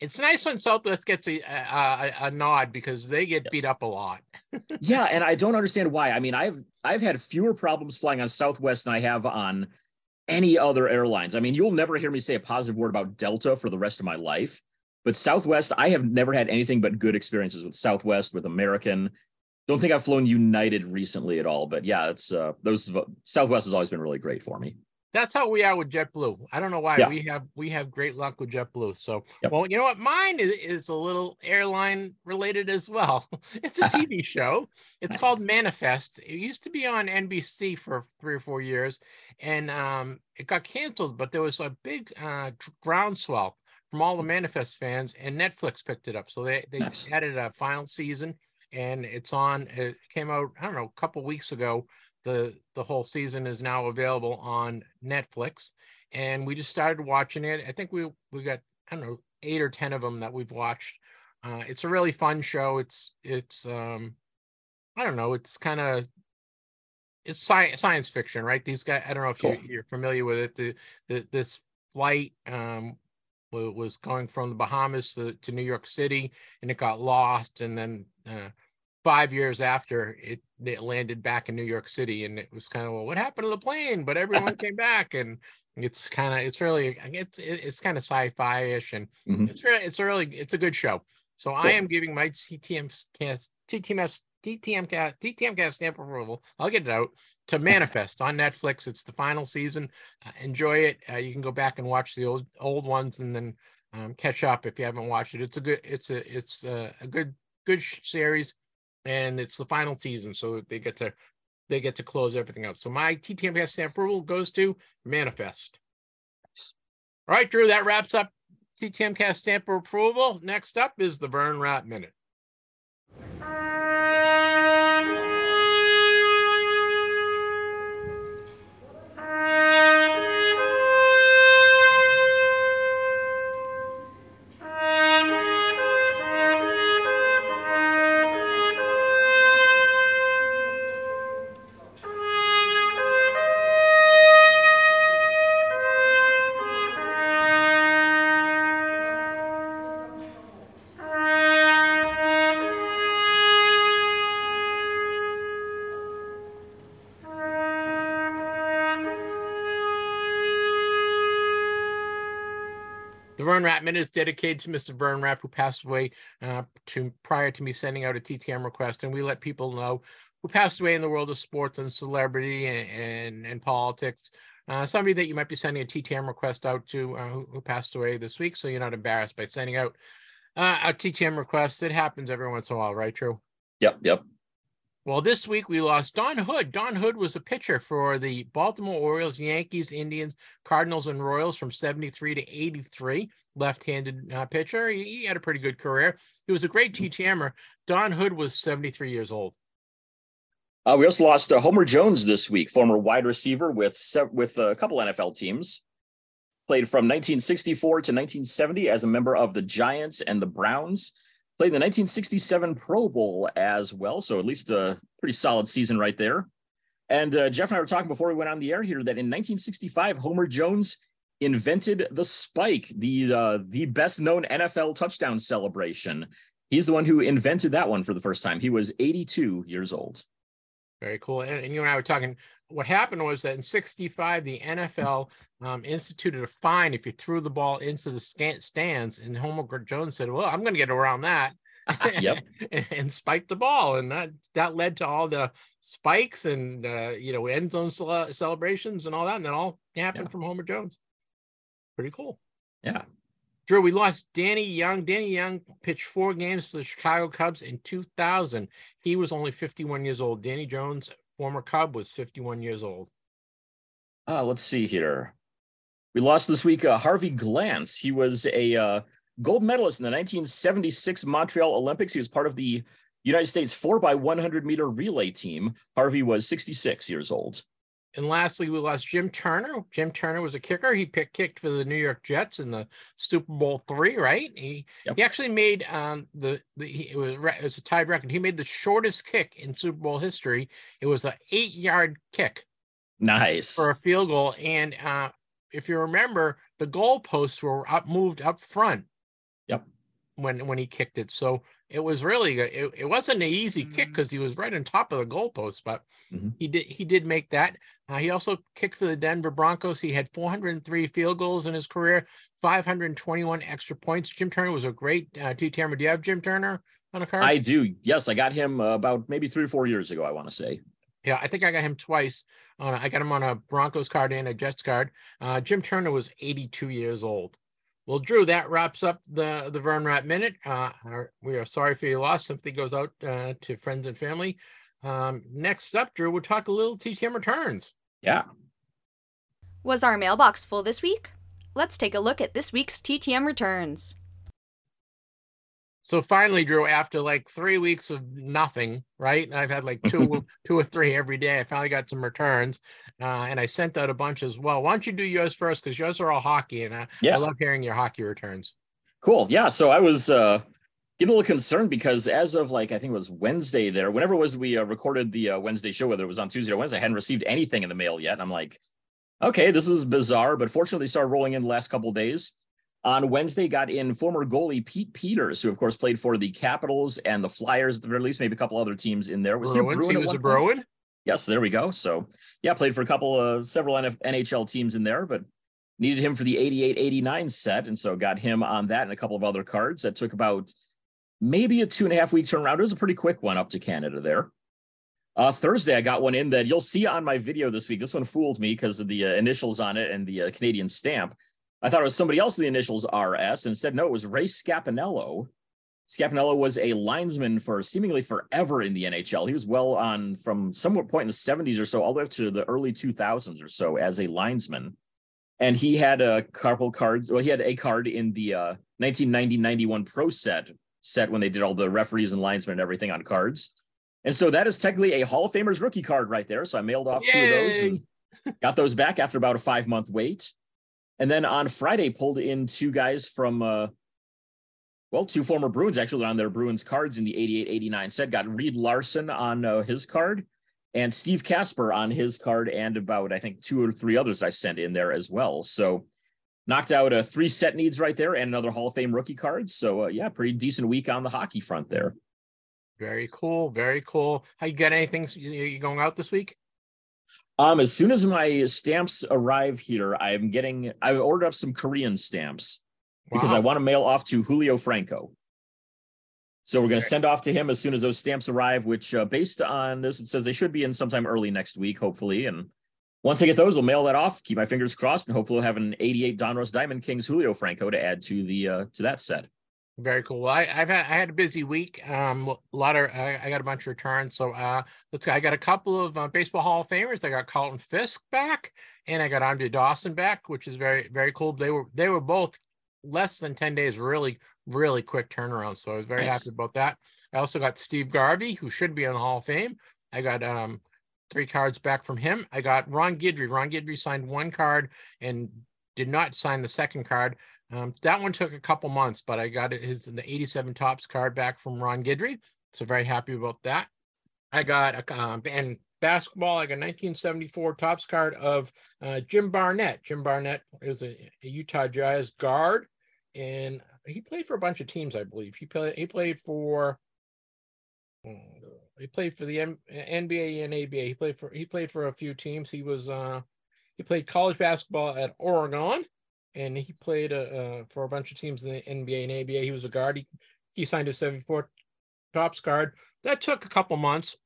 Speaker 2: It's nice when Southwest gets a a, a, a nod because they get beat up a lot.
Speaker 3: yeah, and I don't understand why. I mean, I've I've had fewer problems flying on Southwest than I have on any other airlines. I mean, you'll never hear me say a positive word about Delta for the rest of my life. But Southwest, I have never had anything but good experiences with Southwest, with American. Don't think I've flown United recently at all, but yeah, it's uh those Southwest has always been really great for me.
Speaker 2: That's how we are with JetBlue. I don't know why
Speaker 3: Yeah.
Speaker 2: we have we have great luck with JetBlue. So,
Speaker 3: Yep.
Speaker 2: well, you know what? Mine is, is a little airline related as well. It's a TV show. It's
Speaker 3: Nice.
Speaker 2: called Manifest. It used to be on NBC for three or four years, and um, it got canceled. But there was a big uh, groundswell from all the Manifest fans, and Netflix picked it up. So they they
Speaker 3: Nice.
Speaker 2: added a final season, and it's on. It came out I don't know a couple weeks ago the the whole season is now available on Netflix, and we just started watching it. I think we we got I don't know eight or ten of them that we've watched. Uh, it's a really fun show. It's it's um I don't know. It's kind of it's science science fiction, right? These guys. I don't know if you,
Speaker 3: Cool.
Speaker 2: you're familiar with it. The, the this flight um was going from the Bahamas to, to New York City, and it got lost, and then. Uh, five years after it, it landed back in New York City, and it was kind of well, what happened to the plane? But everyone came back, and it's kind of it's really it's it's kind of sci-fi-ish, and
Speaker 3: Mhm.
Speaker 2: it's really it's a really it's a good show. So I am giving my TTM cast TTMS TTM cast TTM cast stamp approval. I'll get it out to Manifest on Netflix. It's the final season. Uh, enjoy it. Uh, you can go back and watch the old old ones, and then um, catch up if you haven't watched it. It's a good it's a it's a, a good good series and it's the final season, so they get to they get to close everything up. So my TTMS stamp approval goes to Manifest. All right, Drew, that wraps up TTM cast stamp approval. Next up is the Vern Rapp Minute. Vern is dedicated to Mr. Vern Rapp, who passed away uh, to prior to me sending out a TTM request, and we let people know who passed away in the world of sports and celebrity and and, and politics. uh, somebody that you might be sending a TTM request out to uh, who, who passed away this week, so you're not embarrassed by sending out uh, a TTM request. It happens every once in a while, right? True.
Speaker 3: Yep, yep.
Speaker 2: Well, this week we lost Don Hood. Don Hood was a pitcher for the Baltimore Orioles, Yankees, Indians, Cardinals, and Royals from 73 to 83. Left handed uh, pitcher. He, he, had a pretty good career. He was a great TTMer. Don Hood was 73 years old.
Speaker 3: Uh, we also lost uh, Homer Jones this week, former wide receiver with, with a couple NFL teams. Played from 1964 to 1970 as a member of the Giants and the Browns Played the 1967 Pro Bowl as well, so at least a pretty solid season right there. And uh, Jeff and I were talking before we went on the air here that in 1965, Homer Jones invented the spike, the uh, the best known NFL touchdown celebration. He's the one who invented that one for the first time. He was 82 years old.
Speaker 2: Very cool. And, and you and I were talking. What happened was that in '65, the NFL um, instituted a fine if you threw the ball into the stands. And Homer Jones said, "Well, I'm going to get around that."
Speaker 3: yep.
Speaker 2: and, and spiked the ball, and that that led to all the spikes and uh, you know end zone cel- celebrations and all that, and that all happened yeah. from Homer Jones. Pretty cool.
Speaker 3: Yeah.
Speaker 2: Drew, we lost Danny Young. Danny Young pitched four games for the Chicago Cubs in 2000. He was only 51 years old. Danny Jones, former Cub, was 51 years old.
Speaker 3: Uh, let's see here. We lost this week uh, Harvey Glance. He was a uh, gold medalist in the 1976 Montreal Olympics. He was part of the United States 4 by 100 meter relay team. Harvey was 66 years old.
Speaker 2: And lastly, we lost Jim Turner. Jim Turner was a kicker. He picked kicked for the New York Jets in the Super Bowl three, right? He yep. he actually made um the, the he, it was it was a tied record. He made the shortest kick in Super Bowl history. It was an eight yard kick.
Speaker 3: Nice
Speaker 2: for a field goal. And uh, if you remember, the goalposts were up moved up front.
Speaker 3: Yep.
Speaker 2: When when he kicked it, so it was really it, it wasn't an easy kick because mm-hmm. he was right on top of the goalpost, but mm-hmm. he did he did make that. Uh, he also kicked for the Denver Broncos. He had 403 field goals in his career, 521 extra points. Jim Turner was a great uh, T. Do you have Jim Turner on a card?
Speaker 3: I do. Yes, I got him uh, about maybe three or four years ago. I want to say.
Speaker 2: Yeah, I think I got him twice. Uh, I got him on a Broncos card and a Jets card. Uh, Jim Turner was 82 years old. Well, Drew, that wraps up the the Vern Rapp minute. Uh, we are sorry for your loss. Something goes out uh, to friends and family. Um, next up, Drew, we'll talk a little TTM returns.
Speaker 3: Yeah.
Speaker 1: Was our mailbox full this week? Let's take a look at this week's TTM returns.
Speaker 2: So finally, Drew, after like three weeks of nothing, right? I've had like two, two or three every day. I finally got some returns, uh, and I sent out a bunch as well. Why don't you do yours first? Because yours are all hockey, and I, yeah. I love hearing your hockey returns.
Speaker 3: Cool. Yeah. So I was uh, getting a little concerned because as of like I think it was Wednesday there, whenever it was we uh, recorded the uh, Wednesday show, whether it was on Tuesday or Wednesday, I hadn't received anything in the mail yet. And I'm like, okay, this is bizarre, but fortunately, started rolling in the last couple days. On Wednesday, got in former goalie Pete Peeters, who of course played for the Capitals and the Flyers at the very least, maybe a couple other teams in there.
Speaker 2: Was Bruins, he, he was a Bruin?
Speaker 3: Yes, there we go. So yeah, played for a couple of several NHL teams in there, but needed him for the 88 89 set. And so got him on that and a couple of other cards that took about maybe a two and a half week turnaround. It was a pretty quick one up to Canada there. Uh, Thursday, I got one in that you'll see on my video this week. This one fooled me because of the uh, initials on it and the uh, Canadian stamp. I thought it was somebody else. The initials RS. Instead, no, it was Ray Scapinello. Scapinello was a linesman for seemingly forever in the NHL. He was well on from some point in the 70s or so, all the way up to the early 2000s or so as a linesman. And he had a carpal cards. Well, he had a card in the uh, 1990-91 Pro set set when they did all the referees and linesmen and everything on cards. And so that is technically a Hall of Famers rookie card right there. So I mailed off Yay! two of those and got those back after about a five month wait. And then on Friday, pulled in two guys from, uh, well, two former Bruins actually on their Bruins cards in the 88 89 set. Got Reed Larson on uh, his card and Steve Kasper on his card, and about, I think, two or three others I sent in there as well. So knocked out uh, three set needs right there and another Hall of Fame rookie card. So, uh, yeah, pretty decent week on the hockey front there.
Speaker 2: Very cool. Very cool. How you got anything you going out this week?
Speaker 3: Um, as soon as my stamps arrive here, I'm getting I ordered up some Korean stamps wow. because I want to mail off to Julio Franco. So we're going to send off to him as soon as those stamps arrive. Which, uh, based on this, it says they should be in sometime early next week, hopefully. And once I get those, we'll mail that off. Keep my fingers crossed, and hopefully we'll have an 88 Donruss Diamond Kings Julio Franco to add to the uh to that set.
Speaker 2: Very cool. Well, I, I've had I had a busy week. Um, a lot of I, I got a bunch of returns. So uh, let's. I got a couple of uh, baseball Hall of Famers. I got Carlton Fisk back, and I got Andre Dawson back, which is very very cool. They were they were both less than ten days. Really really quick turnaround. So I was very
Speaker 3: Nice.
Speaker 2: happy about that. I also got Steve Garvey, who should be in the Hall of Fame. I got um three cards back from him. I got Ron Guidry. Ron Guidry signed one card and did not sign the second card. Um, that one took a couple months, but I got his the 87 Topps card back from Ron Guidry. So very happy about that. I got a um, and basketball. I got 1974 Topps card of uh, Jim Barnett. Jim Barnett is a, a Utah Jazz guard, and he played for a bunch of teams, I believe. He played he played for he played for the M- NBA and ABA. He played for he played for a few teams. He was uh he played college basketball at Oregon, and he played uh, uh for a bunch of teams in the NBA and ABA. He was a guard. He, he signed a 74 Topps card. That took a couple months.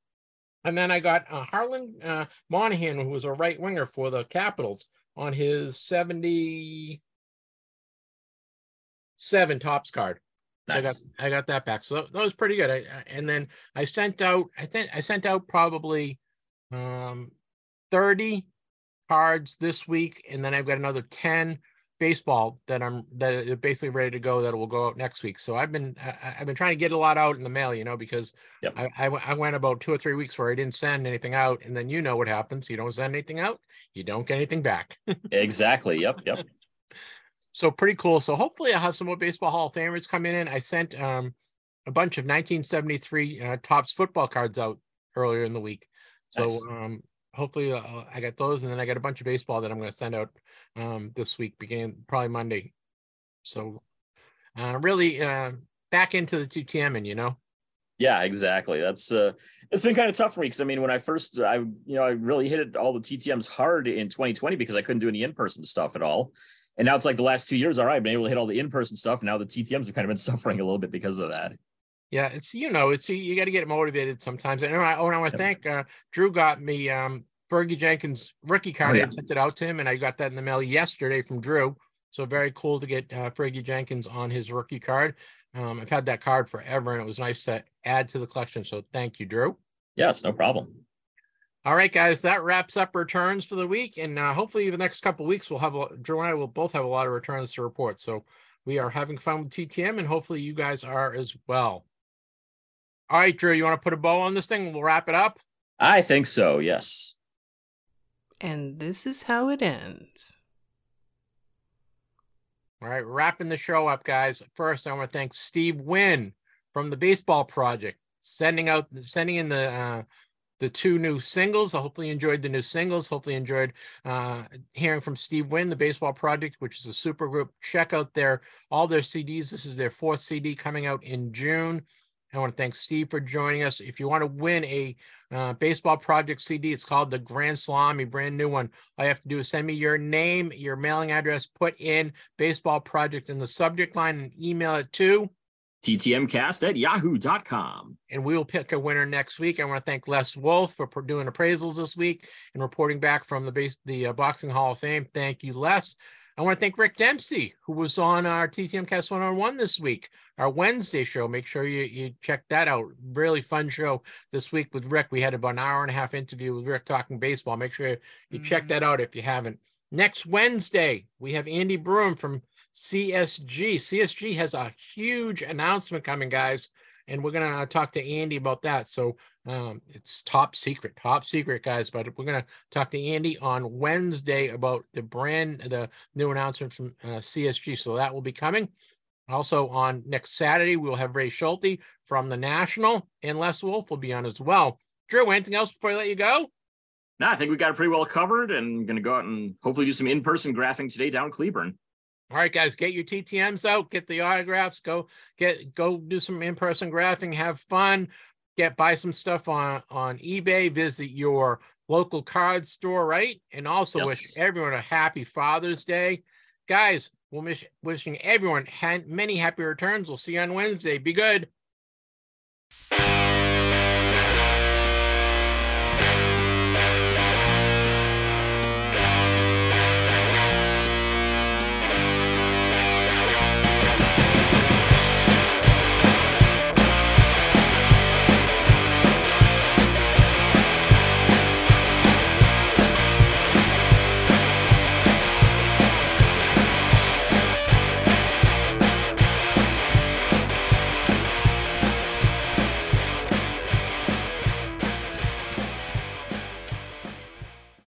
Speaker 2: And then I got uh, Hartland uh, Monahan, who was a right winger for the Capitals, on his 77 Topps card. So I got I got that back. So that, that was pretty good. I, I- and then I sent out I think I sent out probably um 30 cards this week, and then I've got another 10 baseball that I'm that are basically ready to go that will go out next week. So I've been I, I've been trying to get a lot out in the mail, you know, because
Speaker 3: Yep.
Speaker 2: I, I I went about two or three weeks where I didn't send anything out, and then you know what happens. You don't send anything out, you don't get anything back.
Speaker 3: Exactly. Yep. Yep.
Speaker 2: so pretty cool. So hopefully I'll have some more baseball Hall of Famers coming in. I sent um a bunch of 1973 uh, Topps football cards out earlier in the week. So
Speaker 3: Nice.
Speaker 2: um hopefully uh, I got those, and then I got a bunch of baseball that I'm going to send out um this week, beginning probably Monday. So uh really uh back into the TTM, and you know.
Speaker 3: Yeah, exactly. That's uh it's been kind of tough for me because I mean when I first I you know I really hit it all the TTMs hard in 2020 because I couldn't do any in-person stuff at all. And now it's like the last two years, all right, I've been able to hit all the in-person stuff. And now the TTMs have kind of been suffering a little bit because of that.
Speaker 2: Yeah, it's you know, it's you got to get motivated sometimes. And I, oh, and I want to
Speaker 3: Yep.
Speaker 2: thank uh, Drew got me um Fergie Jenkins rookie card.
Speaker 3: Oh,
Speaker 2: I
Speaker 3: yeah.
Speaker 2: had sent it out to him, and I got that in the mail yesterday from Drew. So very cool to get uh, Fergie Jenkins on his rookie card. Um, I've had that card forever, and it was nice to add to the collection. So thank you, Drew.
Speaker 3: Yes, no problem.
Speaker 2: All right, guys, that wraps up returns for the week, and uh, hopefully the next couple weeks we'll have a, Drew and I will both have a lot of returns to report. So we are having fun with TTM, and hopefully you guys are as well. All right, Drew, you want to put a bow on this thing? We'll wrap it up.
Speaker 3: I think so, yes.
Speaker 9: And this is how it ends.
Speaker 2: All right, wrapping the show up, guys. First, I want to thank Steve Wynn from the Baseball Project, sending out, sending in the uh, the two new singles. I hopefully enjoyed the new singles. Hopefully enjoyed uh, hearing from Steve Wynn, the Baseball Project, which is a super group. Check out their all their CDs. This is their fourth CD coming out in June. I want to thank Steve for joining us. If you want to win a uh, Baseball Project CD, it's called the Grand Salami, brand new one. All you have to do is send me your name, your mailing address, put in Baseball Project in the subject line, and email it to
Speaker 3: TTMcast at yahoo.com.
Speaker 2: and we will pick a winner next week. I want to thank Les Wolff for doing appraisals this week and reporting back from the base the uh, Boxing Hall of Fame. Thank you, Les. I want to thank Rick Dempsey, who was on our TTM Cast One on One this week, our Wednesday show. Make sure you you check that out. Really fun show this week with Rick. We had about an hour and a half interview with Rick talking baseball. Make sure you check that out if you haven't. Next Wednesday, we have Andy Broom from CSG. CSG has a huge announcement coming, guys, and we're gonna talk to Andy about that. So um, it's top secret, top secret, guys. But we're gonna talk to Andy on Wednesday about the brand, the new announcement from uh, CSG. So that will be coming. Also on next Saturday, we will have Ray Schulte from the National, and Les Wolff will be on as well. Drew, anything else before I let you go?
Speaker 3: No, I think we got it pretty well covered and going to go out and hopefully do some in-person graphing today down Cleburne.
Speaker 2: All right, guys, get your TTMs out, get the autographs, go get go do some in-person graphing, have fun, get buy some stuff on on eBay, visit your local card store, right? And also wish everyone a happy Father's Day. Guys, We'll miss wishing everyone many happy returns. We'll see you on Wednesday. Be good.